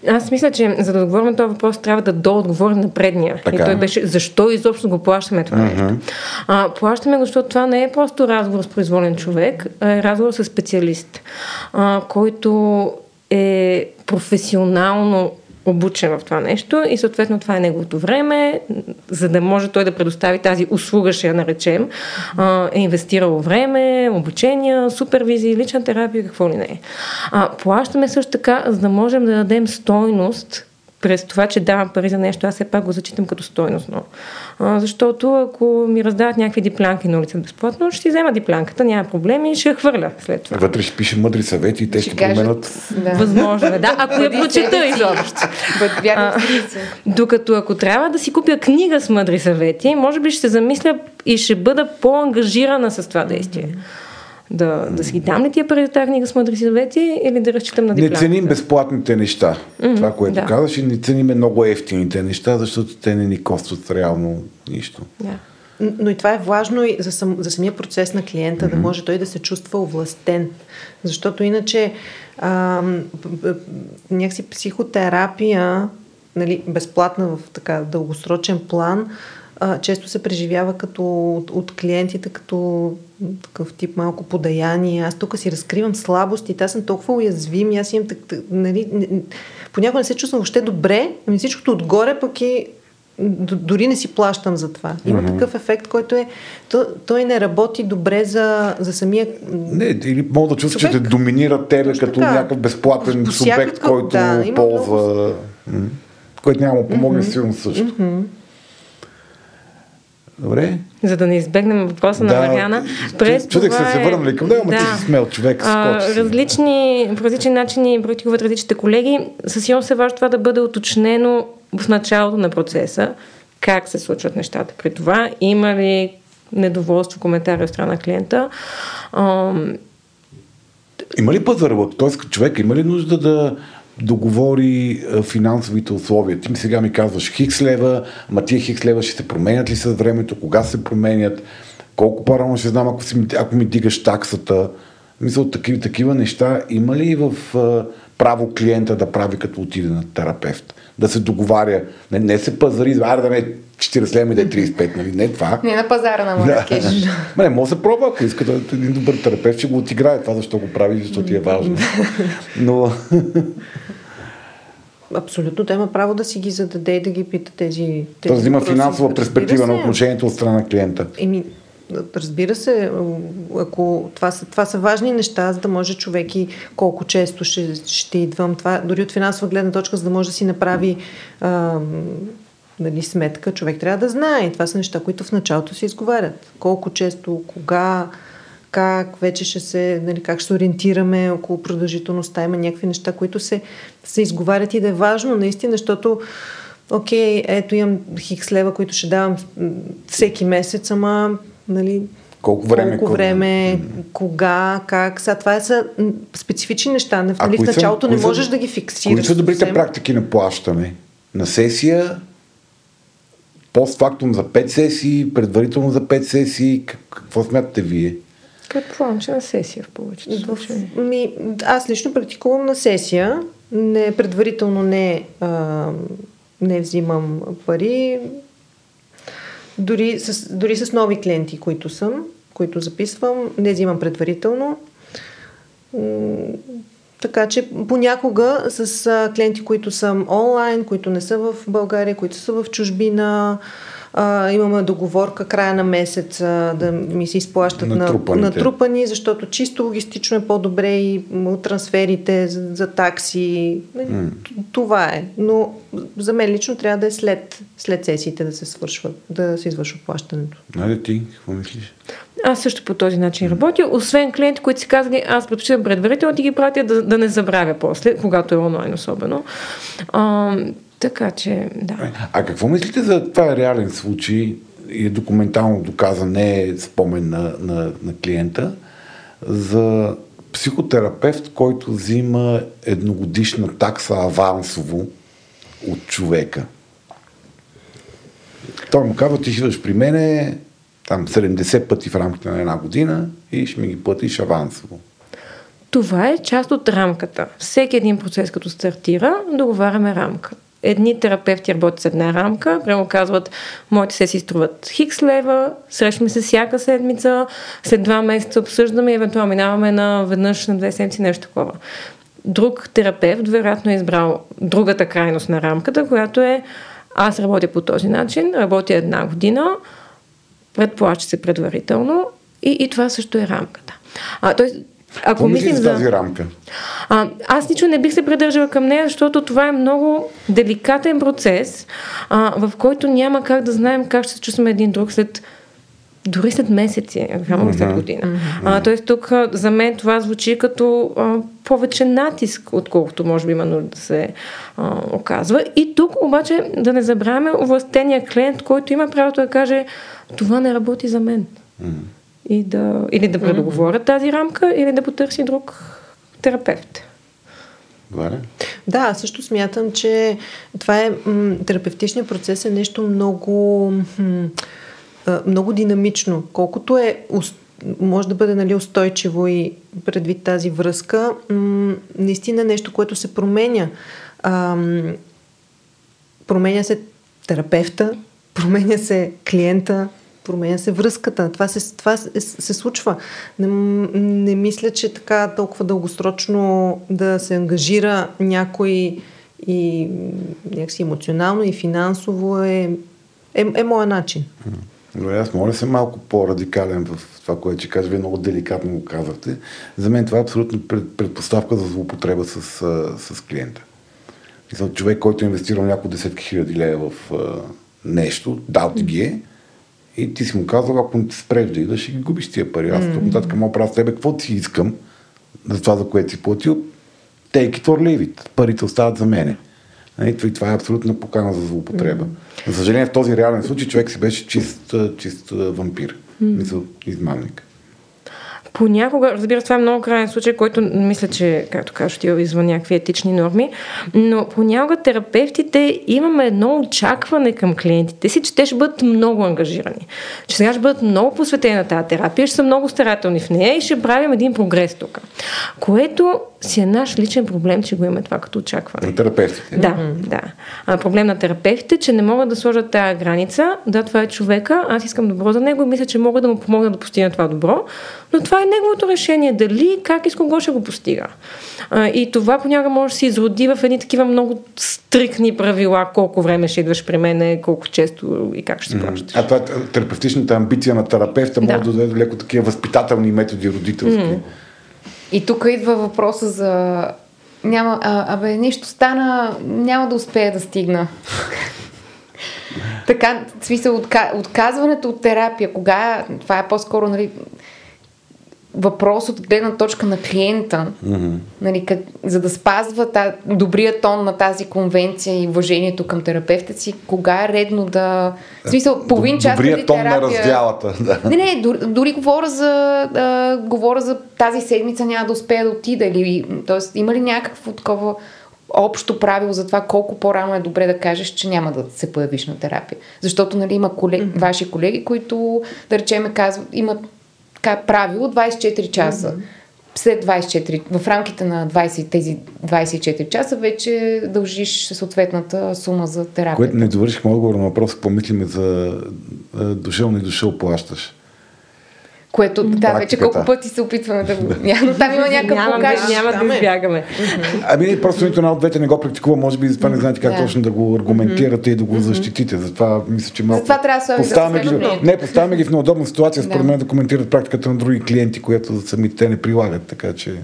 Аз мисля, че за да отговорим на този въпрос, трябва да доотговорим на предния. Така. И той беше, защо изобщо го плащаме това mm-hmm. нещо? А, плащаме го, защото това не е просто разговор с произволен човек, а е разговор с специалист, а, който е професионално обучен в това нещо и съответно това е неговото време, за да може той да предостави тази услуга, ще я наречем, е инвестирало време, обучения, супервизии, лична терапия, какво ли не е. плащаме също така, за да можем да дадем стойност през това, че давам пари за нещо, аз все пак го зачитам като стойностно. А, защото ако ми раздават някакви диплянки на улица безплатно, ще си взема диплянката, няма проблем и ще я хвърля след това. Вътре ще пише мъдри съвети и те ще, ще променят. Да. Възможно е, да, ако я прочета изобщо. докато ако трябва да си купя книга с мъдри съвети, може би ще се замисля и ще бъда по-ангажирана с това действие. Mm-hmm да, да си дам ли тия пари за тази книга с мъдри съвети или да разчитам на дипломата? Не ценим безплатните неща. Mm-hmm, това, което да. казваш, и не ценим много ефтините неща, защото те не ни костват реално нищо. Да. Но и това е важно и за, сам, за самия процес на клиента, mm-hmm. да може той да се чувства овластен. Защото иначе а, някакси психотерапия, нали, безплатна в така дългосрочен план, а, често се преживява като от, от клиентите като такъв тип малко подаяние. Аз тук си разкривам слабости, аз съм толкова уязвим, аз имам так, нали, понякога не се чувствам въобще добре, ами всичкото отгоре пък и дори не си плащам за това. Има mm-hmm. такъв ефект, който е. То, той не работи добре за, за самия. Не, или мога да чувстваш, че те доминира тебе Точно като така. някакъв безплатен субект, който да, ползва. Много... Който няма да помогне mm-hmm. сигурно също. Mm-hmm. Добре. За да не избегнем въпроса да, на Мариана. През чудех се, се върнали към него, да. ти си смел човек. А, различни, по различни начини практикуват различните колеги. Със сигурност е важно това да бъде уточнено в началото на процеса. Как се случват нещата при това? Има ли недоволство, коментари от страна на клиента? Ам... Има ли пазар? Тоест, човек има ли нужда да договори финансовите условия. Ти сега ми казваш хикс лева, ама тия хикс лева ще се променят ли с времето, кога се променят, колко по-рано ще знам, ако, си, ако ми дигаш таксата. Мисля, такива, такива неща има ли в право клиента да прави като отиде на терапевт? Да се договаря, не, не се пазари, аре да не 40 лева да е 35, нали? Не това. Не на пазара на Маракеш. Да. не, може да се пробва, ако иска да един добър терапевт, ще го отиграе това, защо го прави, защото ти е важно. Но... Абсолютно, да има право да си ги зададе и да ги пита тези. тези Тоест има финансова перспектива на отношението от страна на клиента. Еми, разбира се, ако това са, това са важни неща, за да може човек и колко често ще, ще идвам. Това, дори от финансова гледна точка, за да може да си направи а, нали, сметка, човек трябва да знае. Това са неща, които в началото се изговарят. Колко често, кога, как вече ще се, нали, как ще ориентираме около продължителността. Има някакви неща, които се, се изговарят и да е важно наистина, защото окей, ето имам хикс лева, които ще давам всеки месец, ама нали, Колко време? колко време, кога, как. Сега, това са специфични неща. Нали, А в кои са- началото не кои са- можеш да ги фиксираш. Кои са добрите съвсем. практики на плащане? На сесия, постфактум за 5 сесии, предварително за 5 сесии. Как- Какво смятате вие? Предполагам, че на сесия в повечето случаи. ми, аз лично практикувам на сесия. Не, предварително не, а, не взимам пари. Дори с, дори с нови клиенти, които съм, които записвам, не взимам предварително. Така че понякога с клиенти, които са онлайн, които не са в България, които са в чужбина, а, имаме договорка края на месеца да ми се изплащат на, Натрупаните. натрупани, защото чисто логистично е по-добре и трансферите за, за такси. Mm. Това е. Но за мен лично трябва да е след, след сесиите да се свършва, да се извършва плащането. Найде ти, какво мислиш? Аз също по този начин работя, освен клиенти, които си казали, аз предпочитам предварително да ги пратя, да, да не забравя после, когато е онлайн особено. А, така че, да. А какво мислите за това е реален случай и е документално доказан, не е спомен на, на, на клиента, за психотерапевт, който взима едногодишна такса авансово от човека. Той му казва, ти идваш при мене там 70 пъти в рамките на една година и ще ми ги платиш авансово. Това е част от рамката. Всеки един процес, като стартира, договаряме рамка. Едни терапевти работят с една рамка, прямо казват, моите сесии струват хикс лева, срещаме се всяка седмица, след два месеца обсъждаме и евентуално минаваме на веднъж на две седмици, нещо такова. Друг терапевт вероятно е избрал другата крайност на рамката, която е аз работя по този начин, работя една година, предплаща се предварително и, и това също е рамката. А, тоест, ако Какво мислите мислим за за... тази рамка? А, аз лично не бих се придържала към нея, защото това е много деликатен процес, а, в който няма как да знаем как ще се чувстваме един друг след дори след месеци, само след година. А, тоест тук за мен това звучи като а, повече натиск, отколкото може би има нужда да се а, оказва. И тук обаче да не забравяме властения клиент, който има правото да каже това не работи за мен. И да, или да предоговоря тази рамка, или да потърси друг терапевт. Да, също смятам, че това е м- терапевтичният процес е нещо много, м- а, много динамично. Колкото е може да бъде нали, устойчиво и предвид тази връзка, м- наистина е нещо, което се променя. Ам, променя се терапевта, променя се клиента, променя се връзката. Това се, това се, случва. Не, не мисля, че така толкова дългосрочно да се ангажира някой и някакси емоционално и финансово е, е, е моя начин. Добре, аз моля се малко по-радикален в това, което ще кажа. Вие много деликатно го казахте. За мен това е абсолютно пред, предпоставка за злоупотреба с, с клиента. Мисля, човек, който е инвестирал няколко десетки хиляди лева в нещо, дал ти ги е, и ти си му казал, ако не ти спреш да идваш, ще ги губиш тия пари. Аз тук нататък мога правя с тебе каквото си искам, за това, за което си платил, take it or leave it. Парите остават за мене. Нали, И това е абсолютна покана за злоупотреба. За съжаление, в този реален случай човек си беше чист, чист вампир. Мисъл, измамник. Понякога, разбира се, това е много крайен случай, който мисля, че, както кажеш, отива извън някакви етични норми, но понякога терапевтите имаме едно очакване към клиентите си, че те ще бъдат много ангажирани. Че сега ще бъдат много посветени на тази терапия, ще са много старателни в нея и ще правим един прогрес тук. Което си е наш личен проблем, че го имаме това като очакване. На терапевтите. Да, да. А, проблем на терапевтите, че не могат да сложат тази граница. Да, това е човека, аз искам добро за него и мисля, че мога да му помогна да постигне това добро, но това е неговото решение. Дали, как и с кого ще го постига. А, и това понякога може да се изроди в едни такива много стрикни правила, колко време ще идваш при мене, колко често и как ще се плащаш. А това е терапевтичната амбиция на терапевта може Да. да даде до леко такива възпитателни методи родителски. И тук идва въпроса за... Няма, а, абе, нещо стана, няма да успея да стигна. така, в смисъл, отка, отказването от терапия, кога, това е по-скоро, нали, въпрос от гледна точка на клиента, mm-hmm. нали, как, за да спазва та, добрия тон на тази конвенция и уважението към терапевта си, кога е редно да... В смисъл, половин час Добрият тон терапия... на раздялата. Да. Не, не, дори, дори говоря, за, а, говоря за тази седмица няма да успея да отида. Или, тоест, има ли някакво такова общо правило за това колко по-рано е добре да кажеш, че няма да се появиш на терапия. Защото нали, има колег, mm-hmm. ваши колеги, които, да речеме, казват, имат така, правило 24 часа. Mm-hmm. След 24, в рамките на 20, тези 24 часа вече дължиш съответната сума за терапия. Което не довършихме отговор на въпроса, помислиме за дошъл, не дошъл, плащаш. Което, да, вече колко пъти се опитваме да го... Но там има някакъв покаж. Няма да избягаме. Ами, просто нито една от двете не го практикува, може би затова не знаете как точно да го аргументирате и да го защитите. Затова мисля, че малко... Затова трябва да поставяме ги, Не, поставяме ги в неудобна ситуация, според мен, да коментират практиката на други клиенти, която самите те не прилагат, така че...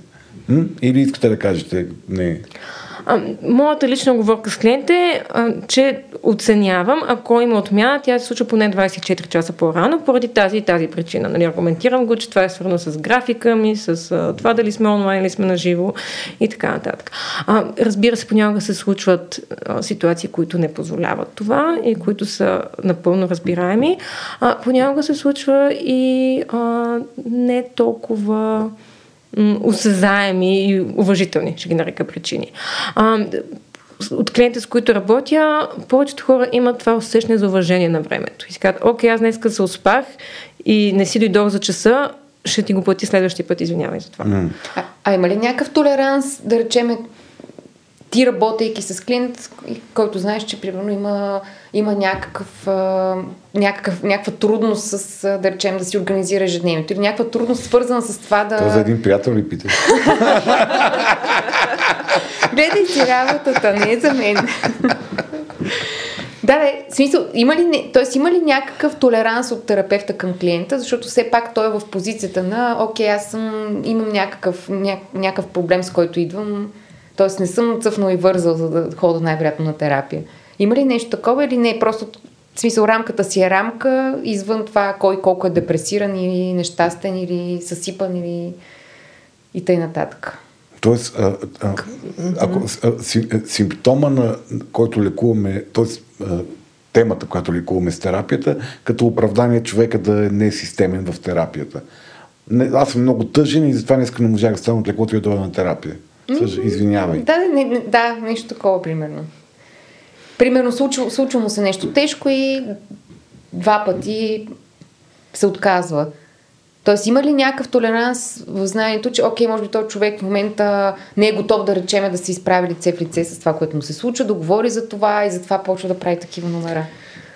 Или искате да кажете не? Моята лична оговорка с клиент е, че оценявам, ако има отмяна, тя се случва поне 24 часа по-рано, поради тази и тази причина. Нали, аргументирам го, че това е свързано с графика ми, с а, това дали сме онлайн или сме на живо и така нататък. А, разбира се, понякога се случват а, ситуации, които не позволяват това и които са напълно разбираеми. А, понякога се случва и а, не толкова осъзаеми и уважителни, ще ги нарека причини. А, от клиентите, с които работя, повечето хора имат това усещане за уважение на времето. И си казват, окей, аз днес се успах и не си дойдох за часа, ще ти го плати следващия път, извинявай за това. Mm. А, а има ли някакъв толеранс, да речеме, ти работейки с клиент, който знаеш, че примерно има, има някакъв, някакъв, някаква трудност с, да речем, да си организира ежедневието или някаква трудност свързана с това да... Това за един приятел ли питаш? Гледай си работата, не е за мен. Да, в смисъл, има ли, т.е. има ли някакъв толеранс от терапевта към клиента, защото все пак той е в позицията на, окей, аз съм, имам някакъв, ня, някакъв проблем, с който идвам, Тоест не съм цъфнал и вързал, за да хода най-вероятно на терапия. Има ли нещо такова или не? Просто в смисъл рамката си е рамка, извън това кой колко е депресиран или нещастен или съсипан или и тъй нататък. Тоест, а, а, ако а, си, симптома, на който лекуваме, т.е. темата, която лекуваме с терапията, като оправдание човека да е не системен в терапията. Не, аз съм много тъжен и затова днес не можах да стана от лекото и да на терапия. Съж, извинявай. Да, не, не, да, нещо такова, примерно. Примерно, случва, случва му се нещо тежко и два пъти се отказва. Тоест, има ли някакъв толеранс в знанието, че, окей, може би този човек в момента не е готов да речеме да се изправи лице в лице с това, което му се случва, да говори за това и затова почва да прави такива номера?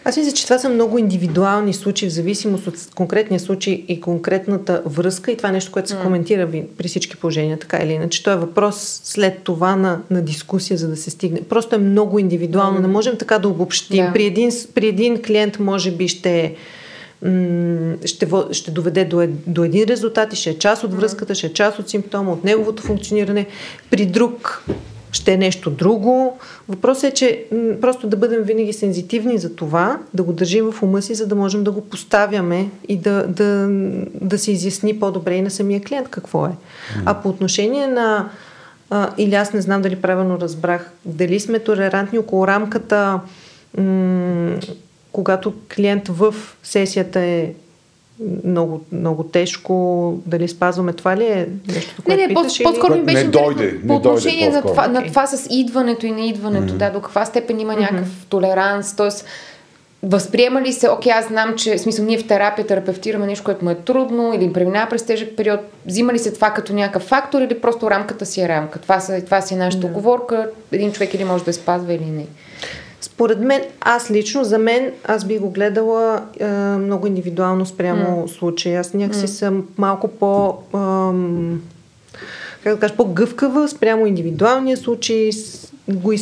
Аз мисля, че това са много индивидуални случаи в зависимост от конкретния случай и конкретната връзка и това е нещо, което се mm. коментира при всички положения, така или иначе. То е въпрос след това на, на дискусия, за да се стигне. Просто е много индивидуално. Mm. Не можем така да обобщим. Yeah. При, един, при един клиент може би ще ще, ще доведе до, до един резултат и ще е част от връзката, ще е част от симптома, от неговото функциониране. При друг ще е нещо друго. Въпросът е, че просто да бъдем винаги сензитивни за това, да го държим в ума си, за да можем да го поставяме и да, да, да се изясни по-добре и на самия клиент какво е. А по отношение на а, или аз не знам дали правилно разбрах, дали сме толерантни около рамката, м- когато клиент в сесията е много, много тежко. Дали спазваме това ли е нещо, което Не, не, по- по-скоро ми беше не дойде, по отношение на това, на това с идването и неидването, mm-hmm. да, до каква степен има mm-hmm. някакъв толеранс, т.е. Възприема ли се, окей, аз знам, че в смисъл ние в терапия терапевтираме нещо, което му е трудно или преминава през тежък период, взима ли се това като някакъв фактор или просто рамката си е рамка? Това, са, това си е нашата yeah. оговорка, един човек или може да спазва или не. Според мен, аз лично, за мен, аз би го гледала е, много индивидуално спрямо mm. случая. Аз някакси mm. съм малко по... Ам, как да кажа, по-гъвкава спрямо индивидуалния случай. Го,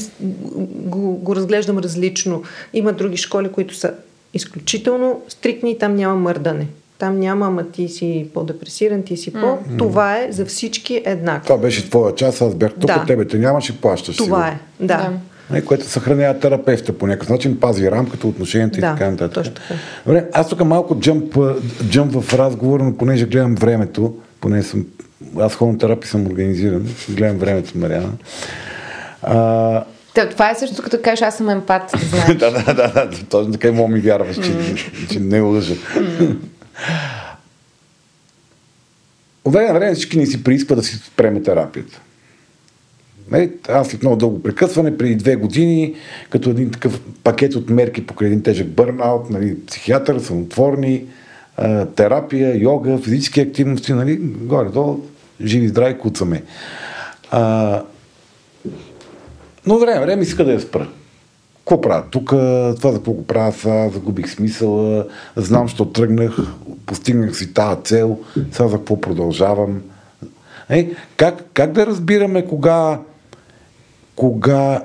го, го разглеждам различно. Има други школи, които са изключително стрикни и там няма мърдане. Там няма, ама ти си по-депресиран, ти си по... Mm. Това е за всички еднакво. Това беше твоя част, аз бях тук, да. тебе те нямаше, плащаш Това си. е, да. да което съхранява терапевта по някакъв начин, пази рамката, отношенията да, и така нататък. Точно така. Добре, аз тук малко джъмп, джъмп в разговор, но понеже гледам времето, Поне съм, аз ходя на терапия съм организиран, гледам времето, Мариана. А, това е също като кажеш, аз съм емпат, да, да, да, да, точно така и мога ми вярваш, че, че не лъжа. От време на време всички ни си приисква да си спреме терапията. Не, аз след много дълго прекъсване, преди две години, като един такъв пакет от мерки покрай един тежък бърнаут, нали, психиатър, самотворни, терапия, йога, физически активности, нали, горе-долу, живи, здрави, куцаме. А, но време, време иска да я спра. Какво правя тук? Това за какво го правя сега? Загубих смисъла. Знам, що тръгнах. Постигнах си тази цел. Сега за какво продължавам? Е, как, как да разбираме кога, кога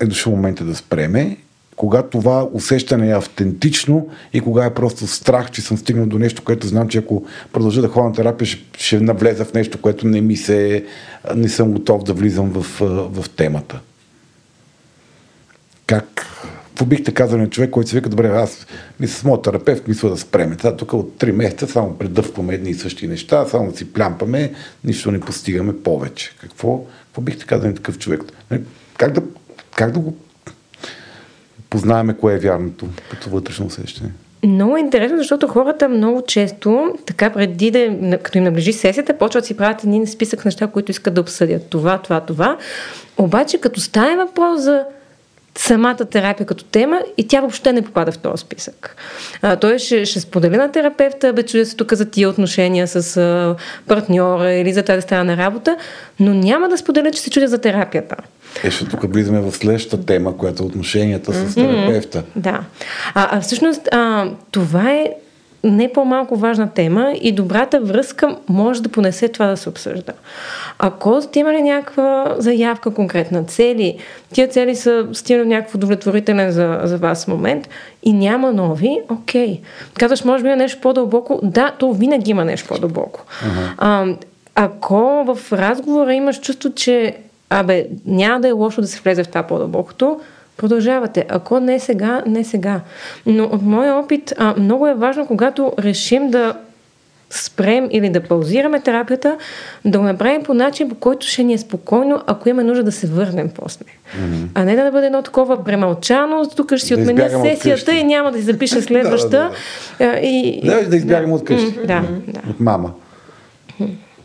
е дошъл момента да спреме, кога това усещане е автентично и кога е просто страх, че съм стигнал до нещо, което знам, че ако продължа да ходя на терапия, ще, ще навлеза в нещо, което не ми се, не съм готов да влизам в, в темата. Как? Какво бихте казали на човек, който се вика, добре, аз мисля с моят терапевт, мисля да спреме. Това тук от 3 месеца само предъвкваме едни и същи неща, само си плямпаме, нищо не постигаме повече. Какво, какво бихте казали такъв човек? Нали, как да, как да го познаеме кое е вярното като вътрешно усещане? Много е интересно, защото хората много често, така преди да, като им наближи сесията, почват си правят един списък неща, които искат да обсъдят. Това, това, това. Обаче, като стане въпрос за самата терапия като тема и тя въобще не попада в този списък. А, той ще, ще сподели на терапевта, бе чуя се тук за тия отношения с а, партньора или за тази страна на работа, но няма да споделя, че се чудя за терапията. Е, ще тук влизаме в следващата тема, която е отношенията с терапевта. Mm-hmm. Да. А, а всъщност а, това е не по-малко важна тема и добрата връзка може да понесе това да се обсъжда. Ако сте имали някаква заявка, конкретна цели, тия цели са стигнали някакво удовлетворителен за, за вас момент и няма нови, окей. Казваш, може би има нещо по-дълбоко. Да, то винаги има нещо по-дълбоко. Uh-huh. А, ако в разговора имаш чувство, че абе, няма да е лошо да се влезе в това по-дълбокото, продължавате. Ако не сега, не сега. Но от моя опит, а, много е важно, когато решим да спрем или да паузираме терапията, да го направим по начин, по който ще ни е спокойно, ако има нужда да се върнем после. Mm-hmm. А не да бъде едно такова премълчано, тук ще си да отменя сесията и няма да си запиша следваща. да, да, да. И... да, да избягам да. от къщи. Да, да. От мама.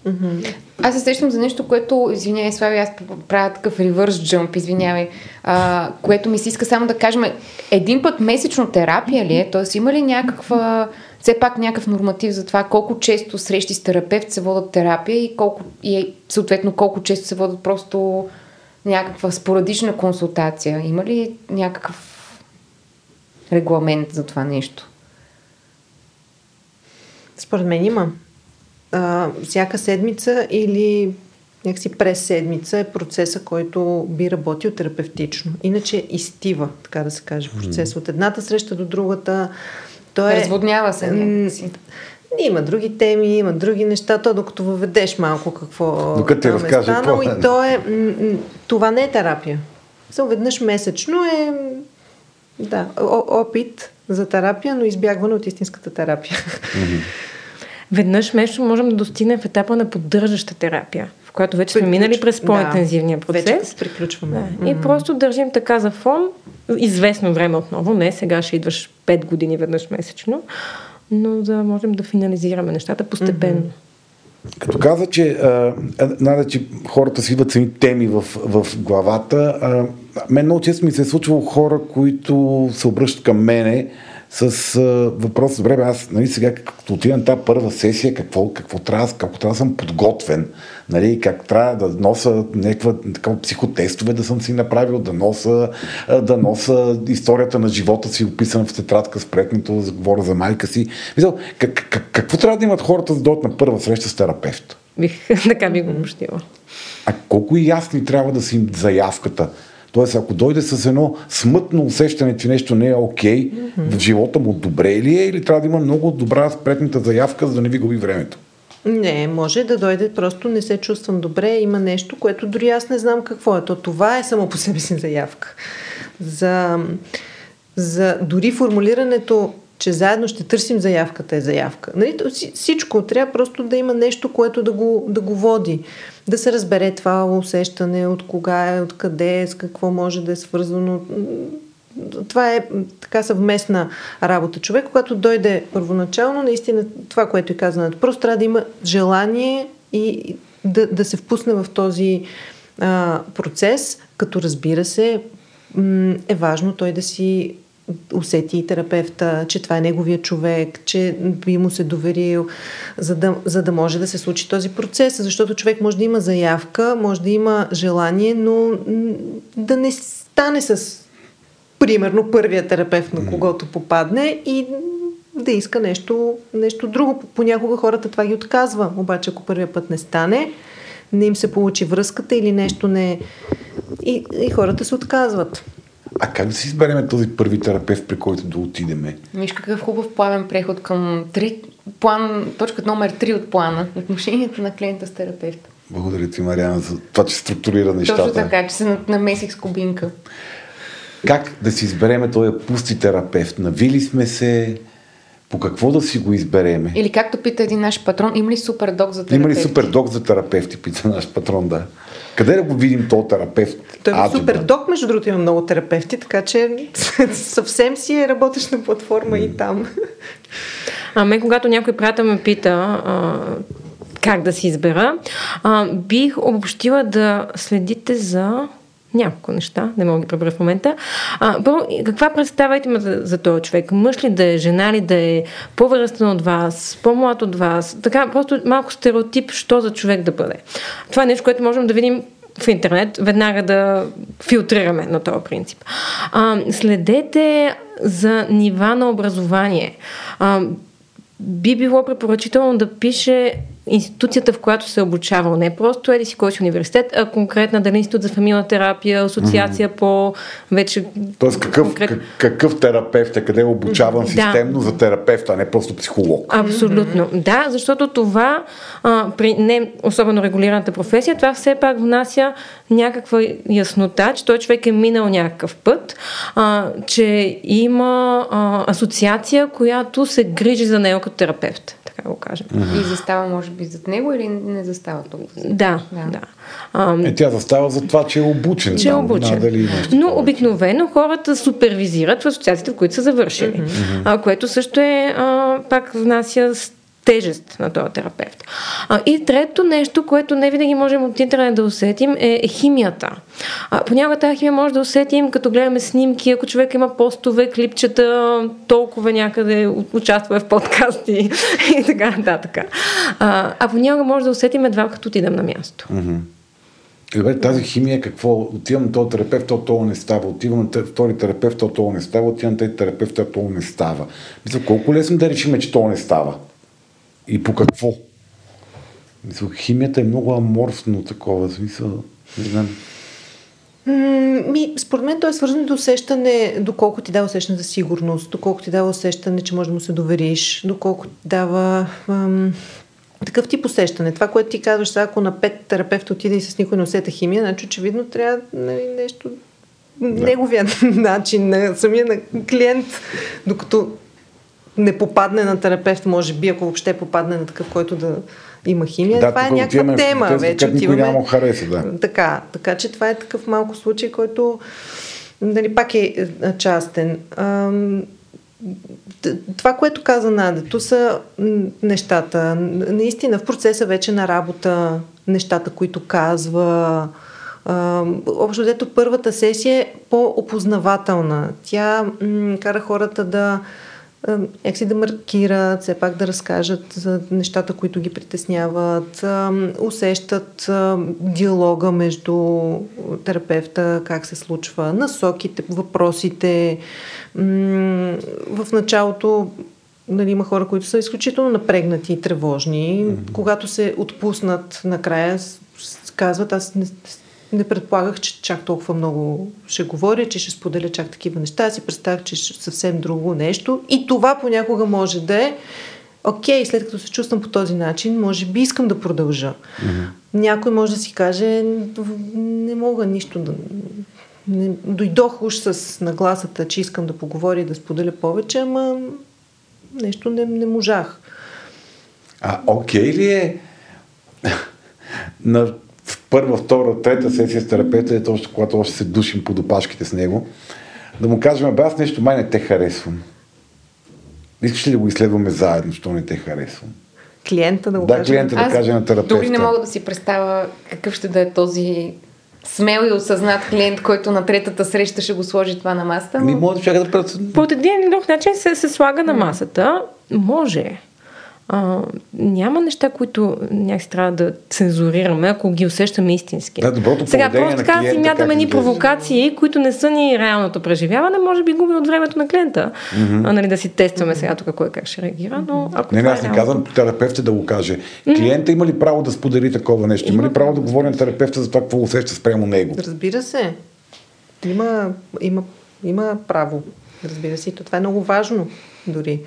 Mm-hmm. Аз се сещам за нещо, което, извинявай, Слави, аз правя такъв ревърс джъмп, извинявай, а, което ми се иска само да кажем, един път месечно терапия ли е? Тоест има ли някаква, все пак някакъв норматив за това колко често срещи с терапевт се водят терапия и, колко, и съответно колко често се водят просто някаква спорадична консултация? Има ли някакъв регламент за това нещо? Според мен има а, всяка седмица или някакси през седмица е процеса, който би работил терапевтично. Иначе изтива, така да се каже, процес от едната среща до другата. То е, Разводнява се някакси. Има други теми, има други неща, то докато въведеш малко какво Докато ти разкаже е станало и то е, това не е терапия. Само веднъж месечно е да, опит за терапия, но избягване от истинската терапия. Mm-hmm веднъж месечно можем да достигнем в етапа на поддържаща терапия, в която вече сме минали през по-интензивния процес. Вече приключваме. Да. И просто държим така за фон, известно време отново, не сега ще идваш 5 години веднъж месечно, но да можем да финализираме нещата постепенно. Mm-hmm. Като каза, че, а, нада, че хората си идват сами теми в, в главата, а, мен много често ми се е случвало хора, които се обръщат към мене, с а, въпрос, добре, аз нали, сега като отида на тази първа сесия, какво, какво трябва, какво трябва да съм подготвен, нали, как трябва да носа някаква такова психотестове да съм си направил, да носа, да носа историята на живота си, описана в тетрадка с проектното, да говоря за майка си. Мисъл, как, как, какво трябва да имат хората за да дойдат на първа среща с терапевт? Бих, така би го обобщила. А колко ясни трябва да си им заявката? Тоест, ако дойде с едно смътно усещане, че нещо не е окей, okay, в живота му добре ли е или трябва да има много добра спретната заявка, за да не ви губи времето? Не, може да дойде просто не се чувствам добре, има нещо, което дори аз не знам какво е. То това е само по себе си заявка. За, за дори формулирането че заедно ще търсим заявката е заявка. Нали? Всичко трябва просто да има нещо, което да го, да го води. Да се разбере това усещане, от кога е, от къде е, с какво може да е свързано. Това е така съвместна работа. Човек, когато дойде първоначално, наистина това, което е казано, просто трябва да има желание и да, да се впусне в този а, процес, като разбира се, е важно той да си усети и терапевта, че това е неговия човек, че би му се доверил, за да, за да може да се случи този процес. Защото човек може да има заявка, може да има желание, но да не стане с примерно първия терапевт, на когото попадне и да иска нещо, нещо друго. Понякога хората това ги отказва, обаче ако първия път не стане, не им се получи връзката или нещо не... И, и хората се отказват. А как да си изберем този първи терапевт, при който да отидеме? Виж какъв хубав плавен преход към три, план, точка номер 3 от плана. Отношението на клиента с терапевта. Благодаря ти, Мариана, за това, че структурира нещата. Точно така, че се намесих с кубинка. Как да си избереме този пусти терапевт? Навили сме се, по какво да си го избереме? Или както пита един наш патрон, има ли супер док за терапевти? Има ли супер док за терапевти, пита наш патрон, да. Къде да го видим този терапевт? Той е супер док, между другото има много терапевти, така че съвсем си е работещ на платформа и там. А мен, когато някой приятел ме пита а, как да си избера, а, бих обобщила да следите за няколко неща, не мога да ги пребера в момента. А, първо, каква представа има за, за този човек? Мъж ли да е, жена ли да е, по-възрастен от вас, по-млад от вас? Така, просто малко стереотип, що за човек да бъде. Това е нещо, което можем да видим в интернет, веднага да филтрираме на този принцип. А, следете за нива на образование. А, би било препоръчително да пише институцията, в която се е обучавал. Не просто еди си кой си университет, а конкретна дали институт за фамилна терапия, асоциация mm-hmm. по вече... Тоест какъв, конкрет... как, какъв терапевт е, къде е обучаван да. системно за терапевт, а не просто психолог. Абсолютно. Mm-hmm. Да, защото това а, при не особено регулираната професия, това все пак внася някаква яснота, че той човек е минал някакъв път, а, че има а, асоциация, която се грижи за него като терапевт така го кажем. Mm-hmm. И застава, може би, зад него или не застава толкова? Да, да. да. А, е, тя застава за това, че е обучен. Че е обучен. Да, дали Но обикновено хората супервизират в асоциациите, в които са завършили. Mm-hmm. А, което също е, а, пак внася тежест на този терапевт. А, и трето нещо, което не винаги можем от интернет да усетим е, химията. А, понякога тази химия може да усетим, като гледаме снимки, ако човек има постове, клипчета, толкова някъде участва в подкасти и така нататък. А, а понякога може да усетим едва като отидем на място. Добре, тази химия какво? Отивам на този терапевт, то това не става. Отивам на втори терапевт, то това не става. Отивам на тези терапевт, то не става. Мисля, колко лесно да решим, че то не става? И по какво? Мисля, химията е много аморфно такова, смисъл, не знам. Ми, според мен то е свързано до усещане, доколко ти дава усещане за сигурност, доколко ти дава усещане, че може да му се довериш, доколко ти дава ам, такъв тип усещане. Това, което ти казваш, сега, ако на пет терапевт отиде и с никой не усета химия, значи очевидно трябва нали, нещо да. неговия начин на самия на клиент, докато не попадне на терапевт, може би, ако въобще попадне на такъв, който да има химия. Да, това е някаква тема тези, вече. Отиваме... Няма хареса, да. Така, така че това е такъв малко случай, който нали, пак е частен. Ам, това, което каза Надето, са нещата. Наистина в процеса вече на работа, нещата, които казва. Общо дето първата сесия е по-опознавателна. Тя м- кара хората да някакси да маркират, все пак да разкажат за нещата, които ги притесняват, усещат диалога между терапевта, как се случва, насоките, въпросите. В началото нали, има хора, които са изключително напрегнати и тревожни. Mm-hmm. Когато се отпуснат накрая, казват, аз не, не предполагах, че чак толкова много ще говоря, че ще споделя чак такива неща. Аз си представях, че ще съвсем друго нещо. И това понякога може да е окей, след като се чувствам по този начин, може би искам да продължа. Mm-hmm. Някой може да си каже, не мога нищо да... Не, дойдох уж с нагласата, че искам да поговоря и да споделя повече, ама нещо не, не можах. А окей ли е на първа, втора, трета сесия с терапевта, е точно когато още се душим под опашките с него, да му кажем, бе, аз нещо май не те харесвам. Искаш ли да го изследваме заедно, що не те харесвам? Клиента да го Да, каже. клиента да Аз каже на терапевта. Дори не мога да си представя какъв ще да е този смел и осъзнат клиент, който на третата среща ще го сложи това на масата. Ми но- може да чака да пред... По един или друг начин се, се слага на масата. Може. А, няма неща, които някакси трябва да цензурираме, ако ги усещаме истински. Да, доброто Сега просто така си мятаме ни провокации, които не са ни реалното преживяване, може би губи от времето на клиента. Mm-hmm. А, нали, да си тестваме сега тук кой как ще реагира, но ако Не, не, аз е не реално- казвам терапевта да го каже. Клиента има ли право да сподели такова нещо? Има ли право да говори на терапевта за това, какво усеща спрямо него? Разбира се. Има, има, има право. Разбира се. Това е много важно дори.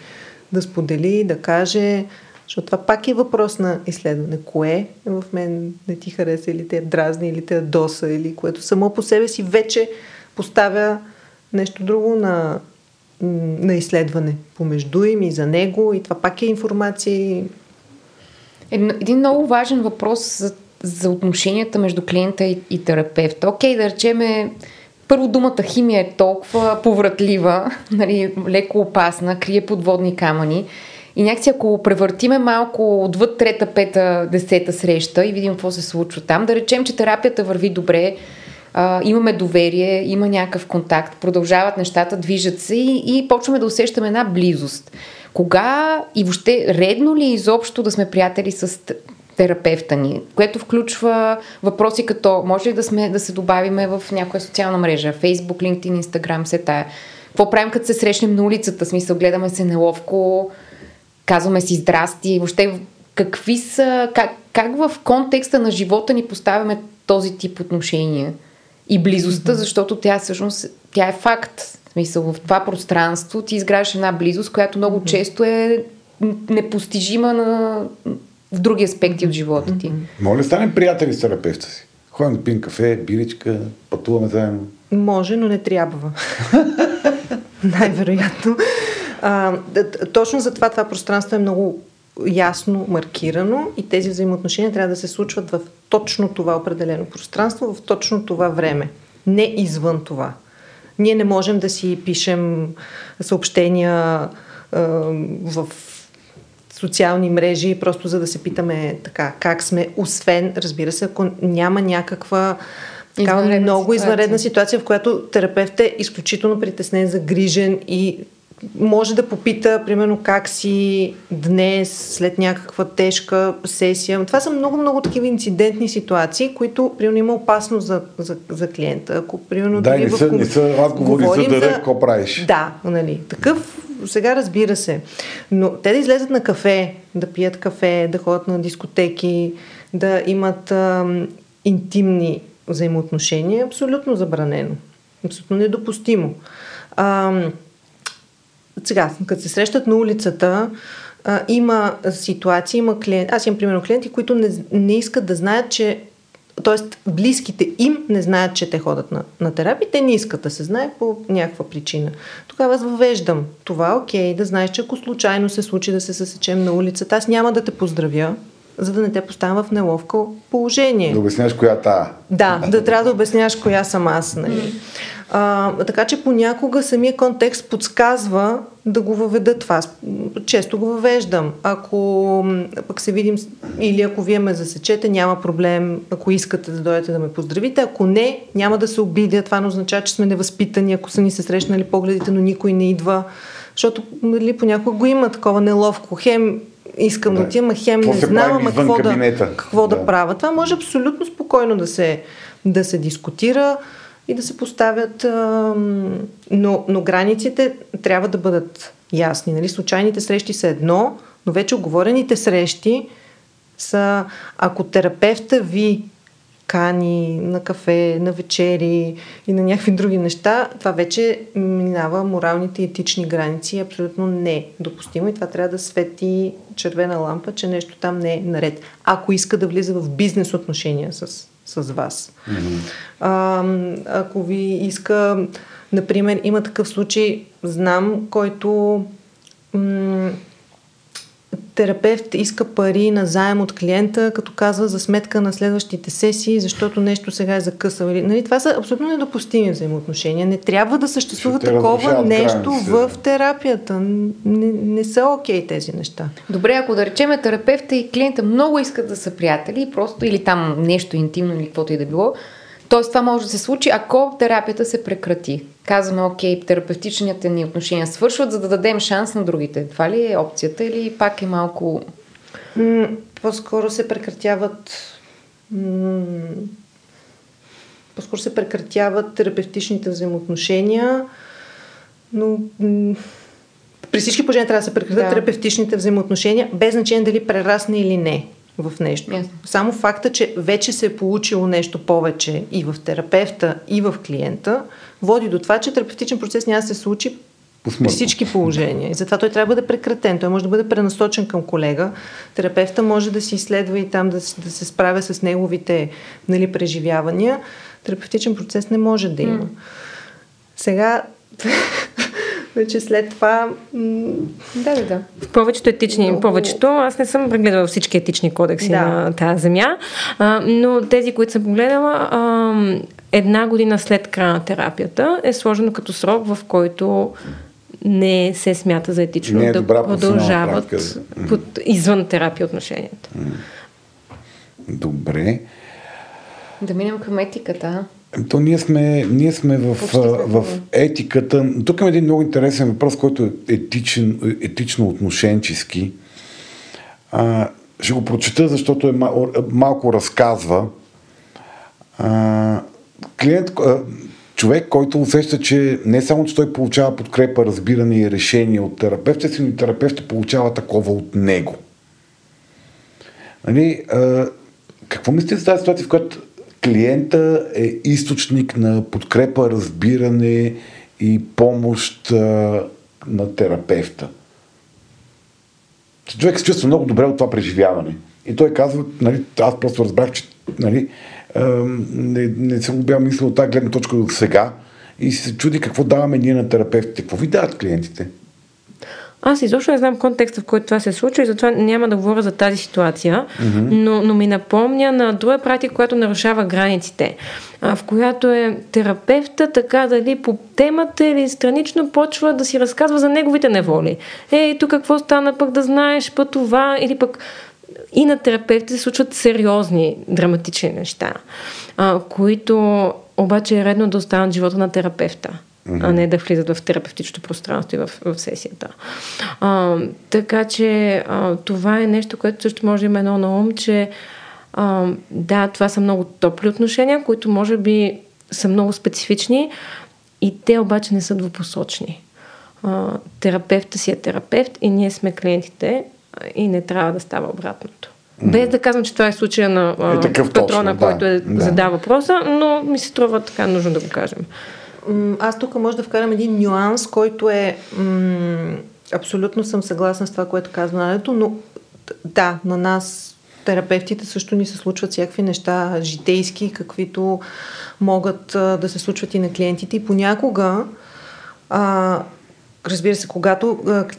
Да сподели, да каже. Защото това пак е въпрос на изследване. Кое в мен не ти хареса или те дразни, или те доса, или което само по себе си вече поставя нещо друго на, на изследване помежду им и за него. И това пак е информация. Един, един много важен въпрос за, за отношенията между клиента и, и терапевта. Окей, да речеме, първо думата химия е толкова повратлива, нали, леко опасна, крие подводни камъни. И някакси ако превъртиме малко отвъд трета, пета, десета среща и видим какво се случва там, да речем, че терапията върви добре, а, имаме доверие, има някакъв контакт, продължават нещата, движат се и, и почваме да усещаме една близост. Кога и въобще редно ли е изобщо да сме приятели с терапевта ни, което включва въпроси като може ли да, сме, да се добавиме в някоя социална мрежа, Facebook, LinkedIn, Instagram, все тая. Какво правим като се срещнем на улицата, смисъл гледаме се неловко, казваме си здрасти, въобще какви са, как, как в контекста на живота ни поставяме този тип отношения? И близостта, защото тя всъщност, тя е факт. В смисъл, в това пространство ти изграждаш една близост, която много често е непостижима на, в други аспекти от живота ти. Моля, станем приятели с терапевта си. Ходим да пием кафе, биричка, пътуваме заедно. Може, но не трябва. Най-вероятно. А, точно за това това пространство е много ясно маркирано и тези взаимоотношения трябва да се случват в точно това определено пространство, в точно това време. Не извън това. Ние не можем да си пишем съобщения в социални мрежи, просто за да се питаме така, как сме, освен, разбира се, ако няма някаква такава Извънредна много ситуация. извънредна ситуация, в която терапевт е изключително притеснен, загрижен и може да попита, примерно, как си днес, след някаква тежка сесия. Това са много-много такива инцидентни ситуации, които, примерно, има опасност за, за, за клиента. Ако, примерно, Да, дори не в са, ком- не са разговори за да какво правиш. да, нали. Такъв, сега разбира се. Но те да излезат на кафе, да пият кафе, да ходят на дискотеки, да имат ам, интимни взаимоотношения, е абсолютно забранено. Абсолютно недопустимо. Ам, сега, като се срещат на улицата, а, има ситуации, има клиенти, аз имам примерно клиенти, които не, не искат да знаят, че Тоест, близките им не знаят, че те ходят на, на терапия, те не искат да се знае по някаква причина. Тогава аз въвеждам това, окей, да знаеш, че ако случайно се случи да се съсечем на улицата, аз няма да те поздравя, за да не те поставям в неловко положение. Да обясняваш коя та. Да, да трябва да обясняваш коя съм аз. Нали. А, така че понякога самия контекст подсказва да го въведа това. Често го въвеждам. Ако пък се видим, или ако вие ме засечете, няма проблем. Ако искате да дойдете да ме поздравите, ако не, няма да се обидя. Това не означава, че сме невъзпитани, ако са ни се срещнали погледите, но никой не идва. Защото нали, понякога го има такова неловко. Хем искам да, Да. отивам, хем не знам, ама какво да, какво да Да. правя. Това може абсолютно спокойно да се, да се дискутира и да се поставят, но, но границите трябва да бъдат ясни. Нали? Случайните срещи са едно, но вече оговорените срещи са, ако терапевта ви кани на кафе, на вечери и на някакви други неща, това вече минава моралните и етични граници и е абсолютно недопустимо и това трябва да свети червена лампа, че нещо там не е наред. Ако иска да влиза в бизнес отношения с, с вас. А, ако ви иска, например, има такъв случай, знам, който м- терапевт иска пари на заем от клиента, като казва за сметка на следващите сесии, защото нещо сега е закъсал. Нали, това са абсолютно недопустими взаимоотношения. Не трябва да съществува такова нещо в терапията. Не, не са окей okay тези неща. Добре, ако да речеме терапевта и клиента много искат да са приятели, просто или там нещо интимно или каквото и да било, Тоест това може да се случи, ако терапията се прекрати. Казваме, окей, терапевтичните ни отношения свършват, за да дадем шанс на другите. Това ли е опцията или пак е малко... М- по-скоро се прекратяват м- по-скоро се прекратяват терапевтичните взаимоотношения, но м- при всички положения трябва да се прекратят Да. да. терапевтичните взаимоотношения, без значение дали прерасне или не в нещо. Ясно. Само факта, че вече се е получило нещо повече и в терапевта, и в клиента, води до това, че терапевтичен процес няма да се случи при всички положения. И затова той трябва да бъде прекратен. Той може да бъде пренасочен към колега. Терапевта може да си изследва и там да, да се справя с неговите нали, преживявания. Терапевтичен процес не може да има. Сега, вече след това... м, Да, да, да. В повечето етични, Много- повечето, аз не съм прегледала всички етични кодекси Да. на тази земя, а, но тези, които съм погледала, а, една година след края на терапията е сложено като срок, в който не се смята за етично Не е да продължават под, извън терапия отношенията. Добре. Да минем към етиката. То ние сме, ние сме в, в в- етиката. Тук има един много интересен въпрос, който е етичен, етично отношенчески. А, ще го прочета, защото е мал, малко разказва. А, клиент, а, човек, който усеща, че не само, че той получава подкрепа, разбиране и решение от терапевта си, но и терапевта получава такова от него. Нали, а, какво мислите за тази ситуация, в която клиента е източник на подкрепа, разбиране и помощ а, на терапевта? Човек се чувства много добре от това преживяване. И той казва, нали, аз просто разбрах, че нали, не, не съм бял мислил от тази гледна точка до сега и се чуди какво даваме ние на терапевтите. Какво ви дават клиентите? Аз изобщо не знам контекста, в който това се случва и затова няма да говоря за тази ситуация, mm-hmm. но, но ми напомня на друга практика, която нарушава границите, а, в която е терапевта така дали по темата или странично почва да си разказва за неговите неволи. Ей, тук какво стана пък да знаеш път това или пък и на терапевтите се случват сериозни, драматични неща, а, които обаче е редно да останат живота на терапевта, mm-hmm. а не да влизат в терапевтичното пространство и в, в сесията. А, така че а, това е нещо, което също може да има едно на ум, че а, да, това са много топли отношения, които може би са много специфични и те обаче не са двупосочни. А, терапевта си е терапевт и ние сме клиентите и не трябва да става обратното. Без да казвам, че това е случая на а, Е патрона, точно, да. който е Да. задава въпроса, но ми се струва така нужно да го кажем. Аз тук може да вкарам един нюанс, който е... М- абсолютно съм съгласна с това, което казва Надето, но да, на нас терапевтите също ни се случват всякакви неща житейски, каквито могат а, да се случват и на клиентите. И понякога, а, разбира се, когато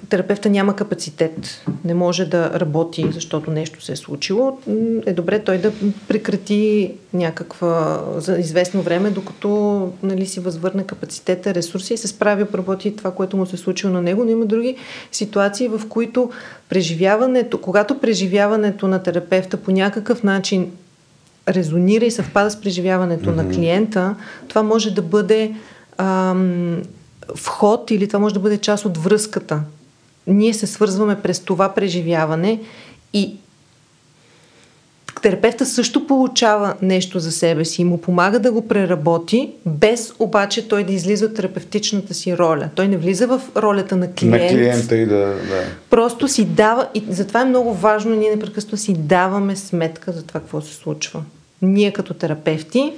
терапевта няма капацитет, не може да работи, защото нещо се е случило, е добре той да прекрати някаква за известно време, докато нали, си възвърне капацитета, ресурси и се справи, обработи това, което му се е случило на него, но има други ситуации, в които преживяването, когато преживяването на терапевта по някакъв начин резонира и съвпада с преживяването mm-hmm. на клиента, това може да бъде ам, вход или това може да бъде част от връзката. Ние се свързваме през това преживяване и терапевта също получава нещо за себе си и му помага да го преработи, без обаче той да излиза от терапевтичната си роля. Той не влиза в ролята на клиент. На клиента и да... да. Просто си дава, и затова е много важно ние непрекъснато си даваме сметка за това какво се случва. Ние като терапевти,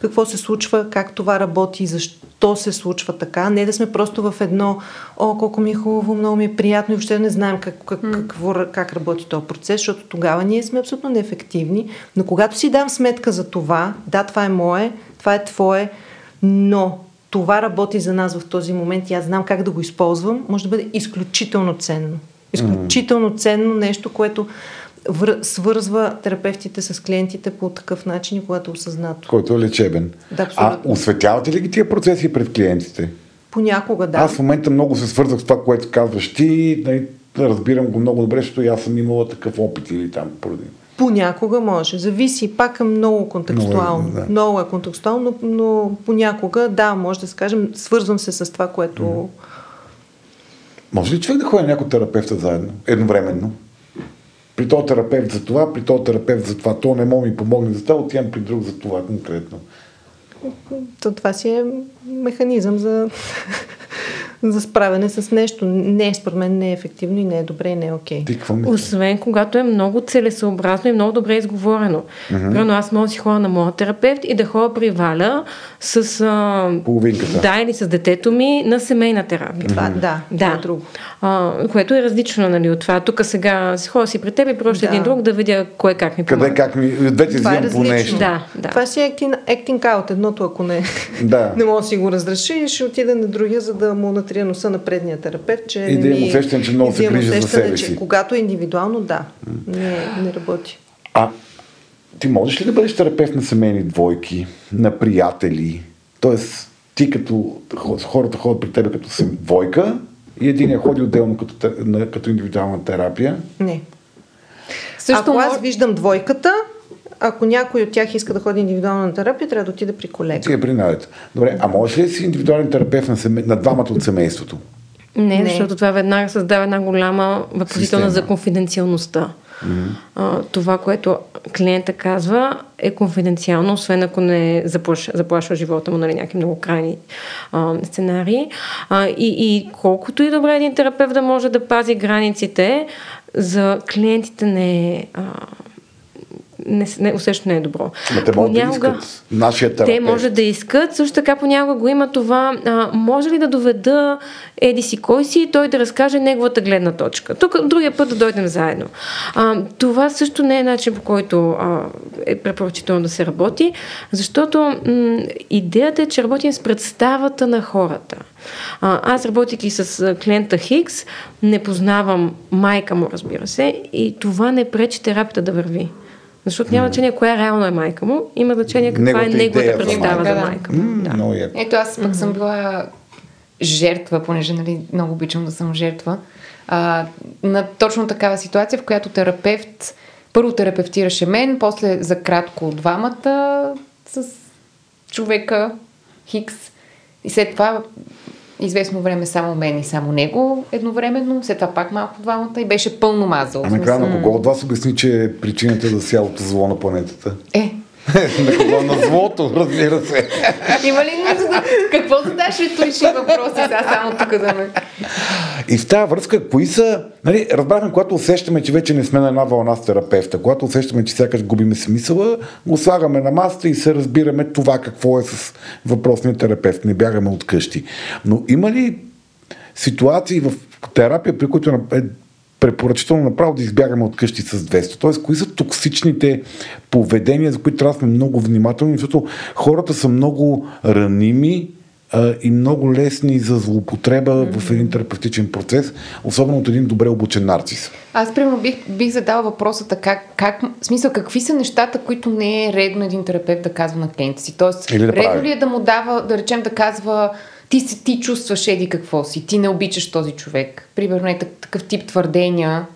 какво се случва, как това работи, защо се случва така. Не да сме просто в едно, о, колко ми е хубаво, много ми е приятно и въобще не знаем как, как, какво, как работи този процес, защото тогава ние сме абсолютно неефективни. Но когато си дам сметка за това, да, това е мое, това е твое, но това работи за нас в този момент и аз знам как да го използвам, може да бъде изключително ценно. Изключително ценно нещо, което вър... свързва терапевтите с клиентите по такъв начин когато е осъзнато. Който е лечебен. Да, а осветявате ли ги тия процеси пред клиентите? Понякога да. Аз в момента много се свързах с това, което казваш ти. Нали, разбирам го много добре, защото и аз съм имала такъв опит или там поради. Понякога може. Зависи, пак е много контекстуално. Много е, да. Много е контекстуално, но, но понякога, да, може да се кажем, свързвам се с това, което... Може ли човек да ходи на някой терапевта заедно, едновременно? При този терапевт за това, при този терапевт за това. То не мога ми помогне за това, отивам при друг за това конкретно. То, това си е механизъм за, за справяне с нещо. Не според мен, не е ефективно и не е добре и не е окей. Мислиш? Освен когато е много целесообразно и много добре изговорено. Примерно аз мога да си ходя на моя терапевт и да ходя при Валя с... А, Половинката. Да, или с детето ми на семейна терапия. Това, да, това Да, е друго. а, което е различно нали, от това. Тук сега си ходя си при теб и просто Да. един друг да видя кое как ми помага. Къде, как ми... Двете Това е по различно. нещо. Да, да. Това си е acting, acting out. Едното, ако не, Да. не може да си го разреши, ще отиде на другия, за да му натрия носа на предния терапевт, че И да ми- усещане, че много се грижи за себе че си. Когато е индивидуално, да, не, не работи. А ти можеш ли да бъдеш терапевт на семейни двойки, на приятели? Тоест, ти като хо- хората ходят при теб като съм двойка и един ходи отделно като, като индивидуална терапия. Не. Също ако аз виждам двойката, ако някой от тях иска да ходи индивидуално на терапия, трябва да отиде при колега. Ти е принадете. Добре, а можеш ли си индивидуален терапевт на, семе... на двамата от семейството? Не, Не. защото това веднага създава една голяма въпросителна за конфиденциалността. А, това, което клиента казва, е конфиденциално, освен ако не заплашва, заплашва живота му, нали, някакви много крайни а, сценарии. А, и, и колкото и добре един терапевт да може да пази границите, за клиентите не е. А, не, не, усещането не е добро. Ма те могат да искат. Нашия терапевт. Те може да искат, също така понякога го има това, а, може ли да доведа еди си кой си и той да разкаже неговата гледна точка. Тук другия път да дойдем заедно. А, това също не е начин по който а, е препоръчително да се работи, защото м- идеята е, че работим с представата на хората. А, аз работейки с клиента Хикс, не познавам майка му, разбира се, и това не пречи терапията да върви. Защото няма значение коя реално е майка му, има значение каква Неговата е неговата представа майка. за Да. майка му. Да. Много е. Ето аз пък съм била жертва, понеже нали, много обичам да съм жертва, а, на точно такава ситуация, в която терапевт първо терапевтираше мен, после за кратко двамата с човека Хикс и след това известно време само мен и само него едновременно, след това пак малко двамата и беше пълно мазал. А В накрая на кого от вас обясни, че е причината за цялото зло на планетата? Е, на кого? На злото, разбира се. има ли. Какво задаш риторични въпроси? Сега само тук да ме... И в тази връзка, кои са... Нали, разбрахме, когато усещаме, че вече не сме на една вълна с терапевта, когато усещаме, че сякаш губиме смисъла, го слагаме на масата и се разбираме това какво е с въпросния терапевт. Не бягаме от къщи. Но има ли ситуации в терапия, при които е препоръчително направо да избягаме от къщи с 200. Тоест, кои са токсичните поведения, за които трябва да сме много внимателни, защото хората са много раними а, и много лесни за злоупотреба mm-hmm. в един терапевтичен процес, особено от един добре обучен нарцис. Аз, примерно, бих, бих задала въпроса така, как, в смисъл, какви са нещата, които не е редно един терапевт да казва на клиента си? Тоест, Или да редно прави. ли е да му дава, да речем, да казва ти, си, ти чувстваш еди какво си, ти не обичаш този човек. Примерно е так- такъв тип твърдения.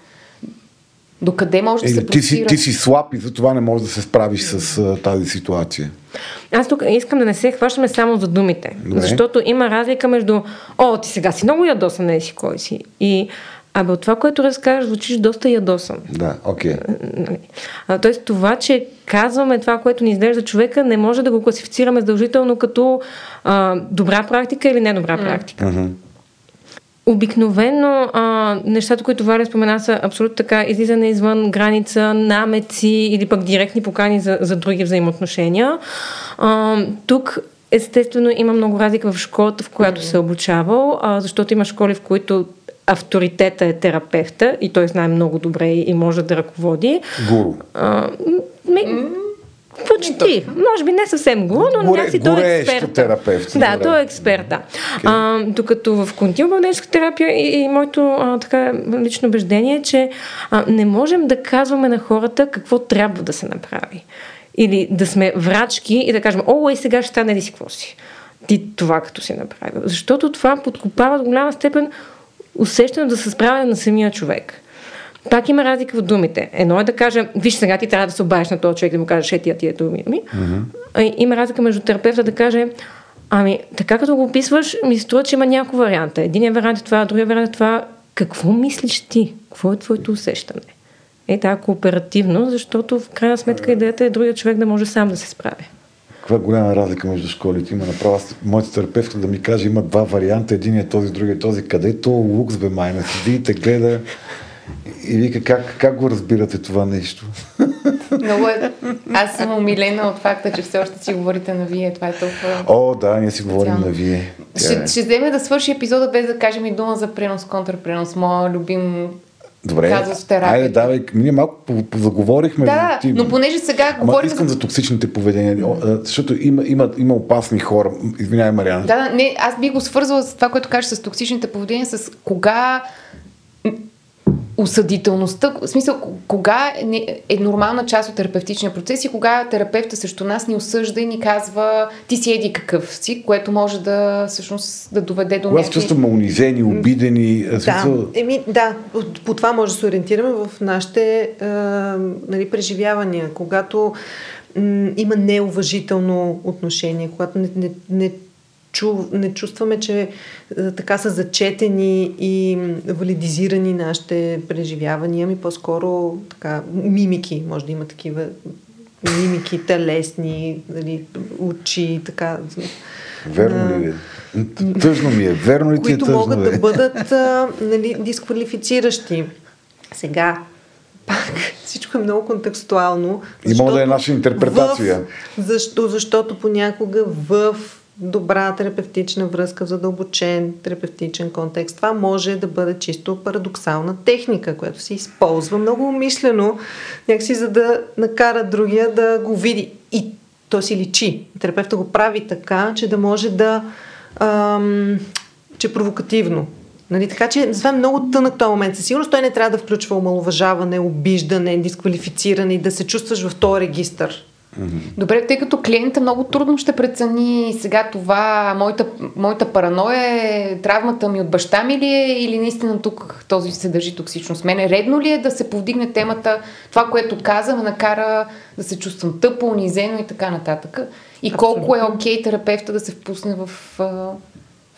Докъде може да Или се ти си, ти си слаб и затова не можеш да се справиш с а, тази ситуация. Аз тук искам да не се хващаме само за думите. Добре. Защото има разлика между О, ти сега си много ядосан, не си кой си. И Абе, от това, което разкажеш, звучиш доста ядосан. Да, окей. Нали? А, тоест това, че казваме това, което ни изглежда човека, не може да го класифицираме задължително като а, добра практика или недобра практика. Мгм. Обикновено а, нещата, които Валя спомена са абсолютно така излизане извън граница, намеци или пък директни покани за, за други взаимоотношения. А, тук естествено има много разлика в школата, в която се е обучавал, а, защото има школи, в които авторитета е терапевта и той знае много добре и може да ръководи. Гуру. А, м- ме, Почти. Може би не съвсем го, но Горе- някакси той е експерт. терапевт. Да, Добре. той е експерт, да. А, докато в континуумна терапия и, и моето а, така, лично убеждение е, че а, не можем да казваме на хората какво трябва да се направи. Или да сме врачки и да кажем, о, ей сега ще стане ли си какво си. Ти това като си направил. Защото това подкопава до голяма степен усещането да се справя на самия човек. Пак има разлика в думите. Едно е да кажа, виж сега ти трябва да се обадиш на този човек да му кажеш е тия тия думи. Mm-hmm. Има разлика между терапевта да каже, ами така като го описваш, ми се струва, че има няколко варианта. Единият вариант е това, другия вариант е това. Какво мислиш ти? Какво е твоето усещане? Е така кооперативно, защото в крайна сметка идеята е другия човек да може сам да се справи. Каква голяма разлика между школите има направо. Моята терапевтка да ми каже, има два варианта, един е този, другия е този. Къде е то лукс, бе, майна? Седи и те гледа и вика, как, как го разбирате това нещо? Много е... Аз съм умилена от факта, че все още си говорите на вие. Това е толкова... О, да, ние си говорим Специално. на вие. Ще, е. ще вземе да свърши епизода без да кажем и дума за пренос, контрапренос. Моя любим Добре, казус в терапията. айде, давай, ние малко заговорихме. Да, ти- но понеже сега Ама говорим искам за... токсичните поведения, защото има, има, има опасни хора. Извинявай, Мариана. Да, не, аз би го свързвала с това, което кажеш с токсичните поведения, с кога осъдителността, в смисъл, кога е, е нормална част от терапевтичния процес и кога терапевта срещу нас ни осъжда и ни казва ти си еди какъв си, което може да всъщност да доведе до някакви... чувстваме унизени, обидени, а, Да, смисъл, еми, да, по, това може да се ориентираме в нашите а, нали, преживявания, когато м, има неуважително отношение, когато не, не, не, чу, не чувстваме, че а, така са зачетени и валидизирани нашите преживявания, ми по-скоро така, мимики, може да има такива мимики, телесни, нали, очи, така. верно ли е? Тъжно ми е. Верно ли ти е които могат бе? да бъдат нали, дисквалифициращи. Сега, пак, всичко е много контекстуално. И може да е наша интерпретация. В, защо, защото понякога в добра терапевтична връзка, в задълбочен терапевтичен контекст, това може да бъде чисто парадоксална техника, която се използва много умишлено, някакси за да накара другия да го види. И то си личи. Терапевта го прави така, че да може да ам, че е провокативно. Нали? Така че това е много тънък този момент. Със сигурност той не трябва да включва омалуважаване, обиждане, дисквалифициране и да се чувстваш в този регистър. Добре, тъй като клиента много трудно ще прецени сега това, моята, моята параноя е, травмата ми от баща ми ли е или наистина тук този се държи токсично с мен. Редно ли е да се повдигне темата, това, което каза, ме накара да се чувствам тъпо, унизено и така нататък. И колко е окей терапевта да се впусне в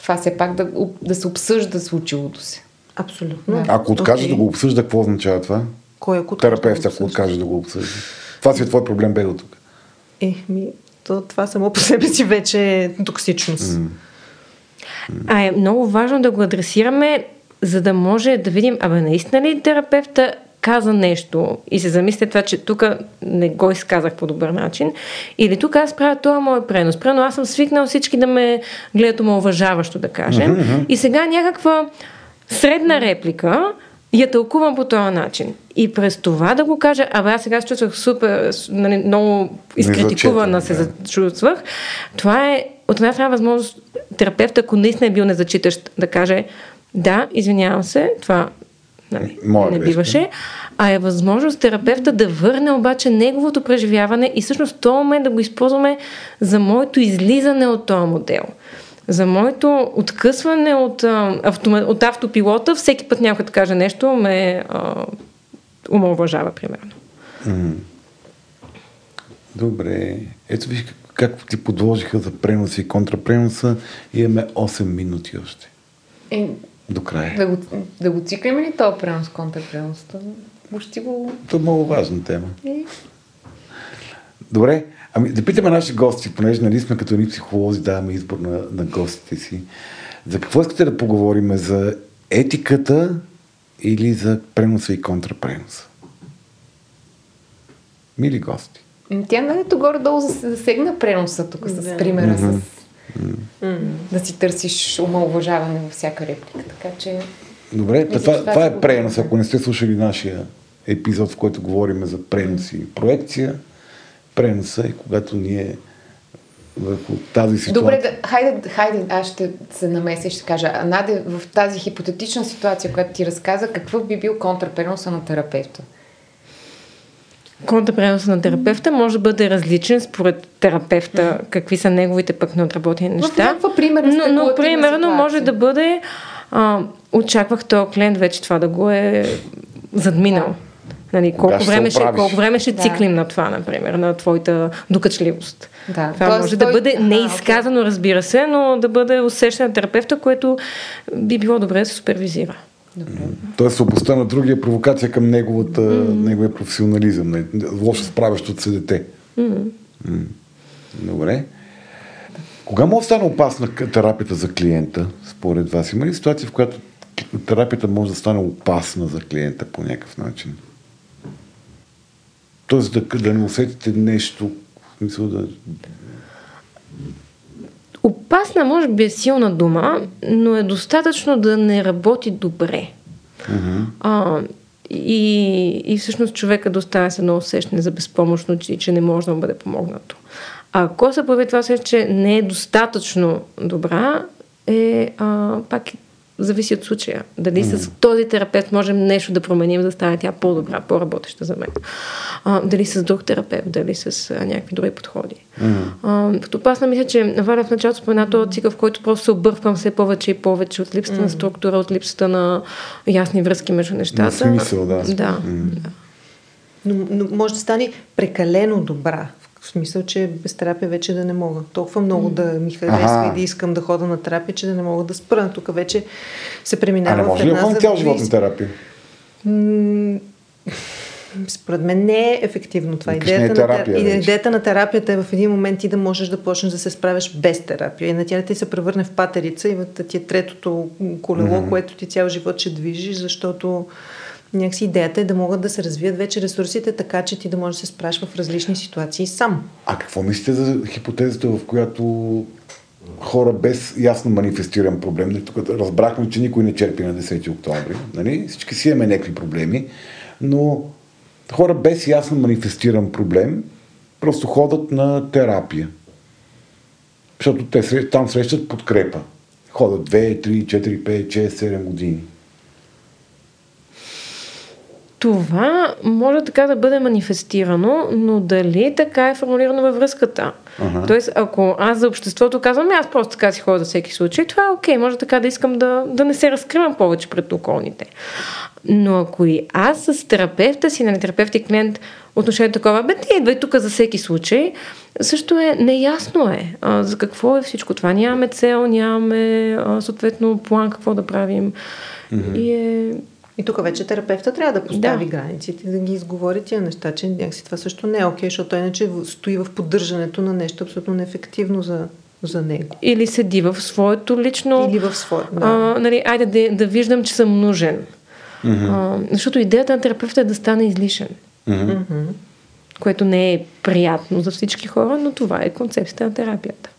това все пак да, да се обсъжда случилото се. Абсолютно. Ако откаже Окей. да го обсъжда, какво означава това? Кой ако Терапевт, да ако откаже да го обсъжда. Това си е твой проблем, бе до тук. Е, ми, то, това само по себе си вече е токсичност. А е много важно да го адресираме, за да може да видим, абе наистина ли терапевта каза нещо и се замисля това, че тук не го изказах по добър начин. Или тук аз правя това мой пренос. Прено аз съм свикнал всички да ме гледат омалважаващо, да кажем. И сега някаква средна реплика я тълкувам по този начин. И през това да го кажа, абе аз сега се чувствах супер, нали, много изкритикувана се Незачетена, чувствах. Това е от една страна възможност терапевта, ако наистина е бил незачитащ, да каже да, извинявам се, това нали, Моя не биваше, а е възможност терапевта да върне обаче неговото преживяване и всъщност този момент да го използваме за моето излизане от този модел. За моето откъсване от, автома, от автопилота, всеки път някой да каже нещо, ме омалважава, примерно. Добре. Ето виж как, как ти подложиха за преноса и контрапреноса. Имаме 8 минути още. Е, До края. да, го, да го циклим ли този пренос, контрапренос? Въобще го... Това е много важна тема. Е, Добре, ами да питаме нашите гости, понеже нали сме като едни психолози, даваме избор на, на гостите си. За какво искате да поговорим? За етиката или за преноса и контрапреноса? Мили гости. М, Тя нали горе-долу зас- засегна преноса тук с Да. примера с да си търсиш омалуважаване във всяка реплика. Така че Добре, Мисля, това, това това е пренос. Ако не сте слушали нашия епизод, в който говорим за пренос и проекция, преноса и когато ние върху тази ситуация. Добре, да, хайде, хайде, аз ще се намеся и ще кажа. А Наде, в тази хипотетична ситуация, която ти разказа, какъв би бил контрапреноса на терапевта? Контрапреноса на терапевта може да бъде различен според терапевта, какви са неговите пък неотработени неща. В някаква примерна но, но примерно ситуация. може да бъде а, очаквах този клиент вече това да го е задминал. Нали, колко, се време ще, колко време ще Да. циклим на това, например, на твоята докачливост. Да. Това Тоест може да той- бъде Аха, неизказано, разбира се, но да бъде усещане на терапевта, което би било добре да се супервизира. Тоест слабостта на другия е провокация към неговата, неговия професионализъм, не- лошо справящото се дете. М. Добре. Кога може да стане опасна терапията за клиента, според вас? Има ли ситуация, в която терапията може да стане опасна за клиента по някакъв начин? Тоест да, да не усетите нещо, смисъл да... Опасна, може би е силна дума, но е достатъчно да не работи добре. А, и, и всъщност човека да остане с едно усещане за безпомощно, че, че не може да му бъде помогнато. А ако се появи това усещане, че не е достатъчно добра, е а, пак зависи от случая. Дали mm. с този терапевт можем нещо да променим, за да стане тя по-добра, по-работеща за мен. А, дали с друг терапевт, дали с а, някакви други подходи. Mm. А, като опасна мисля, че Валя в началото спомена този цикъл, в който просто се обърквам все повече и повече от липсата mm. на структура, от липсата на ясни връзки между нещата. На смисъл, да. Да. М. да. Но, но може да стане прекалено добра. В смисъл, че без терапия вече да не мога. Толкова много да ми харесва Аха. и да искам да хода на терапия, че да не мога да спра. Тук вече се А преминава не в може ли да ходим цял живот на терапия? Според мен не е ефективно това. Не е Идеята, на, терапия тер... вече. идеята на терапията е в един момент ти да можеш да почнеш да се справяш без терапия. И на тя ти се превърне в патерица и да ти е третото колело, mm-hmm. което ти цял живот ще движиш, защото някакси идеята е да могат да се развият вече ресурсите, така че ти да можеш да се справиш в различни ситуации сам. А какво мислите за хипотезата, в която хора без ясно манифестиран проблем, нали, тук разбрахме, че никой не черпи на 10 октомври, нали? всички си имаме някакви проблеми, но хора без ясно манифестиран проблем просто ходят на терапия. Защото те там срещат подкрепа. Ходят 2, 3, 4, 5, 6, 7 години. Това може така да бъде манифестирано, но дали така е формулирано във връзката? Ага. Тоест, ако аз за обществото казвам, аз просто така си ходя за всеки случай, това е окей, може така да искам да, да не се разкривам повече пред околните. Но ако и аз с терапевта си, нали, терапевт и клиент, отношението такова, бе, ти идвай тук за всеки случай, също е неясно е а, за какво е всичко това. Нямаме цел, нямаме а, съответно план какво да правим. Mm-hmm. И е И тук вече терапевта трябва да постави Да. границите, да ги изговори тия неща, че някакси това също не е окей, защото той иначе стои в поддържането на нещо абсолютно неефективно за, за него. или седи в своето лично... Или в свое. Да. А, нали, айде да, да виждам, че съм нужен. Mm-hmm. А, защото идеята на терапевта е да стане излишен. Mm-hmm. Което не е приятно за всички хора, но това е концепцията на терапията.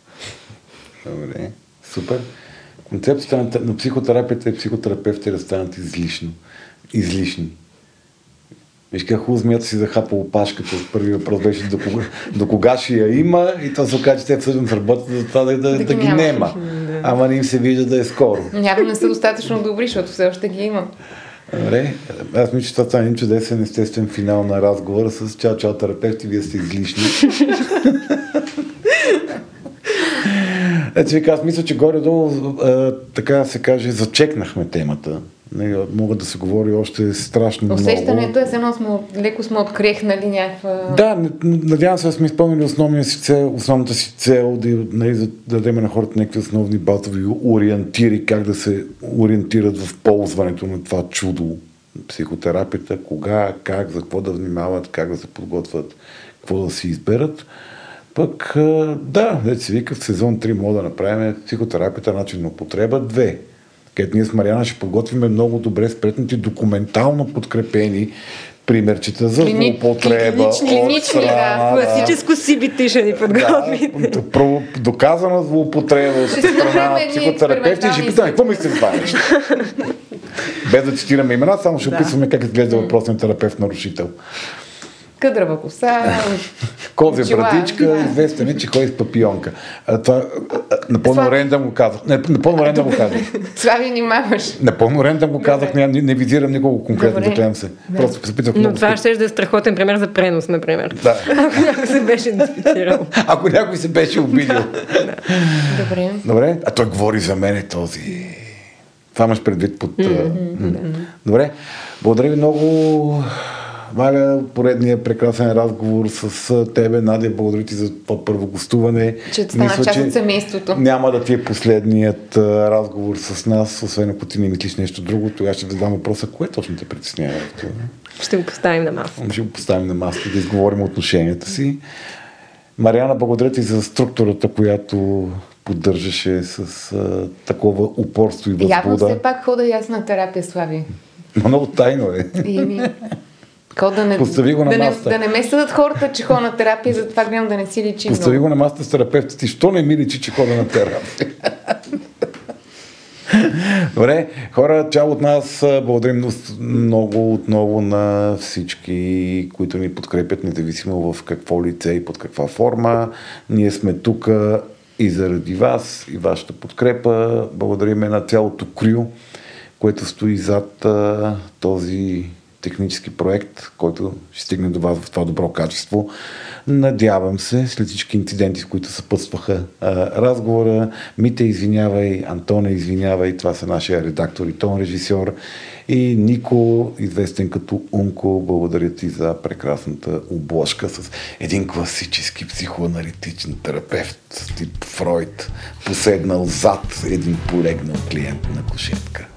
Добре, супер. Концепцията на, на психотерапията и психотерапевтите да станат излишно. Излишни. Виж как хубаво змията си захапа опашката. Първи въпрос беше до кога, до кога ще я има и то се оказа, че те всъщност работят за това да, да, да, Да да ги няма. нема. Ама не им се вижда да е скоро. Явно не са достатъчно добри, защото все още ги има. Добре, аз мисля, че това стане чудесен естествен финал на разговора с чао, чао, терапевти, вие сте излишни. Ето вика, аз мисля, че горе-долу, а, така се каже, зачекнахме темата. Не, могат да се говори още страшно много. Усещането е, едно сме, леко сме открехнали някаква... Да, надявам се сме изпълнили основния си цел, основната си цел да, нали, да дадем на хората някакви основни базови ориентири, как да се ориентират в ползването на това чудо. Психотерапията, кога, как, за какво да внимават, как да се подготвят, какво да си изберат. Пък, да, дете се вика, в сезон 3 мога да направим психотерапията начин на употреба 2 където ние с Мариана ще подготвим много добре спретнати, документално подкрепени примерчета за Клини- злоупотреба. клинични, клинични, да. Класическо CBT ще ни подготвите. Да, про- доказана злоупотреба от страна на психотерапевти ще питаме какво мислите това нещо. Без да цитираме имена, само ще Да. описваме как изглежда въпросният терапевт нарушител. Къдрава коса. Очила, братичка, да. известен е, че ходи с папионка. А, това, напълно Слави. рендъм го казах. Не, напълно рендъм го казах. Слави, внимаваш. Напълно рендъм го казах, не, не визирам никого конкретно, да клям се. Просто се питах Но това ще да е страхотен пример за пренос, например. Да. Ако някой се беше идентифицирал. Ако някой се беше обидил. Добре. Добре? А той говори за мен този. Това имаш предвид под... м. Добре. Благодаря ви много. Валя, поредния прекрасен разговор с тебе. Надя, благодаря ти за това първо гостуване. Че стана част от семейството. Няма да ти е последният разговор с нас, освен ако ти не мислиш нещо друго. Тогава ще задам въпроса, кое точно те притеснява? Ще го поставим на маса. Ще го поставим на масата да изговорим отношенията си. Мариана, благодаря ти за структурата, която поддържаше с а, такова упорство и Явно възбуда. все пак хода и аз на терапия, Слави. Много тайно е. И ми... Ко да не, Постави го на да, не, масата. да не ме съдат хората, че ходя на терапия, затова гледам да не си личи Постави много. го на масата с терапевта ти. Що не ми личи, че хода на терапия? Добре, хора, чао от нас. Благодарим много отново на всички, които ни подкрепят, независимо в какво лице и под каква форма. Ние сме тук и заради вас и вашата подкрепа. Благодарим на цялото крю, което стои зад този технически проект, който ще стигне до вас в това добро качество. Надявам се, след всички инциденти, с които съпътстваха а, разговора, Мите извинявай, Антоне извинявай, това са нашия редактор и тон режисьор и Нико, известен като Унко, благодаря ти за прекрасната обложка с един класически психоаналитичен терапевт, тип Фройд, поседнал зад един полегнал клиент на кушетка.